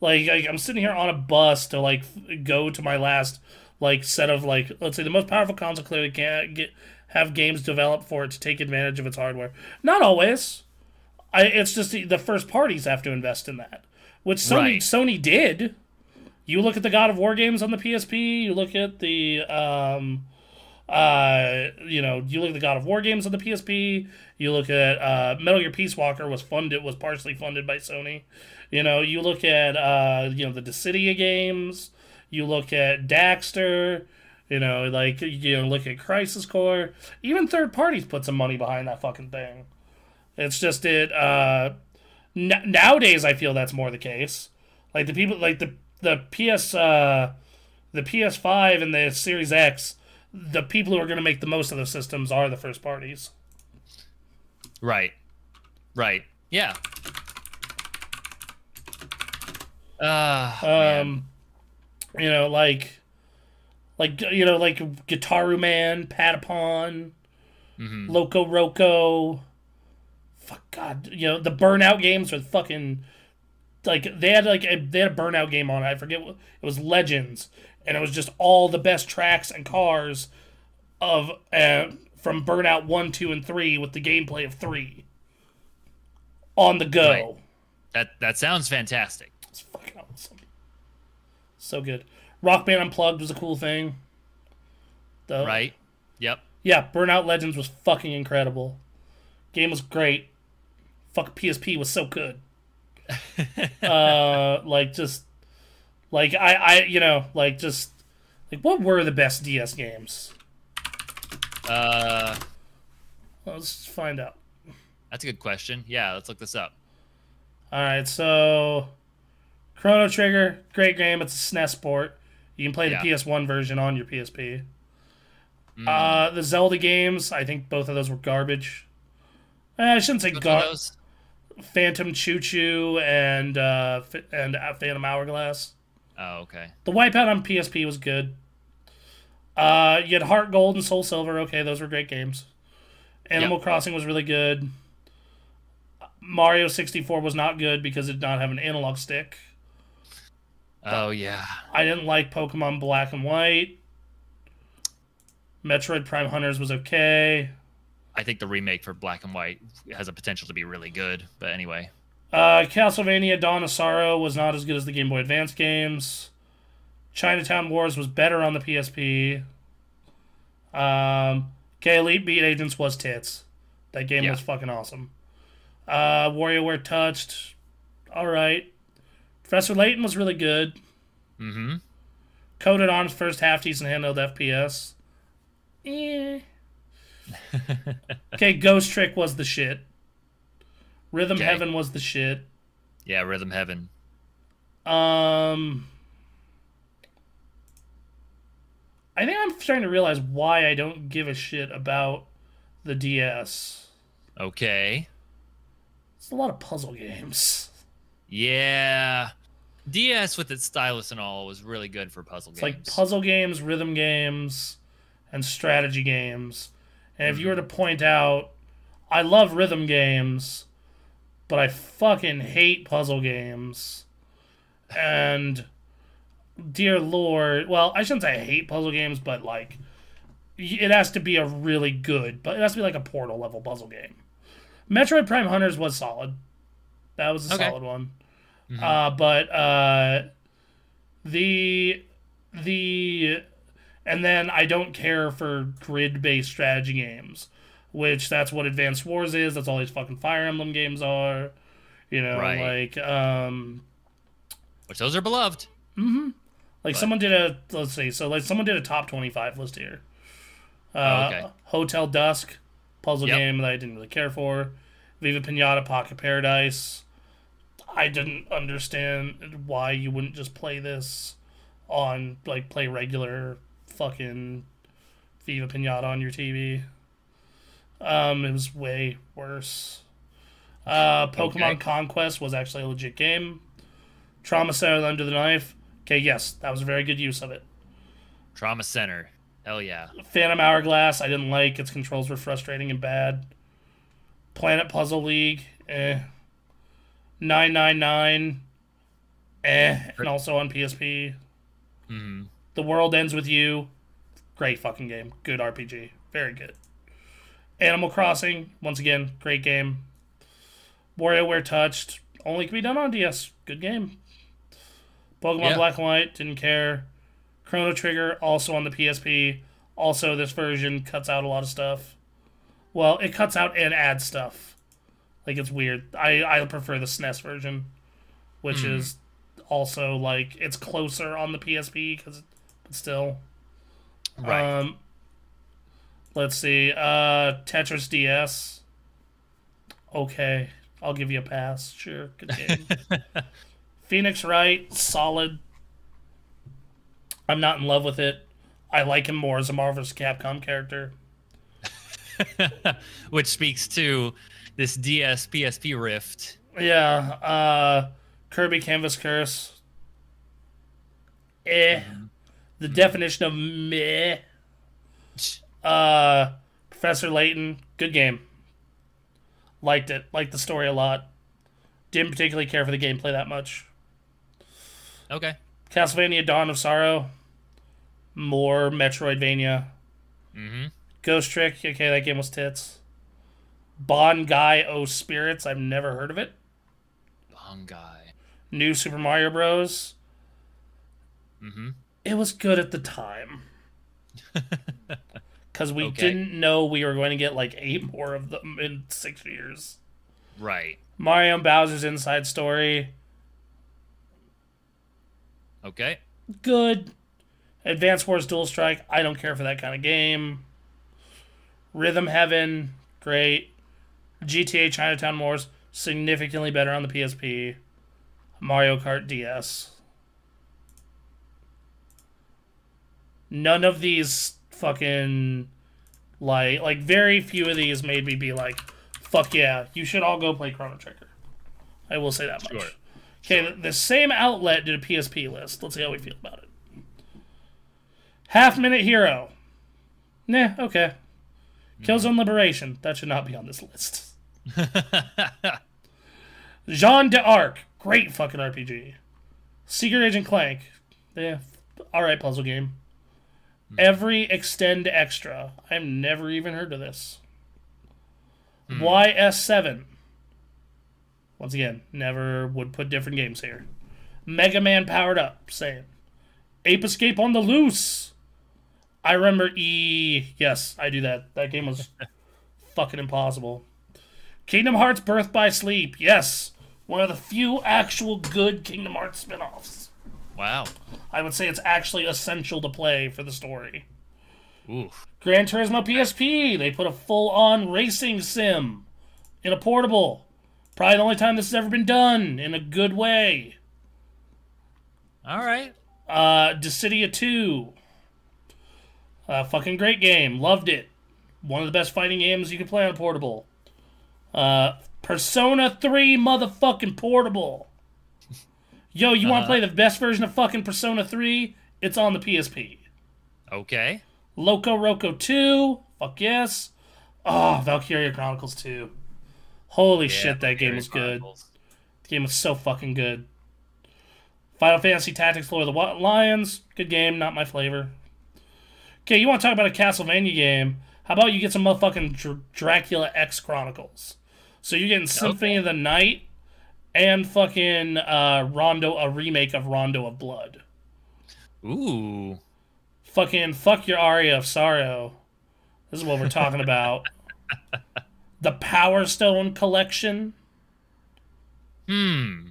S1: like, like I'm sitting here on a bus to like go to my last like set of like let's say the most powerful console clearly can't get have games developed for it to take advantage of its hardware. Not always. I, it's just the, the first parties have to invest in that, which Sony
S2: Right.
S1: Sony did. You look at the God of War games on the PSP. You look at the um, uh, you know, you look at the God of War games on the PSP. You look at uh, Metal Gear Peace Walker was funded was partially funded by Sony. You know, you look at uh, you know the Dissidia games. You look at Daxter. You know, like you know, look at Crisis Core. Even third parties put some money behind that fucking thing. It's just it. Uh, n- nowadays, I feel that's more the case. Like the people, like the the PS, uh, the PS5 and the Series X, the people who are going to make the most of those systems are the first parties.
S2: Right. Right. Yeah. Uh, man.
S1: Um, you know, like, like you know, like Gitaroo Man, Patapon,
S2: Mhm.
S1: Loco Roco. Fuck God, you know the Burnout games are fucking like they had like a, they had a Burnout game on it. I forget what it was. Legends, and it was just all the best tracks and cars of uh, from Burnout one, two, and three with the gameplay of three on the go.
S2: Right. that that sounds fantastic.
S1: It's fucking awesome. So good. Rock Band Unplugged was a cool thing. The,
S2: Right. Yep.
S1: Yeah, Burnout Legends was fucking incredible. Game was great. Fuck PSP was so good. uh, like just, like I, I, you know, like just, like what were the best DS games?
S2: Uh,
S1: Let's find out.
S2: that's a good question. Yeah, let's look this up.
S1: All right, so Chrono Trigger, great game. It's a SNES port. You can play the
S2: Yeah.
S1: PS1 version on your PSP.
S2: Mm.
S1: Uh, the Zelda games, I think both of those were garbage. Eh, I shouldn't say
S2: Both of
S1: gar-
S2: those?
S1: Phantom Choo Choo and uh, and uh, Phantom Hourglass.
S2: Oh, okay.
S1: The Wipeout on PSP was good. Uh, you had Heart Gold and Soul Silver. Okay, those were great games. Animal
S2: Yep.
S1: Crossing was really good. Mario 64 was not good because it did not have an analog stick.
S2: Oh yeah.
S1: I didn't like Pokemon Black and White. Metroid Prime Hunters was okay.
S2: I think the remake for Black and White has a potential to be really good. But anyway.
S1: Uh, Castlevania Dawn of Sorrow was not as good as the Game Boy Advance games. Chinatown Wars was better on the PSP. Um, okay, Elite Beat Agents was tits. That game
S2: Yeah.
S1: was fucking awesome. Uh, WarioWare Touched, all right. Professor Layton was really good.
S2: Mm-hmm.
S1: Coded Arms first half decent handheld FPS. Eh. okay, Ghost Trick was the shit. Rhythm
S2: Okay.
S1: Heaven was the shit.
S2: Yeah, Rhythm Heaven.
S1: Um, I think I'm starting to realize why I don't give a shit about the DS.
S2: Okay.
S1: It's a lot of puzzle games.
S2: Yeah. DS with its stylus and all was really good for puzzle
S1: It's
S2: games.
S1: like puzzle games, rhythm games, and strategy games. And if you were to point out, I love rhythm games, but I fucking hate puzzle games. And dear lord, well, I shouldn't say I hate puzzle games, but like it has to be a really good, but it has to be like a Portal level puzzle game. Metroid Prime Hunters was solid. That was a
S2: Okay.
S1: solid one. Uh, but uh, the the and then I don't care for grid based strategy games, which that's what Advanced Wars is. That's all these fucking Fire Emblem games are. You know,
S2: Right.
S1: like um,
S2: Which those are beloved.
S1: like someone did a let's see, so like someone did a top twenty five list here. Uh,
S2: Oh, okay.
S1: Hotel Dusk, puzzle
S2: Yep.
S1: game that I didn't really care for. Viva Pinata Pocket Paradise. I didn't understand why you wouldn't just play this on like play regular fucking Viva Pinata on your TV. Um, it was way worse. Uh, Pokemon
S2: Okay.
S1: Conquest was actually a legit game. Trauma Center Under the Knife. Okay, yes, that was a very good use of it.
S2: Trauma Center. Hell yeah.
S1: Phantom Hourglass, I didn't like. Its controls were frustrating and bad. Planet Puzzle League, eh. 999, eh. And also on PSP.
S2: hmm
S1: The World Ends With You, great fucking game. Good RPG. Very good. Animal Crossing, once again, great game. WarioWare Touched, only can be done on DS. Good game. Pokemon
S2: Yeah.
S1: Black and White, didn't care. Chrono Trigger, also on the PSP. Also, this version cuts out a lot of stuff. Well, it cuts out and adds stuff. Like, it's weird. I, I prefer the SNES version, which
S2: Hmm.
S1: is also, like, it's closer on the PSP, because, still.
S2: Right.
S1: Um, let's see. Uh, Tetris DS. Okay, I'll give you a pass. Sure, good game. Phoenix Wright, solid. I'm not in love with it. I like him more as a Marvel vs. Capcom character.
S2: Which speaks to this DS PSP rift.
S1: Yeah. Uh, Kirby Canvas Curse. Eh. The definition of meh. Uh, Professor Layton, good game. Liked it. Liked the story a lot. Didn't particularly care for the gameplay that much.
S2: Okay.
S1: Castlevania Dawn of Sorrow. More Metroidvania.
S2: Mm-hmm.
S1: Ghost Trick, okay, that game was tits. Bangai-O Spirits, I've never heard of it.
S2: Long guy.
S1: New Super Mario Bros.
S2: Mm hmm
S1: It was good at the time. Because we
S2: Okay.
S1: didn't know we were going to get like eight more of them in six years.
S2: Right.
S1: Mario and Bowser's Inside Story,
S2: Okay.
S1: good. Advance Wars Dual Strike, I don't care for that kind of game. Rhythm Heaven, great. GTA Chinatown Wars, significantly better on the PSP. Mario Kart DS. None of these fucking like like very few of these made me be like, fuck yeah, you should all go play Chrono Trigger. I will say that much.
S2: Sure.
S1: Okay, the, the same outlet did a PSP list. Let's see how we feel about it. Half Minute Hero. Nah, okay. Killzone mm-hmm. Liberation. That should not be on this list. Jeanne d'Arc. Great fucking RPG. Secret Agent Clank. Yeah, alright puzzle game. Mm-hmm. Every Extend Extra. I've never even heard of this. Hmm. YS7. Once again, never would put different games here. Mega Man Powered Up. Same. Ape Escape on the Loose. I remember E. Yes, I do that. That game was fucking impossible. Kingdom Hearts Birth by Sleep. Yes. One of the few actual good Kingdom Hearts spin offs.
S2: Wow.
S1: I would say it's actually essential to play for the story.
S2: Oof.
S1: Gran Turismo PSP. They put a full on racing sim in a portable. Probably the only time this has ever been done in a good way.
S2: All right.
S1: Uh, Dissidia 2. Uh, fucking great game. Loved it. One of the best fighting games you can play on a portable. Uh, Persona 3 motherfucking portable. Yo, you want to uh-huh. play the best version of fucking Persona 3? It's on the PSP.
S2: Okay.
S1: Loco Roco 2. Fuck yes. Oh, Valkyria Chronicles 2. Holy shit, that game was good. The game was so fucking good. Final Fantasy Tactics Lord of the Lions. Good game, not my flavor. Okay, you want to talk about a Castlevania game? How about you get some motherfucking Dr- Dracula X Chronicles? So you're getting Symphony of the Night and fucking uh, Rondo, a remake of Rondo of Blood.
S2: Ooh.
S1: Fucking fuck your Aria of Sorrow. This is what we're talking about. the Power Stone Collection.
S2: Hmm.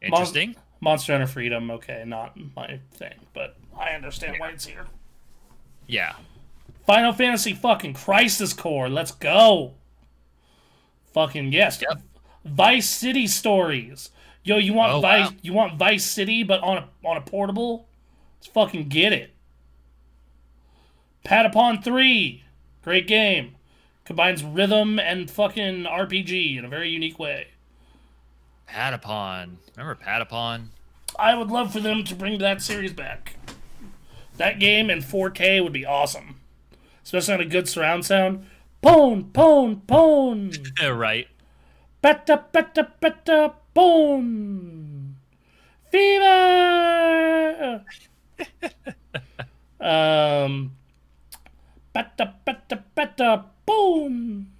S2: Interesting.
S1: Monster Hunter Freedom, okay, not my thing, but I understand why it's here.
S2: Yeah.
S1: Final Fantasy fucking Crisis Core, let's go. Fucking yes.
S2: Yep.
S1: Vice City stories. Yo, you want
S2: Oh,
S1: Vice
S2: wow.
S1: you want Vice City but on a on a portable? Let's fucking get it. Patapon 3. Great game. Combines rhythm and fucking RPG in a very unique way.
S2: Patapon. Remember Patapon?
S1: I would love for them to bring that series back. That game in 4K would be awesome. Especially on a good surround sound. Pone, pone, pone.
S2: right.
S1: Beta, beta, beta, boom! Fever. um. Beta, beta, beta, boom.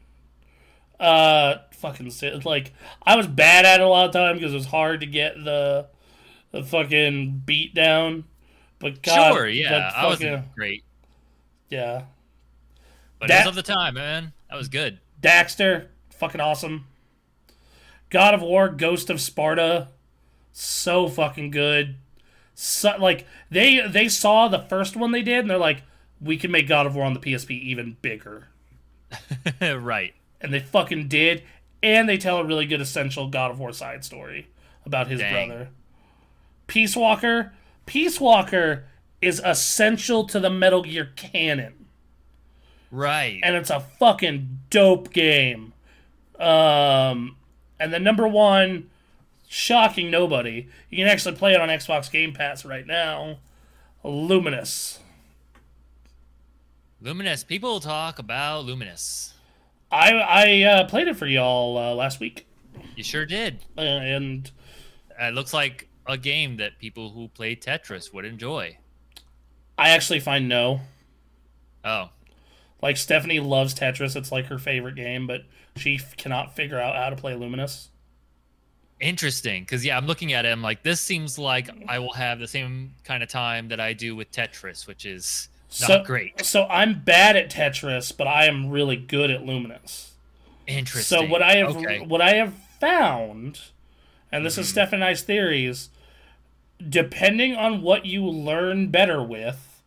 S1: Uh, fucking like I was bad at it a lot of time because it was hard to get the the fucking beat down. But God,
S2: sure, yeah.
S1: that
S2: I wasn't great.
S1: yeah.
S2: But it was of the time, man. That was good.
S1: Daxter, fucking awesome. God of War, Ghost of Sparta, so fucking good. So, like they they saw the first one they did, and they're like, we can make God of War on the PSP even bigger,
S2: right.
S1: and they fucking did. And they tell a really good essential God of War side story about his
S2: Dang.
S1: brother. Peace Walker, Peace Walker is essential to the Metal Gear canon.
S2: Right.
S1: and it's a fucking dope game. Um, and the number one, shocking nobody, you can actually play it on Xbox Game Pass right now. Lumines.
S2: Lumines. People talk about Lumines.
S1: I I uh, played it for y'all uh, last week,
S2: You sure did.
S1: uh, and
S2: It looks like a game that people who play Tetris would enjoy.
S1: I actually find no.
S2: Oh,
S1: Like Stephanie loves Tetris; it's like her favorite game, but she f- cannot figure out how to play Lumines.
S2: interesting. Because yeah, I'm looking at it. I'm like, this seems like I will have the same kind of time that I do with Tetris, which is not
S1: so
S2: great.
S1: So I'm bad at Tetris, but I am really good at Lumines.
S2: Interesting.
S1: So what I have
S2: Okay.
S1: what I have found, and this is
S2: Mhm.
S1: Steph and I's theories, depending on what you learn better with,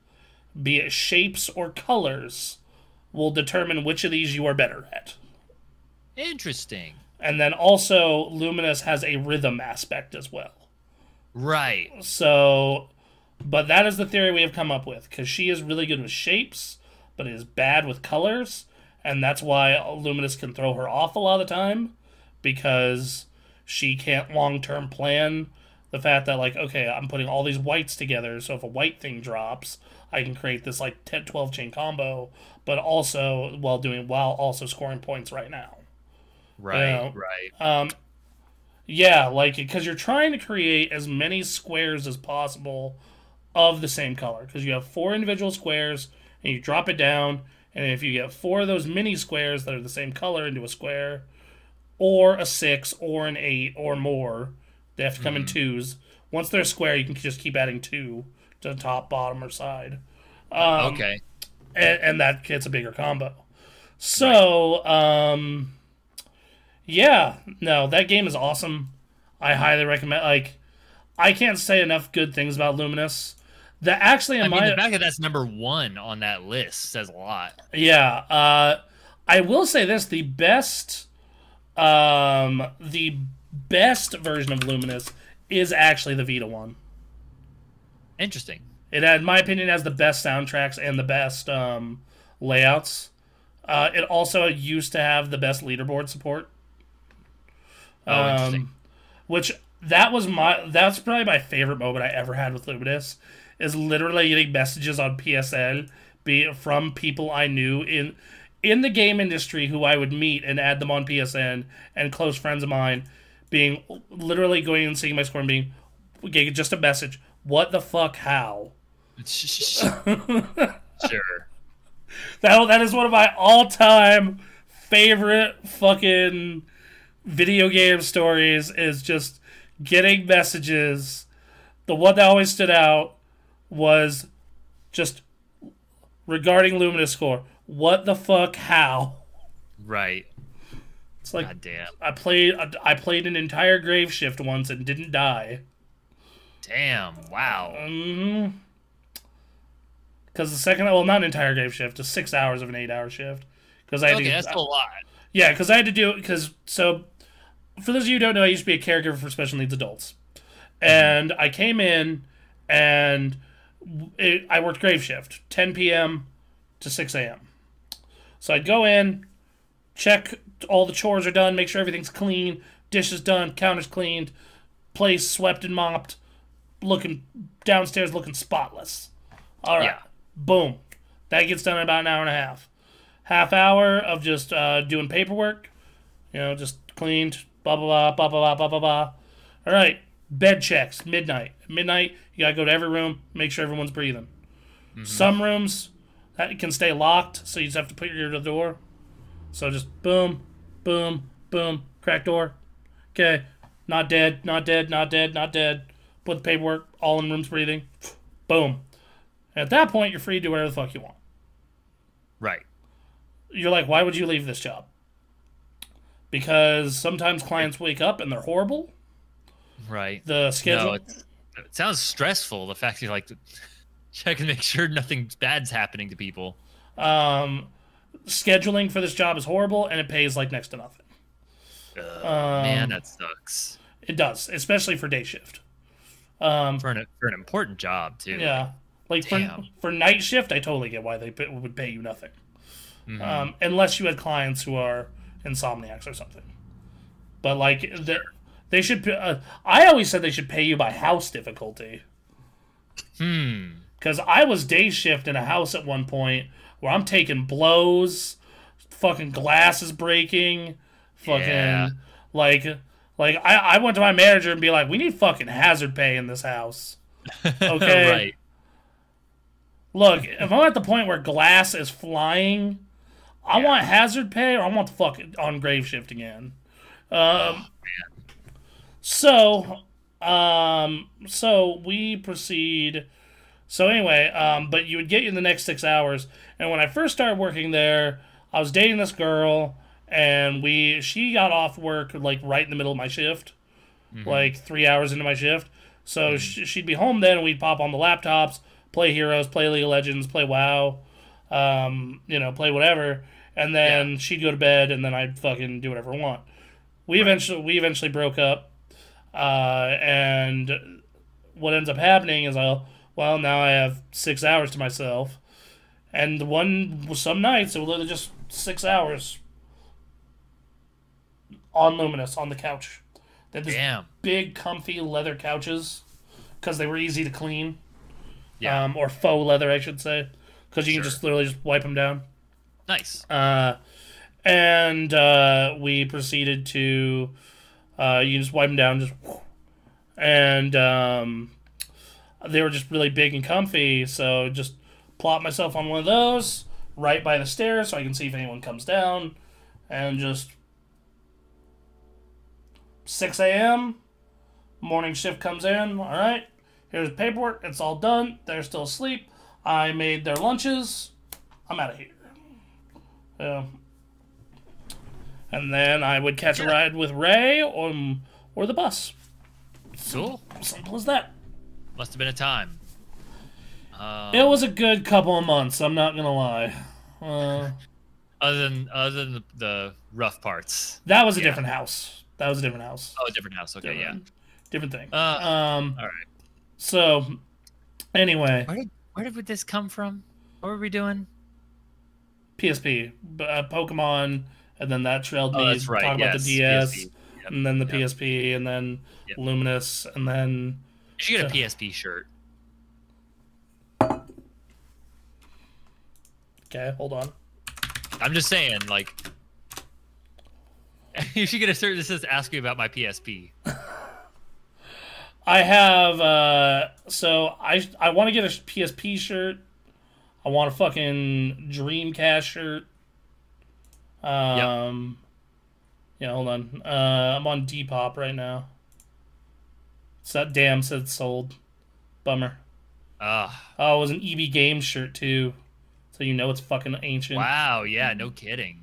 S1: be it shapes or colors, will determine which of these you are better at.
S2: Interesting.
S1: And then also Lumines has a rhythm aspect as well.
S2: Right.
S1: So but that is the theory we have come up with because she is really good with shapes, but is bad with colors, and that's why Lumines can throw her off a lot of the time because she can't long term plan the fact that like okay i'm putting all these whites together so if a white thing drops i can create this like 10 12 chain combo but also while doing while also scoring points right now
S2: Right.
S1: Yeah.
S2: Right.
S1: um, yeah, like because you're trying to create as many squares as possible of the same color because you have four individual squares and you drop it down, and if you get four of those mini squares that are the same color into a square, or a six or an eight or more, they have to come in twos. Once they're square, you can just keep adding two to the top, bottom, or side. Um,
S2: okay.
S1: and, and that gets a bigger combo. So, um, yeah, no, that game is awesome. I highly recommend. Like, I can't say enough good things about Lumines. That actually, in
S2: I mean,
S1: my
S2: the fact that that's number one on that list says a lot.
S1: yeah, uh, I will say this: the best, um, the best version of Lumines is actually the Vita one.
S2: Interesting.
S1: It, had, in my opinion, has the best soundtracks and the best um, layouts. Uh, it also used to have the best leaderboard support.
S2: Oh, interesting.
S1: Um, which that was my that's probably my favorite moment I ever had with Lumines is literally getting messages on PSN be from people I knew in in the game industry who I would meet and add them on PSN and close friends of mine being literally going and seeing my score and being getting just a message what the fuck how
S2: sure.
S1: That that is one of my all time favorite fucking video game stories. Is just getting messages. The one that always stood out was just regarding Lumines Core. What the fuck? How?
S2: Right.
S1: It's like
S2: God damn.
S1: I played I played an entire grave shift once and didn't die.
S2: Damn. Wow.
S1: Mm-hmm. Because the second, well, not an entire grave shift, a six hours of an eight-hour shift. Because I had
S2: Okay,
S1: to,
S2: that's a lot.
S1: Yeah, because I had to do it. Because so, for those of you who don't know, I used to be a caregiver for special needs adults, and I came in, and it, I worked grave shift, 10 p.m. to 6 a.m. So I'd go in, check all the chores are done, make sure everything's clean, dishes done, counters cleaned, place swept and mopped, looking downstairs looking spotless. All right,
S2: Yeah.
S1: boom, that gets done in about an hour and a half. Half hour of just uh, doing paperwork, you know, just cleaned, blah blah blah blah blah blah blah blah. All right, bed checks midnight. Midnight, you gotta go to every room, make sure everyone's breathing. Mm-hmm. Some rooms that can stay locked, so you just have to put your ear to the door. So just boom, boom, boom, crack door. Okay, not dead, not dead, not dead, not dead. Put the paperwork all in rooms breathing. Boom. At that point, you're free to do whatever the fuck you want.
S2: Right.
S1: You're like, why would you leave this job? Because sometimes clients wake up and they're horrible.
S2: Right.
S1: The schedule.
S2: No, it sounds stressful. The fact that you like to check and make sure nothing bad's happening to people.
S1: Um, scheduling for this job is horrible, and it pays like next to nothing.
S2: Ugh,
S1: Um,
S2: man, that sucks.
S1: It does, especially for day shift. Um,
S2: For an for an important job too.
S1: yeah, like for
S2: Damn.
S1: for night shift, I totally get why they would pay you nothing,
S2: Mhm.
S1: um, unless you had clients who are insomniacs or something. But like they should. Uh, I always said they should pay you by house difficulty.
S2: Hmm.
S1: Because I was day shift in a house at one point where I'm taking blows, fucking glasses breaking, fucking
S2: Yeah.
S1: like like I, I went to my manager and be like, we need fucking hazard pay in this house. Okay.
S2: right.
S1: Look, if I'm at the point where glass is flying, I
S2: Yeah.
S1: want hazard pay or I want the fuck on grave shift again. Um, so, um, so we proceed. So anyway, um, but you would get you in the next six hours. And when I first started working there, I was dating this girl, and we she got off work like right in the middle of my shift, like three hours into my shift. So sh- she'd be home then, and we'd pop on the laptops, play Heroes, play League of Legends, play WoW, um, you know, play whatever. And then she'd go to bed, and then I'd fucking do whatever I want. We eventually we eventually broke up, uh, and what ends up happening is I'll well now I have six hours to myself, and the one some nights it was literally just six hours on Lumines on the couch. They had this
S2: Damn.
S1: big comfy leather couches because they were easy to clean,
S2: Yeah.
S1: um, or faux leather I should say, because you can just literally just wipe them down.
S2: Nice.
S1: Uh, and uh, we proceeded to uh, you just wipe them down, just and um, they were just really big and comfy. So just plop myself on one of those right by the stairs, so I can see if anyone comes down, and just six a.m. morning shift comes in. All right, here's paperwork. It's all done. They're still asleep. I made their lunches. I'm out of here. Yeah. And then I would catch a ride with Ray or, or the bus.
S2: Cool.
S1: Simple as that.
S2: Must have been a time. Uh,
S1: It was a good couple of months, I'm not going to lie. Uh,
S2: other than other than the, the rough parts.
S1: that was a
S2: Yeah.
S1: different house. That was a different house.
S2: Oh, a different house. Okay, yeah.
S1: Different, different thing.
S2: Uh,
S1: um,
S2: all right.
S1: so, anyway,
S2: Where did where did this come from? What were we doing?
S1: PSP, uh, Pokemon, and then that trailed me
S2: Oh, that's right.
S1: talking about the DS,
S2: Yep.
S1: and then the
S2: Yep.
S1: PSP, and then
S2: Yep.
S1: Lumines, and then
S2: Did You get a PSP shirt.
S1: okay, hold on.
S2: I'm just saying, like, you should get a shirt that says "Ask me about my PSP."
S1: I have uh so I I want to get a PSP shirt. I want a fucking Dreamcast shirt. Um Yeah, hold on. Uh I'm on Depop right now. It's that damn said it's sold. Bummer.
S2: Ah,
S1: Oh, it was an EB Games shirt too. So you know it's fucking ancient.
S2: wow. Yeah, no kidding.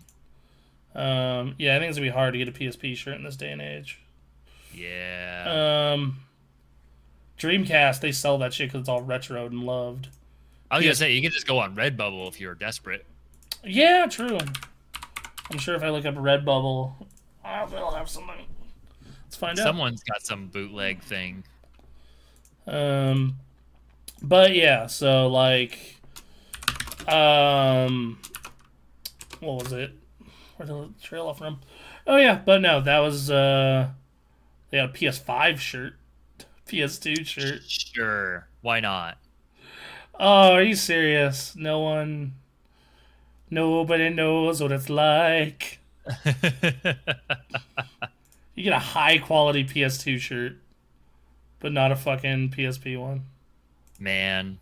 S1: Um yeah, I think it's gonna be hard to get a PSP shirt in this day and age.
S2: Yeah.
S1: Um Dreamcast, they sell that shit because it's all retro and loved.
S2: I was
S1: PS-
S2: gonna say you can just go on Redbubble if you're desperate.
S1: Yeah, true. I'm sure if I look up Redbubble, oh, they'll have something. Let's find out.
S2: Someone's got some bootleg thing.
S1: Um, but yeah, so like, um, what was it? Where did it trail off from? Oh yeah, but no, that was uh, they had a PS5 shirt, PS2 shirt.
S2: Sure. Why not?
S1: Oh, are you serious? No one, nobody knows what it's like. You get a high quality PS2 shirt, but not a fucking PSP one.
S2: Man.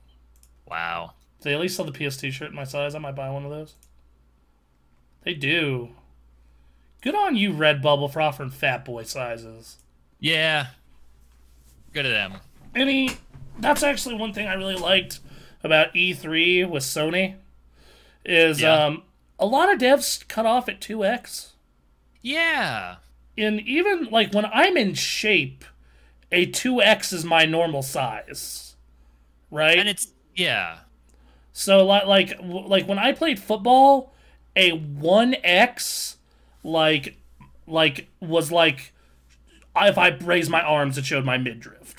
S2: Wow.
S1: They at least sell the PS2 shirt in my size. I might buy one of those. They do. Good on you, Redbubble, for offering fat boy sizes.
S2: Yeah. Good of them.
S1: Any, that's actually one thing I really liked about E3 with Sony, is
S2: Yeah.
S1: um, a lot of devs cut off at 2x.
S2: Yeah.
S1: And even like when I'm in shape, a 2x is my normal size. Right?
S2: And it's yeah.
S1: So like like like when I played football, a one X like like was like if I raised my arms, it showed my midriff,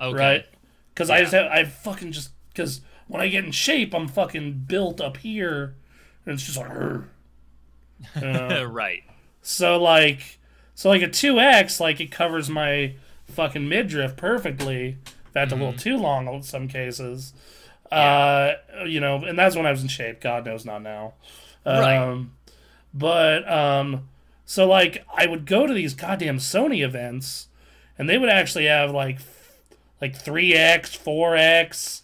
S2: Okay.
S1: right? Because I just have, I fucking just because when I get in shape, I'm fucking built up here, and it's just like. You know?
S2: right.
S1: So like, so like a two X, like it covers my fucking midriff perfectly. That's a little too long in some cases. Uh, you know, and that's when I was in shape. God knows not now.
S2: Right.
S1: Um, but um, so like I would go to these goddamn Sony events, and they would actually have like like three X, four X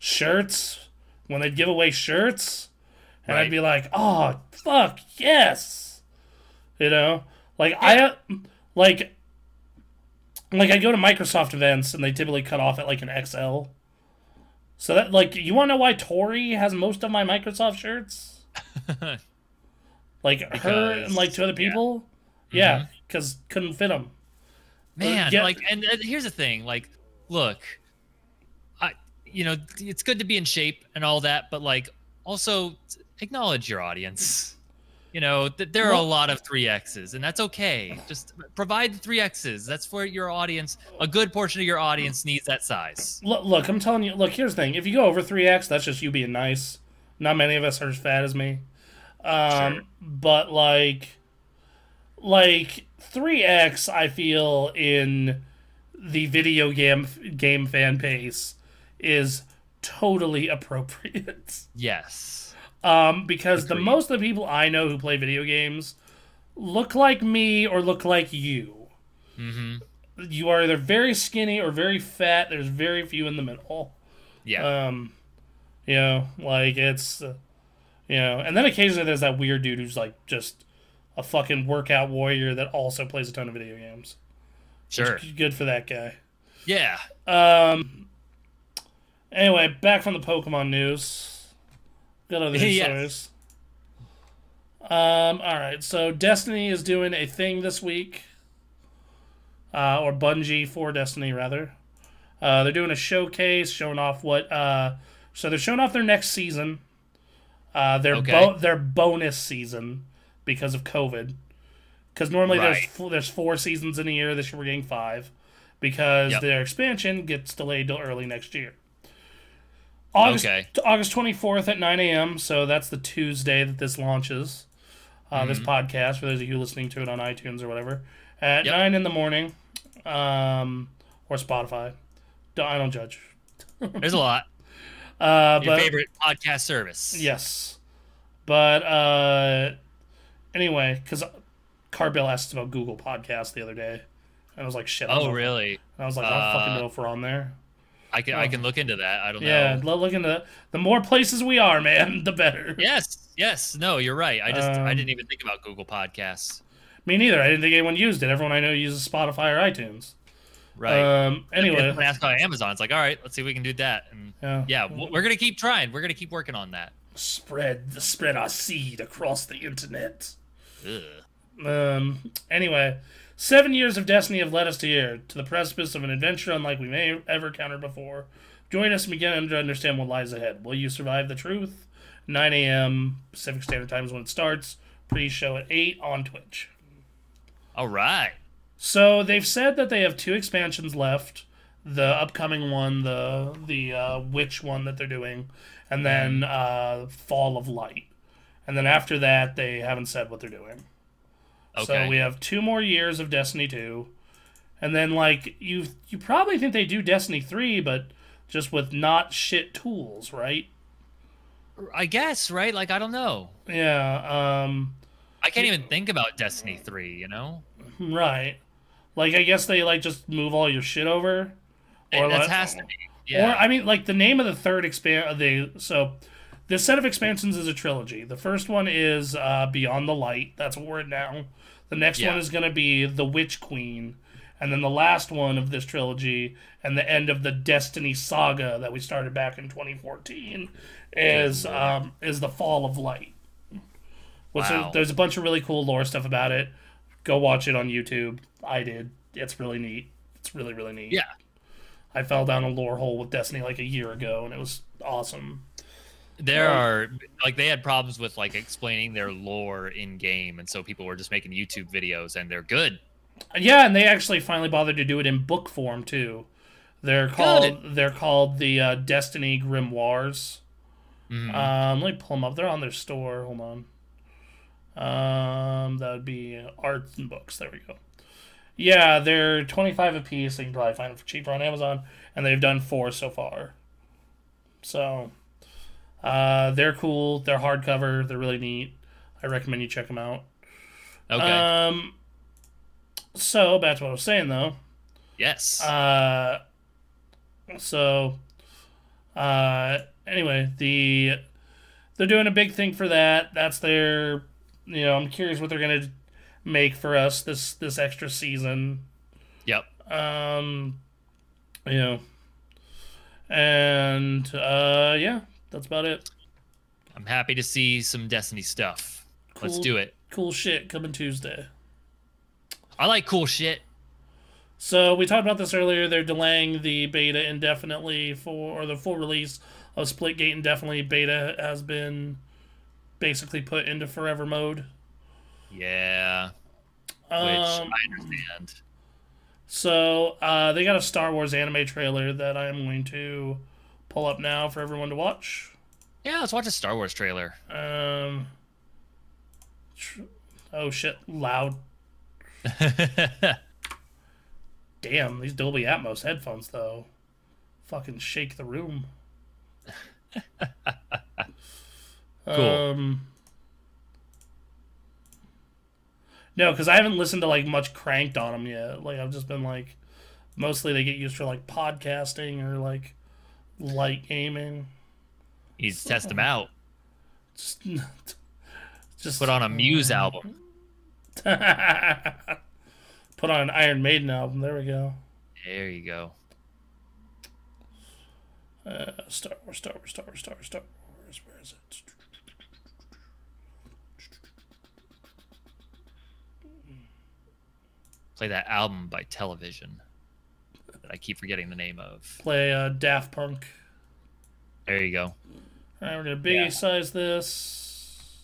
S1: shirts when they'd give away shirts, and I'd be like, oh fuck yes, you know, like I like like I go to Microsoft events and they typically cut off at like an XL. So that like you want to know why Tori has most of my Microsoft shirts? Like her
S2: Because-
S1: and like two other
S2: yeah.
S1: people. Mm-hmm. Yeah, because couldn't fit them.
S2: Man,
S1: yeah.
S2: like, and here's the thing, like, look, I, you know, it's good to be in shape and all that, but like, also acknowledge your audience. You know, th- there are a lot of three X's, and that's okay. Just provide the three X's. That's for your audience. A good portion of your audience needs that size.
S1: Look, look, I'm telling you. Look, here's the thing. If you go over three X, that's just you being nice. Not many of us are as fat as me. Um,
S2: Sure.
S1: but like, like three X, I feel in the video game game fan base is totally appropriate.
S2: Yes.
S1: Um, because the most of the people I know who play video games look like me or look like you.
S2: Mm-hmm.
S1: You are either very skinny or very fat. There's very few in the middle.
S2: Yeah.
S1: Um, you know, like it's, uh, you know, and then occasionally there's that weird dude who's like just a fucking workout warrior that also plays a ton of video games.
S2: Sure.
S1: Good for that guy.
S2: Yeah.
S1: Um. Anyway, back from the Pokemon news. Got other news
S2: Yes.
S1: stories. Um. All right. So Destiny is doing a thing this week. Uh, or Bungie for Destiny rather. Uh, they're doing a showcase showing off what. Uh, so they're showing off their next season. Uh, their
S2: Okay.
S1: bo- their bonus season because of COVID. Because normally there's
S2: Right.
S1: four, there's four seasons in a year. This year we're getting five because
S2: Yep.
S1: their expansion gets delayed till early next year. August
S2: Okay.
S1: August twenty fourth at nine a.m. So that's the Tuesday that this launches. Uh, This podcast for those of you listening to it on iTunes or whatever at
S2: Yep.
S1: nine in the morning, um, or Spotify. I don't judge.
S2: There's a lot.
S1: Uh,
S2: Your
S1: but
S2: favorite podcast service.
S1: yes, but uh, anyway, because Carbill asked about Google Podcast the other day, and I was like, shit.
S2: Oh, really?
S1: And I was like, I don't fucking
S2: Uh,
S1: know if we're on there.
S2: I can I can look into that. I don't
S1: Yeah,
S2: know.
S1: lo- look into the more places we are, man, the better.
S2: Yes, yes. No, you're right. I just I
S1: Um,
S2: didn't even think about Google Podcasts.
S1: Me neither. I didn't think anyone used it. Everyone I know uses Spotify or iTunes.
S2: Right.
S1: Um. Anyway.
S2: I asked about Amazon, it's like, all right, let's see if we can do that. And
S1: Yeah.
S2: yeah, we're gonna keep trying. We're gonna keep working on that.
S1: Spread the spread our seed across the internet.
S2: Ugh.
S1: Um. Anyway, seven years of Destiny have led us to here, to the precipice of an adventure unlike we may ever encountered before. Join us and begin to understand what lies ahead. Will you survive the truth? 9 a.m. Pacific Standard Time is when it starts. Pre-show at 8 on Twitch.
S2: All right.
S1: So they've said that they have two expansions left. the upcoming one, the the uh, witch one that they're doing, and then uh, Fall of Light, and then after that they haven't said what they're doing.
S2: Okay.
S1: So we have two more years of Destiny two, and then like you you probably think they do Destiny three, but just with not shit tools, right?
S2: I guess, right? Like I don't know.
S1: Yeah. Um.
S2: I can't even think about Destiny 3, you know?
S1: Right. Like I guess they like just move all your shit over.
S2: Or that
S1: like-
S2: has to be. Yeah.
S1: Or I mean, like the name of the third expand. They so this set of expansions is a trilogy. The first one is uh, Beyond the Light. That's what we're at now. The next
S2: Yeah.
S1: one is going to be the Witch Queen, and then the last one of this trilogy and the end of the Destiny saga that we started back in 2014 is um, is the Fall of Light. Which
S2: Wow.
S1: there's a bunch of really cool lore stuff about it. Go watch it on YouTube. I did. It's really neat. It's really really neat.
S2: yeah.
S1: I fell down a lore hole with Destiny like a year ago, and it was awesome.
S2: There are like they had problems with like explaining their lore in game, and so people were just making YouTube videos, and they're good.
S1: Yeah, and they actually finally bothered to do it in book form too. They're called they're called the uh, Destiny Grimoires.
S2: Mhm.
S1: Um, let me pull them up. They're on their store. Hold on. Um, that would be arts and books. There we go. Yeah, they're twenty five a piece. You can probably find them for cheaper on Amazon, and they've done four so far. So, uh, they're cool. They're hardcover. They're really neat. I recommend you check them out.
S2: okay.
S1: Um. So back to what I was saying though.
S2: yes.
S1: Uh. So. Uh. Anyway, the they're doing a big thing for that. That's their. You know, I'm curious what they're gonna make for us this this extra season.
S2: yep.
S1: Um. You know. And uh, yeah, that's about it.
S2: I'm happy to see some Destiny stuff. Let's do it.
S1: Cool shit coming Tuesday.
S2: I like cool shit.
S1: So we talked about this earlier. They're delaying the beta indefinitely for or the full release of Splitgate indefinitely. Beta has been basically put into forever mode.
S2: Yeah. Which
S1: Um,
S2: I understand.
S1: so uh, they got a Star Wars anime trailer that I am going to pull up now for everyone to watch.
S2: Yeah, let's watch a Star Wars trailer.
S1: Um, tr- oh shit, loud. Damn, these Dolby Atmos headphones though, fucking shake the room.
S2: Cool.
S1: Um, no, because I haven't listened to like much cranked on them yet. Like I've just been like, mostly they get used for like podcasting or like light gaming.
S2: He's test them out.
S1: Just, just
S2: Put on a Muse album.
S1: Put on an Iron Maiden album. There we go.
S2: There you go.
S1: Uh, Star Wars, Star Wars, Star Wars, Star Wars, Star Wars. Where is it?
S2: Play that album by Television that I keep forgetting the name of.
S1: Play uh, Daft Punk.
S2: There you go.
S1: All right, we're gonna biggie
S2: Yeah.
S1: size this.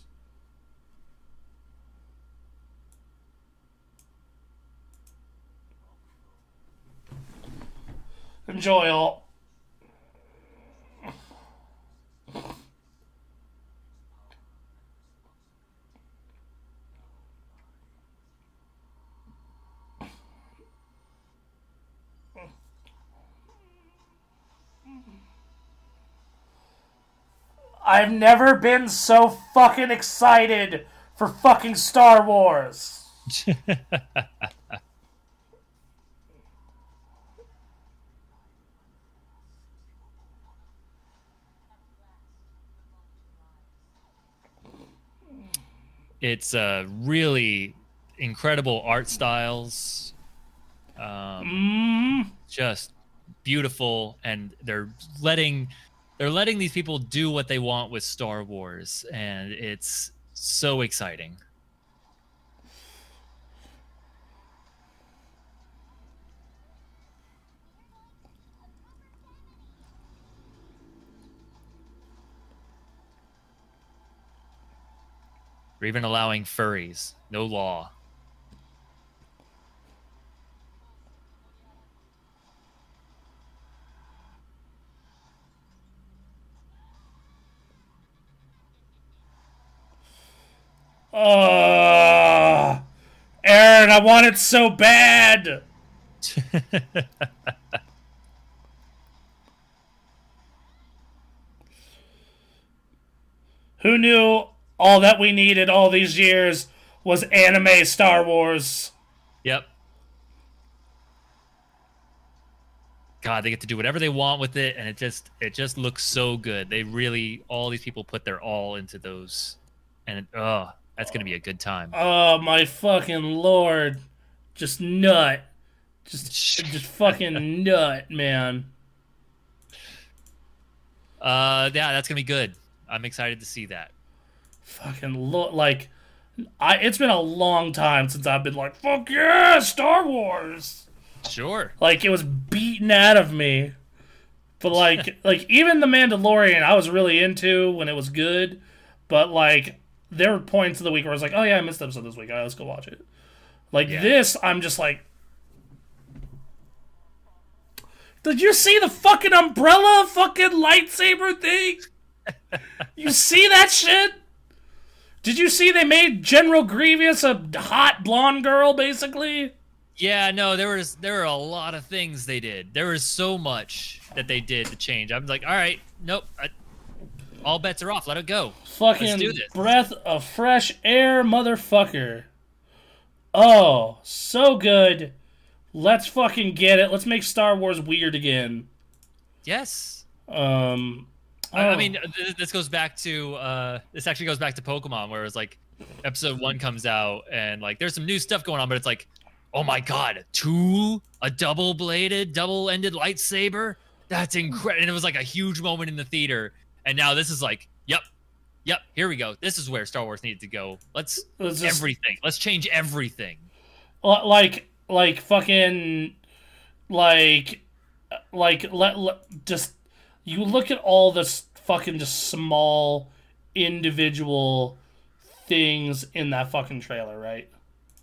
S1: Enjoy all. I've never been so fucking excited for fucking Star Wars.
S2: It's uh, really incredible art styles. Um,
S1: Mm,
S2: just beautiful, and they're letting they're letting these people do what they want with Star Wars, and it's so exciting. They're even allowing furries. No law.
S1: Oh, Aaron, I want it so bad. Who knew all that we needed all these years was anime Star Wars?
S2: Yep. God, they get to do whatever they want with it, and it just it just looks so good. They really all these people put their all into those, and it, oh, that's gonna be a good time.
S1: Oh my fucking lord. Just nut. Just just fucking nut, man.
S2: Uh, yeah, that's gonna be good. I'm excited to see that.
S1: Fucking look like I it's been a long time since I've been like, fuck yeah, Star Wars.
S2: Sure.
S1: Like it was beaten out of me. But like like even the Mandalorian I was really into when it was good, but like there were points of the week where I was like, oh yeah, I missed the episode this week. All right, let's go watch it. Like
S2: Yeah.
S1: this, I'm just like. Did you see the fucking umbrella fucking lightsaber thing? you see that shit? Did you see they made General Grievous a hot blonde girl, basically?
S2: Yeah, no, there was there were a lot of things they did. There was so much that they did to change. I'm like, all right, nope, I, all bets are off. Let it go.
S1: Fucking
S2: do this.
S1: breath of fresh air, motherfucker. Oh, so good. Let's fucking get it. Let's make Star Wars weird again.
S2: Yes.
S1: Um,
S2: I, I
S1: oh.
S2: mean, this goes back to uh, this actually goes back to Pokemon, where it was like episode one comes out and like there's some new stuff going on, but it's like, oh my god, two a double bladed, double ended lightsaber. That's incredible. And it was like a huge moment in the theater. And now this is like, yep, yep, here we go. This is where Star Wars needed to go. Let's
S1: Let's just-
S2: everything. Let's change everything.
S1: Like like fucking like like let, let just you look at all this fucking just small individual things in that fucking trailer, right?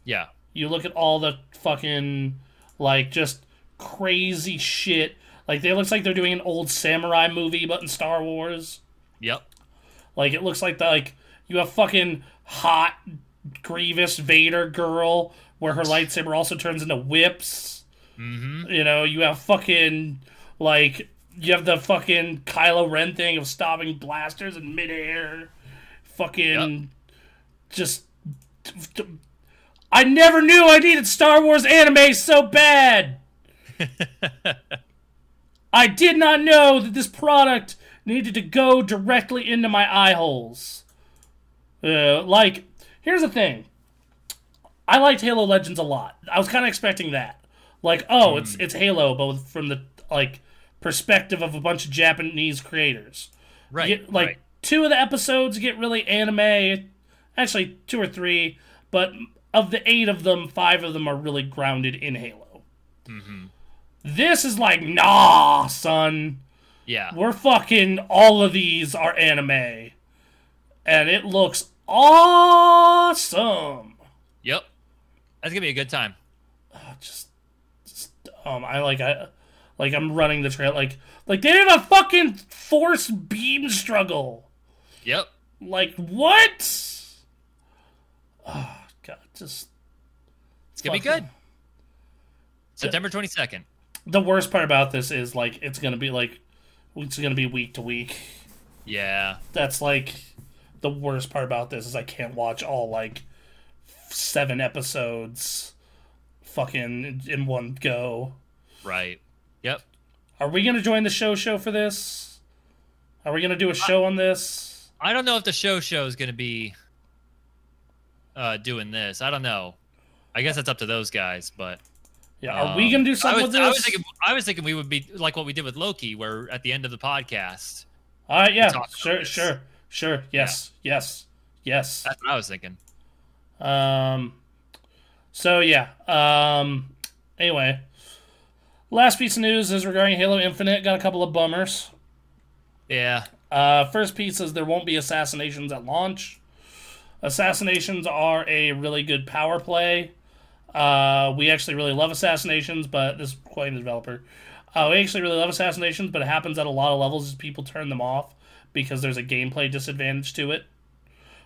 S2: Yeah.
S1: You look at all the fucking like just crazy shit. Like it looks like they're doing an old samurai movie but in Star Wars.
S2: Yep.
S1: Like it looks like the like you have fucking hot Grievous Vader girl where her lightsaber also turns into whips.
S2: Mm-hmm.
S1: You know, you have fucking like you have the fucking Kylo Ren thing of stopping blasters in midair. Fucking just I never knew I needed Star Wars anime so bad. I did not know that this product needed to go directly into my eye holes. Uh, like, here's the thing. I liked Halo Legends a lot. I was kind of expecting that. Like, oh, it's it's Halo, but from the like perspective of a bunch of Japanese creators.
S2: Right.
S1: Get, like
S2: right.
S1: two of the episodes get really anime. Actually, two or three, but of the eight of them, five of them are really grounded in Halo.
S2: Mm-hmm.
S1: This is like, nah, son.
S2: Yeah.
S1: We're fucking all of these are anime. And it looks awesome.
S2: Yep. That's gonna be a good time.
S1: Just, just um I like I like I'm running the trail like like they did a fucking force beam struggle.
S2: Yep.
S1: Like what? Oh god, just
S2: It's gonna be good. September twenty second.
S1: The worst part about this is like it's gonna be like it's gonna be week to week.
S2: Yeah.
S1: That's like the worst part about this is I can't watch all like seven episodes fucking in one go.
S2: Right. Yep.
S1: Are we gonna join the show show for this? Are we gonna do a show on this?
S2: I don't know if the show show is gonna be uh doing this. I don't know. I guess that's up to those guys, but
S1: Yeah, are we
S2: um,
S1: gonna do
S2: I
S1: something
S2: was,
S1: with
S2: I was thinking I was thinking we would be like what we did with Loki, where at the end of the podcast.
S1: All right, yeah, sure,
S2: this.
S1: sure, sure. Yes, yes, yes.
S2: That's what I was thinking.
S1: Um, so yeah. Um, anyway, last piece of news is regarding Halo Infinite. Got a couple of bummers.
S2: Yeah.
S1: Uh, first piece is there won't be assassinations at launch. Assassinations are a really good power play. Uh, we actually really love assassinations, but this is quite a developer. Uh, we actually really love assassinations, but it happens at a lot of levels as people turn them off because there's a gameplay disadvantage to it.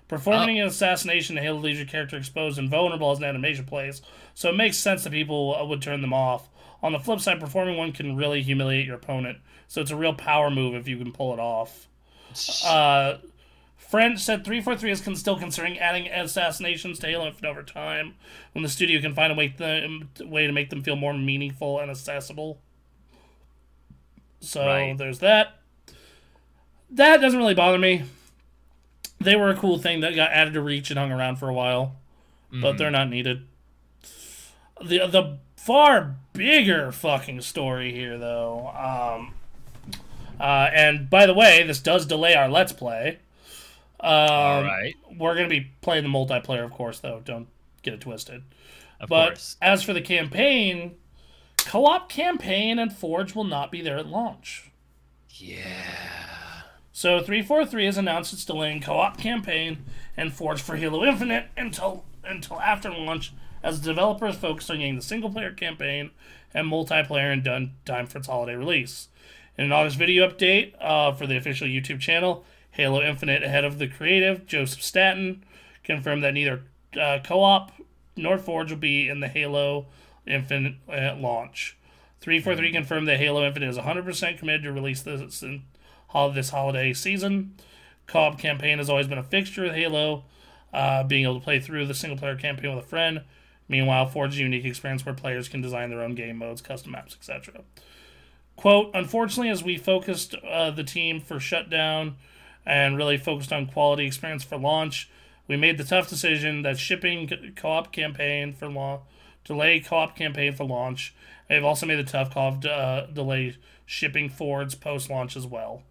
S1: Performing an assassination to Halo leaves your character exposed and vulnerable as an animation plays, so it makes sense that people would turn them off. On the flip side, performing one can really humiliate your opponent, so it's a real power move if you can pull it off. Uh, French said 343 is con- still considering adding assassinations to Halo Infinite over time when the studio can find a way, th- way to make them feel more meaningful and accessible. So
S2: Right.
S1: there's that. That doesn't really bother me. They were a cool thing that got added to Reach and hung around for a while, but they're not needed. The the far bigger fucking story here, though. Um, uh, and by the way, this does delay our Let's Play. Um,
S2: All right.
S1: We're going to be playing the multiplayer, of course, though. Don't get it twisted.
S2: Of
S1: But
S2: course.
S1: as for the campaign, co op campaign and Forge will not be there at launch.
S2: Yeah.
S1: So 343 has announced it's delaying co-op campaign and Forge for Halo Infinite until until after launch, as developers focus on getting the single-player campaign and multiplayer in done time for its holiday release. In an August video update uh, for the official YouTube channel, Halo Infinite head of the creative Joseph Staten confirmed that neither uh, co-op nor Forge will be in the Halo Infinite uh, launch. 343 confirmed that Halo Infinite is 100% committed to release this in this holiday season. Co-op campaign has always been a fixture with Halo, uh, being able to play through the single-player campaign with a friend. Meanwhile, Forge is a unique experience where players can design their own game modes, custom maps, etc. Quote, unfortunately, as we focused uh, the team for shutdown and really focused on quality experience for launch, we made the tough decision that shipping co- co-op campaign for launch, delay co-op campaign for launch. They've also made the tough call of uh, delay shipping Forge post-launch as well.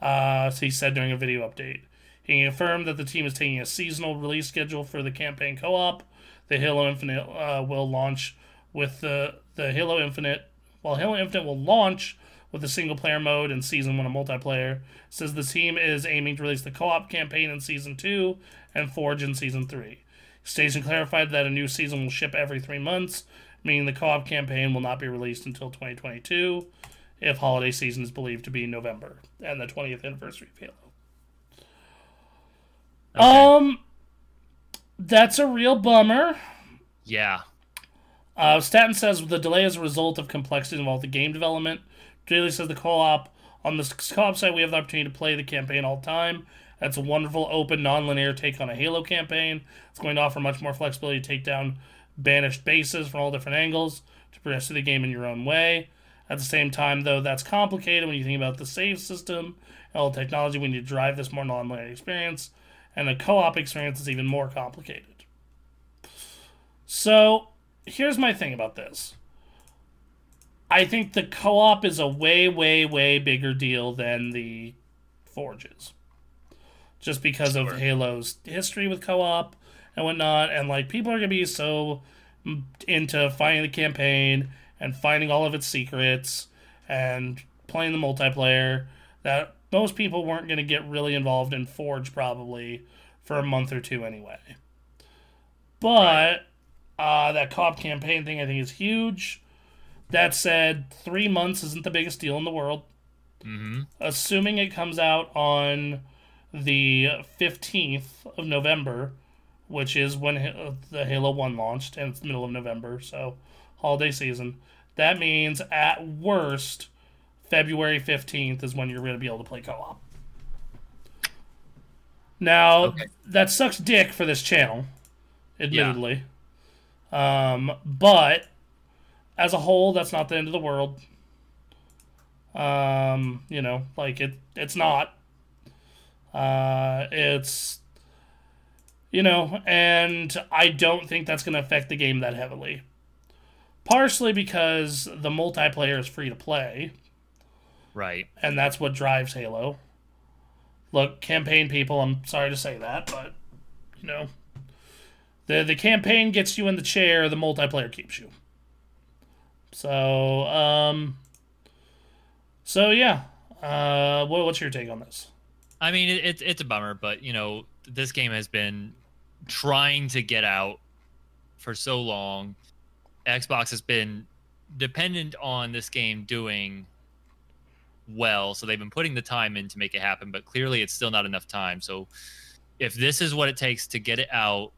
S1: Uh, so he said during a video update. He confirmed that the team is taking a seasonal release schedule for the campaign co-op. The Halo Infinite uh, will launch with the the Halo Infinite, while Halo Infinite will launch with a single player mode and season one a multiplayer. Says the team is aiming to release the co-op campaign in season two and Forge in season three. Staten clarified that a new season will ship every three months, meaning the co-op campaign will not be released until 2022, if holiday season is believed to be November and the 20th anniversary of Halo. Um, that's a real bummer.
S2: Yeah.
S1: Uh, Staten says the delay is a result of complexity involved in game development. Daly says the co-op on the co-op side we have the opportunity to play the campaign all the time. That's a wonderful, open, non-linear take on a Halo campaign. It's going to offer much more flexibility to take down banished bases from all different angles to progress through the game in your own way. At the same time, though, that's complicated when you think about the save system and all the technology we need to drive this more non-linear experience. And the co-op experience is even more complicated. So, here's my thing about this. I think the co-op is a way, way, way bigger deal than the Forges. Just because of Halo's history with co-op and whatnot, and like people are gonna be so into finding the campaign and finding all of its secrets and playing the multiplayer that most people weren't gonna get really involved in Forge probably for a month or two anyway. But uh, that co-op campaign thing I think is huge. That said, three months isn't the biggest deal in the world.
S2: Mm-hmm.
S1: Assuming it comes out on the 15th of November, which is when the Halo 1 launched, and it's the middle of November, so holiday season. That means, at worst, February 15th is when you're going to be able to play co op. Now,
S2: Okay.
S1: that sucks dick for this channel, admittedly. Um, but as a whole, that's not the end of the world. Um, you know, like it, it's not. Uh, it's, you know, and I don't think that's going to affect the game that heavily. Partially because the multiplayer is free to play,
S2: Right.
S1: and that's what drives Halo. Look, campaign people, I'm sorry to say that, but you know, the the campaign gets you in the chair, the multiplayer keeps you. So, um, so yeah, uh, what, what's your take on this?
S2: I mean, it, it's it's a bummer, but you know, this game has been trying to get out for so long. Xbox has been dependent on this game doing well, so they've been putting the time in to make it happen. But clearly, it's still not enough time. So, if this is what it takes to get it out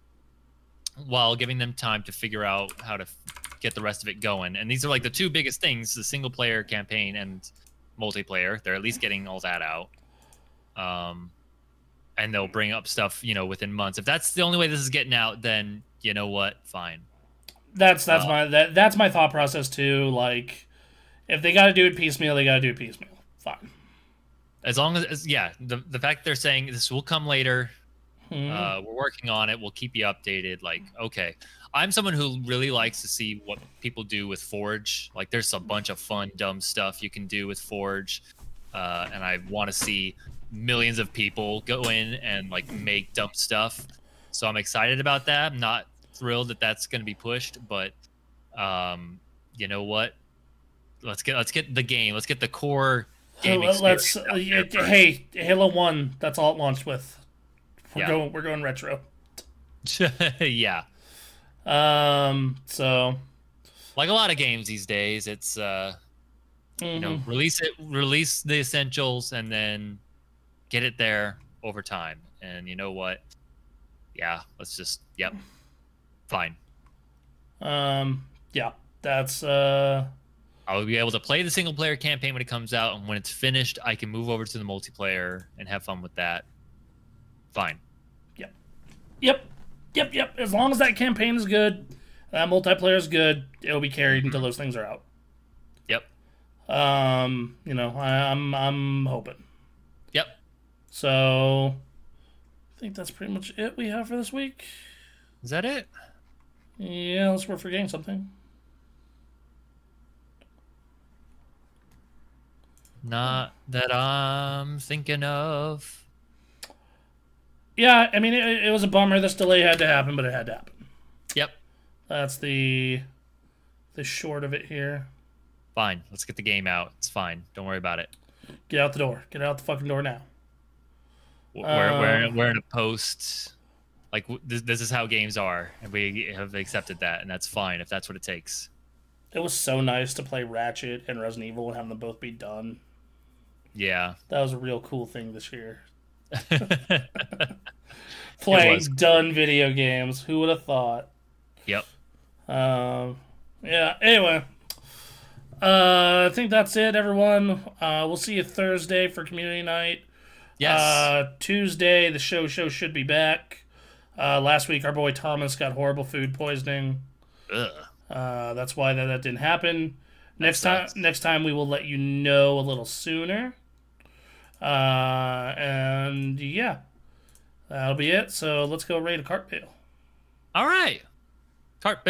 S2: while giving them time to figure out how to get the rest of it going. And these are like the two biggest things, the single player campaign and multiplayer. They're at least getting all that out. Um and they'll bring up stuff, you know, within months. If that's the only way this is getting out, then you know what? Fine.
S1: That's that's
S2: Uh,
S1: my that, that's my thought process too. Like, if they got to do it piecemeal, they got to do it piecemeal. Fine.
S2: As long as, as yeah, the the fact they're saying this will come later,
S1: Mhm.
S2: uh, we're working on it. We'll keep you updated. Like, okay, I'm someone who really likes to see what people do with Forge. Like, there's a bunch of fun, dumb stuff you can do with Forge, uh, and I want to see millions of people go in and like make dumb stuff. So I'm excited about that. I'm not thrilled that that's going to be pushed, but um, you know what? Let's get let's get the game. Let's get the core game
S1: Let- Let's
S2: experience out there
S1: uh, hey Halo One. That's all it launched with. We're
S2: Yeah.
S1: going we're going retro.
S2: yeah.
S1: Um. So.
S2: like a lot of games these days it's uh you know
S1: mhm.
S2: release it release the essentials and then get it there over time and you know what yeah let's just yep fine
S1: Um. Yeah. That's uh.
S2: i'll be able to play the single player campaign when it comes out and when it's finished i can move over to the multiplayer and have fun with that fine
S1: Yep. Yep. Yep. Yep. As long as that campaign is good, that multiplayer is good, it'll be carried until those things are out.
S2: yep
S1: Um. You know, I, I'm I'm hoping.
S2: yep
S1: So. I think that's pretty much it we have for this week.
S2: is that it
S1: Yeah, unless we're forgetting something.
S2: not that i'm thinking of
S1: Yeah, I mean, it, it was a bummer. This delay had to happen, but it had to happen.
S2: yep
S1: That's the the short of it here.
S2: fine let's get the game out it's fine don't worry about it
S1: Get out the door. Get out the fucking door now.
S2: we're, we're,
S1: Um,
S2: we're in a post like this, this is how games are and we have accepted that and that's fine if that's what it takes
S1: It was so nice to play Ratchet and Resident Evil and have them both be done.
S2: yeah
S1: That was a real cool thing this year. Playing done video games. Who would have thought?
S2: yep
S1: Um, yeah. Anyway, uh, I think that's it, everyone. Uh, we'll see you Thursday for community night.
S2: yes
S1: Uh, Tuesday, the show show should be back. Uh, last week, our boy Thomas got horrible food poisoning.
S2: Ugh.
S1: Uh, that's why that, that didn't happen. Next time, next time we will let you know a little sooner. Uh, and yeah, that'll be it. So let's go rate a cart
S2: all right. Cart